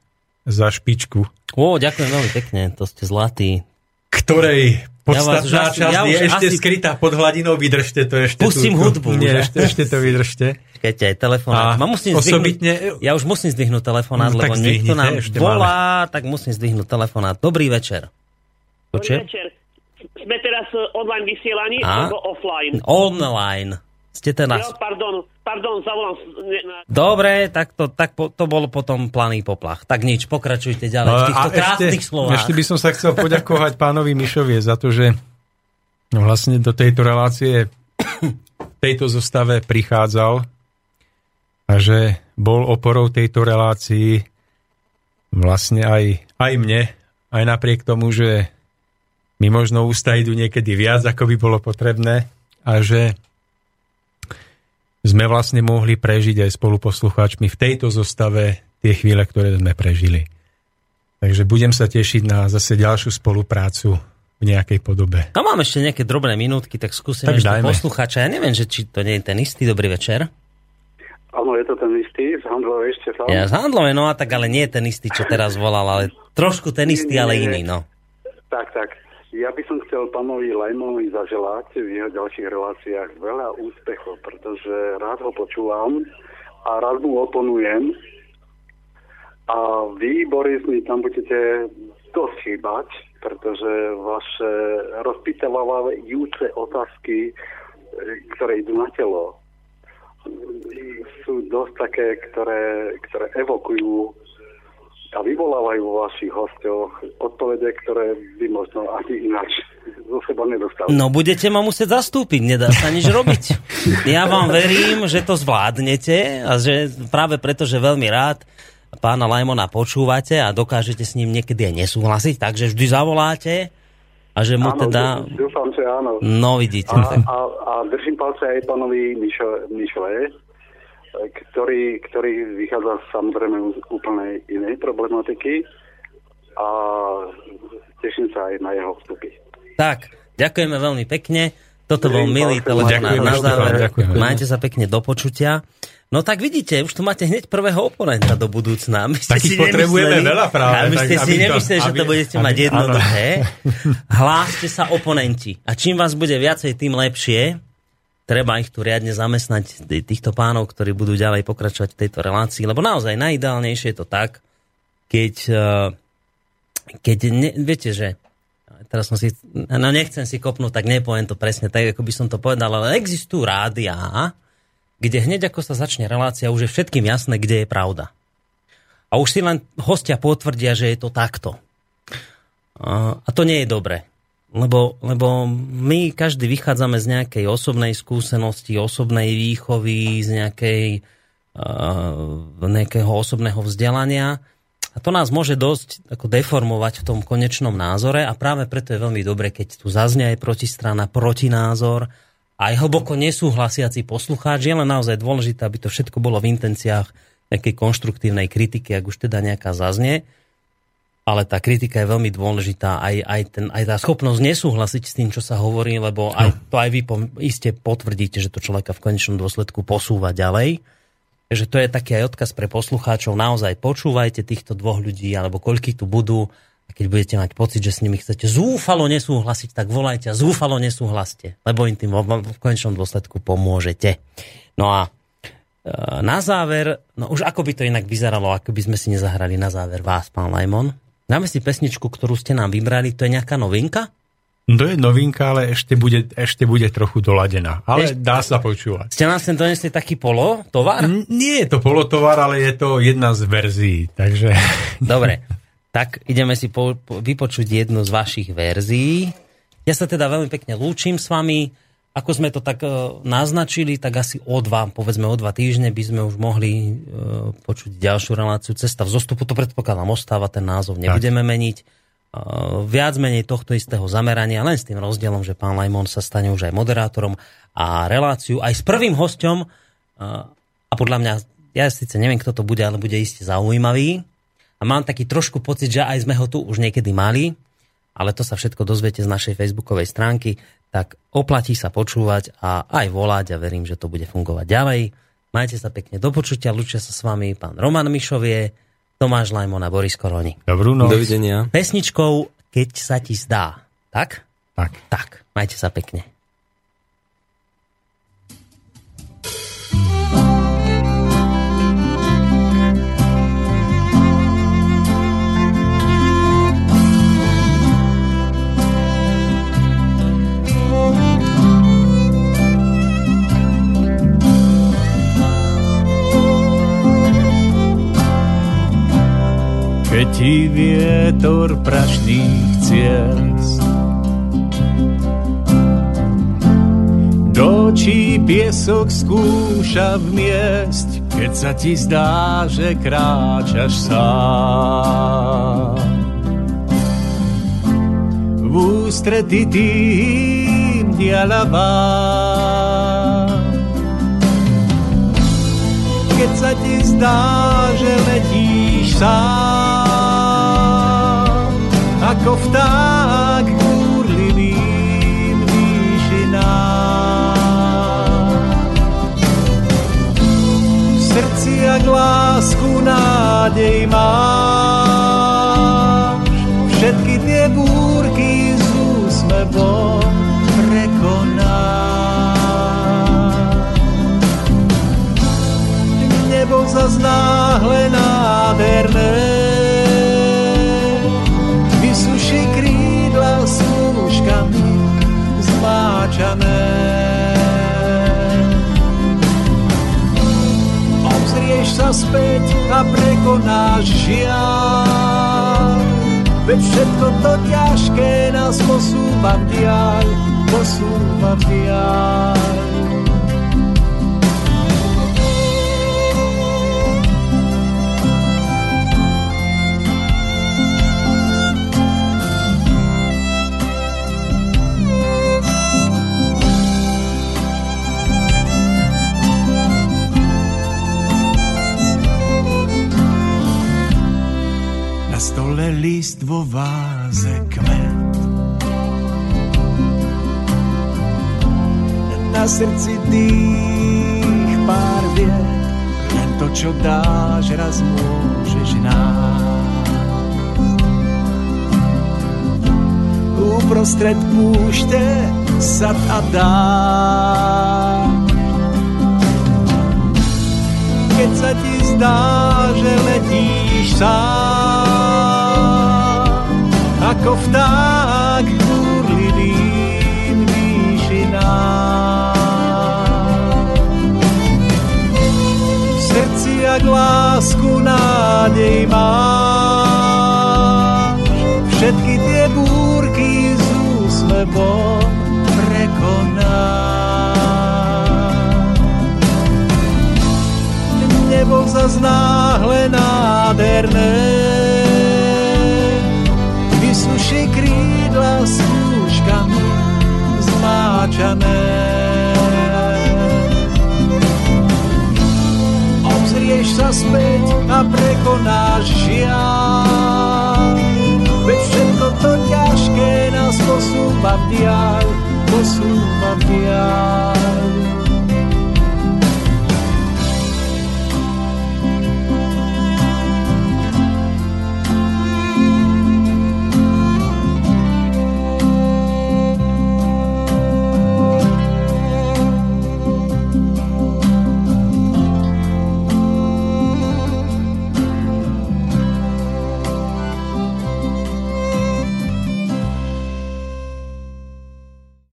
za špičku. Ó, ďakujem veľmi pekne, to ste zlatí. Ktorej podstatná ja časť ja je ešte asi... skrytá pod hladinou, vydržte to ešte. Pustím tú, hudbu. Nie, ešte, ešte to vydržte. Počkajte, aj telefonát. Musím osobitne... Zdvihnúť, ja už musím zdvihnúť telefonát, no, lebo niekto nám volá, máme. tak musím zdvihnúť telefonát. Dobrý večer. Dobrý večer. Sme teraz online vysielaní alebo offline? Online. Ste teraz... Jo, pardon, pardon, zavolám... Dobre, tak to, tak po, to bol potom planý poplach. Tak nič, pokračujte ďalej v týchto krásnych slovách. Ešte by som sa chcel poďakovať pánovi Mišovie za to, že vlastne do tejto relácie tejto zostave prichádzal a že bol oporou tejto relácii vlastne aj, aj mne, aj napriek tomu, že mi možno ústa idú niekedy viac, ako by bolo potrebné a že sme vlastne mohli prežiť aj spoluposlucháčmi v tejto zostave tie chvíle, ktoré sme prežili. Takže budem sa tešiť na zase ďalšiu spoluprácu v nejakej podobe. A mám ešte nejaké drobné minútky, tak skúsim tak ešte poslucháča. Ja neviem, že či to nie je ten istý. Dobrý večer. Áno, je to ten istý, z Handlovej ešte sám. Ja z Handlovej, no a tak ale nie je ten istý, čo teraz volal, ale trošku ten istý, nie, nie, ale iný, no. Tak, tak. Ja by som chcel pánovi Lajmovi zaželať v jeho ďalších reláciách veľa úspechov, pretože rád ho počúvam a rád mu oponujem. A vy, Boris, mi tam budete dosť chýbať, pretože vaše rozpýtavajúce otázky, ktoré idú na telo, sú dosť také, ktoré, ktoré evokujú a vyvolávajú vo vašich hostoch odpovede, ktoré by možno ani ináč zo seba nedostali. No budete ma musieť zastúpiť, nedá sa nič robiť. Ja vám verím, že to zvládnete a že práve preto, že veľmi rád pána Lajmona počúvate a dokážete s ním niekedy aj nesúhlasiť, takže vždy zavoláte a že mu áno, teda... Dúfam, že áno. No vidíte. A, a, a držím palce aj pánovi Mišovi, ktorý, ktorý vychádza samozrejme z úplnej inej problematiky a teším sa aj na jeho vstupy. Tak, ďakujeme veľmi pekne. Toto bol milý telefonát na záver. Majte sa pekne do počutia. No tak vidíte, už tu máte hneď prvého oponenta do budúcna. My ste si potrebujeme veľa práve. My ste tak, si nemysleli, to, že to budete aby, mať jednoduché. Hláste sa oponenti. A čím vás bude viacej, tým lepšie treba ich tu riadne zamestnať, týchto pánov, ktorí budú ďalej pokračovať v tejto relácii, lebo naozaj najideálnejšie je to tak, keď, eh, keď ne, viete, že teraz som si, no nechcem si kopnúť, tak nepoviem to presne tak, ako by som to povedal, ale existujú rádia, kde hneď ako sa začne relácia, už je všetkým jasné, kde je pravda. A už si len hostia potvrdia, že je to takto. A to nie je dobre. Lebo, lebo my každý vychádzame z nejakej osobnej skúsenosti, osobnej výchovy, z nejakej, uh, nejakého osobného vzdelania. A to nás môže dosť ako deformovať v tom konečnom názore a práve preto je veľmi dobre, keď tu zaznie aj protistrana, protinázor, aj hlboko nesúhlasiaci poslucháč. Je len naozaj dôležité, aby to všetko bolo v intenciách nejakej konštruktívnej kritiky, ak už teda nejaká zaznie ale tá kritika je veľmi dôležitá, aj, aj, ten, aj tá schopnosť nesúhlasiť s tým, čo sa hovorí, lebo aj, to aj vy po, iste potvrdíte, že to človeka v konečnom dôsledku posúva ďalej. Takže to je taký aj odkaz pre poslucháčov. Naozaj počúvajte týchto dvoch ľudí, alebo koľky tu budú. A keď budete mať pocit, že s nimi chcete zúfalo nesúhlasiť, tak volajte a zúfalo nesúhlaste, lebo im tým v konečnom dôsledku pomôžete. No a e, na záver, no už ako by to inak vyzeralo, ako by sme si nezahrali na záver vás, pán Lajmon? Dáme si pesničku, ktorú ste nám vybrali, to je nejaká novinka? To je novinka, ale ešte bude, ešte bude trochu doladená. Ale ešte, dá sa počúvať. Ste nám sem donesli taký polo tovar? N- nie je to polotovar, ale je to jedna z verzií. Takže... Dobre, tak ideme si po, po, vypočuť jednu z vašich verzií. Ja sa teda veľmi pekne lúčim s vami. Ako sme to tak uh, naznačili, tak asi o dva, povedzme o dva týždne by sme už mohli uh, počuť ďalšiu reláciu Cesta v zostupu. To predpokladám ostáva, ten názov nebudeme tak. meniť. Uh, viac menej tohto istého zamerania, len s tým rozdielom, že pán Lajmon sa stane už aj moderátorom a reláciu aj s prvým hosťom. Uh, a podľa mňa, ja síce neviem, kto to bude, ale bude iste zaujímavý. A mám taký trošku pocit, že aj sme ho tu už niekedy mali, ale to sa všetko dozviete z našej facebookovej stránky tak oplatí sa počúvať a aj volať a verím, že to bude fungovať ďalej. Majte sa pekne do počutia, ľučia sa s vami pán Roman Mišovie, Tomáš Lajmon a Boris Koroni. Dobrú noc. Dovidenia. Pesničkou Keď sa ti zdá. Tak? Tak. Tak, majte sa pekne. Ti vietor prašných ciest do očí piesok skúša vmiesť, keď sa ti zdá, že kráčaš sám. V ústrety tým dialavá. Keď sa ti zdá, že letíš sám, ako vták kúrlivým výšinám. V srdci ak lásku nádej máš, všetky tie búrky s úsmevom prekonáš. Nebo zas náhle nádherné Obzrieš sa späť a prekonáš žiaľ, veď všetko to ťažké nás posúva v diaľ, posúva v diaľ. List vo váze kvet. Na srdci dých pár viet, len to, čo dáš, raz môžeš nájsť. Uprostred púšte sad a dá. Keď sa ti zdá, že letíš sám, ako vták kúrlivým výšinám. V srdci ak lásku nádej máš, všetky tie búrky s úsmevom prekonáš. Nebo zas nádherné vysuši krídla s kúškami zmáčané. Obzrieš sa späť a prekonáš žiaľ, veď všetko to ťažké nás posúva v diaľ, posúva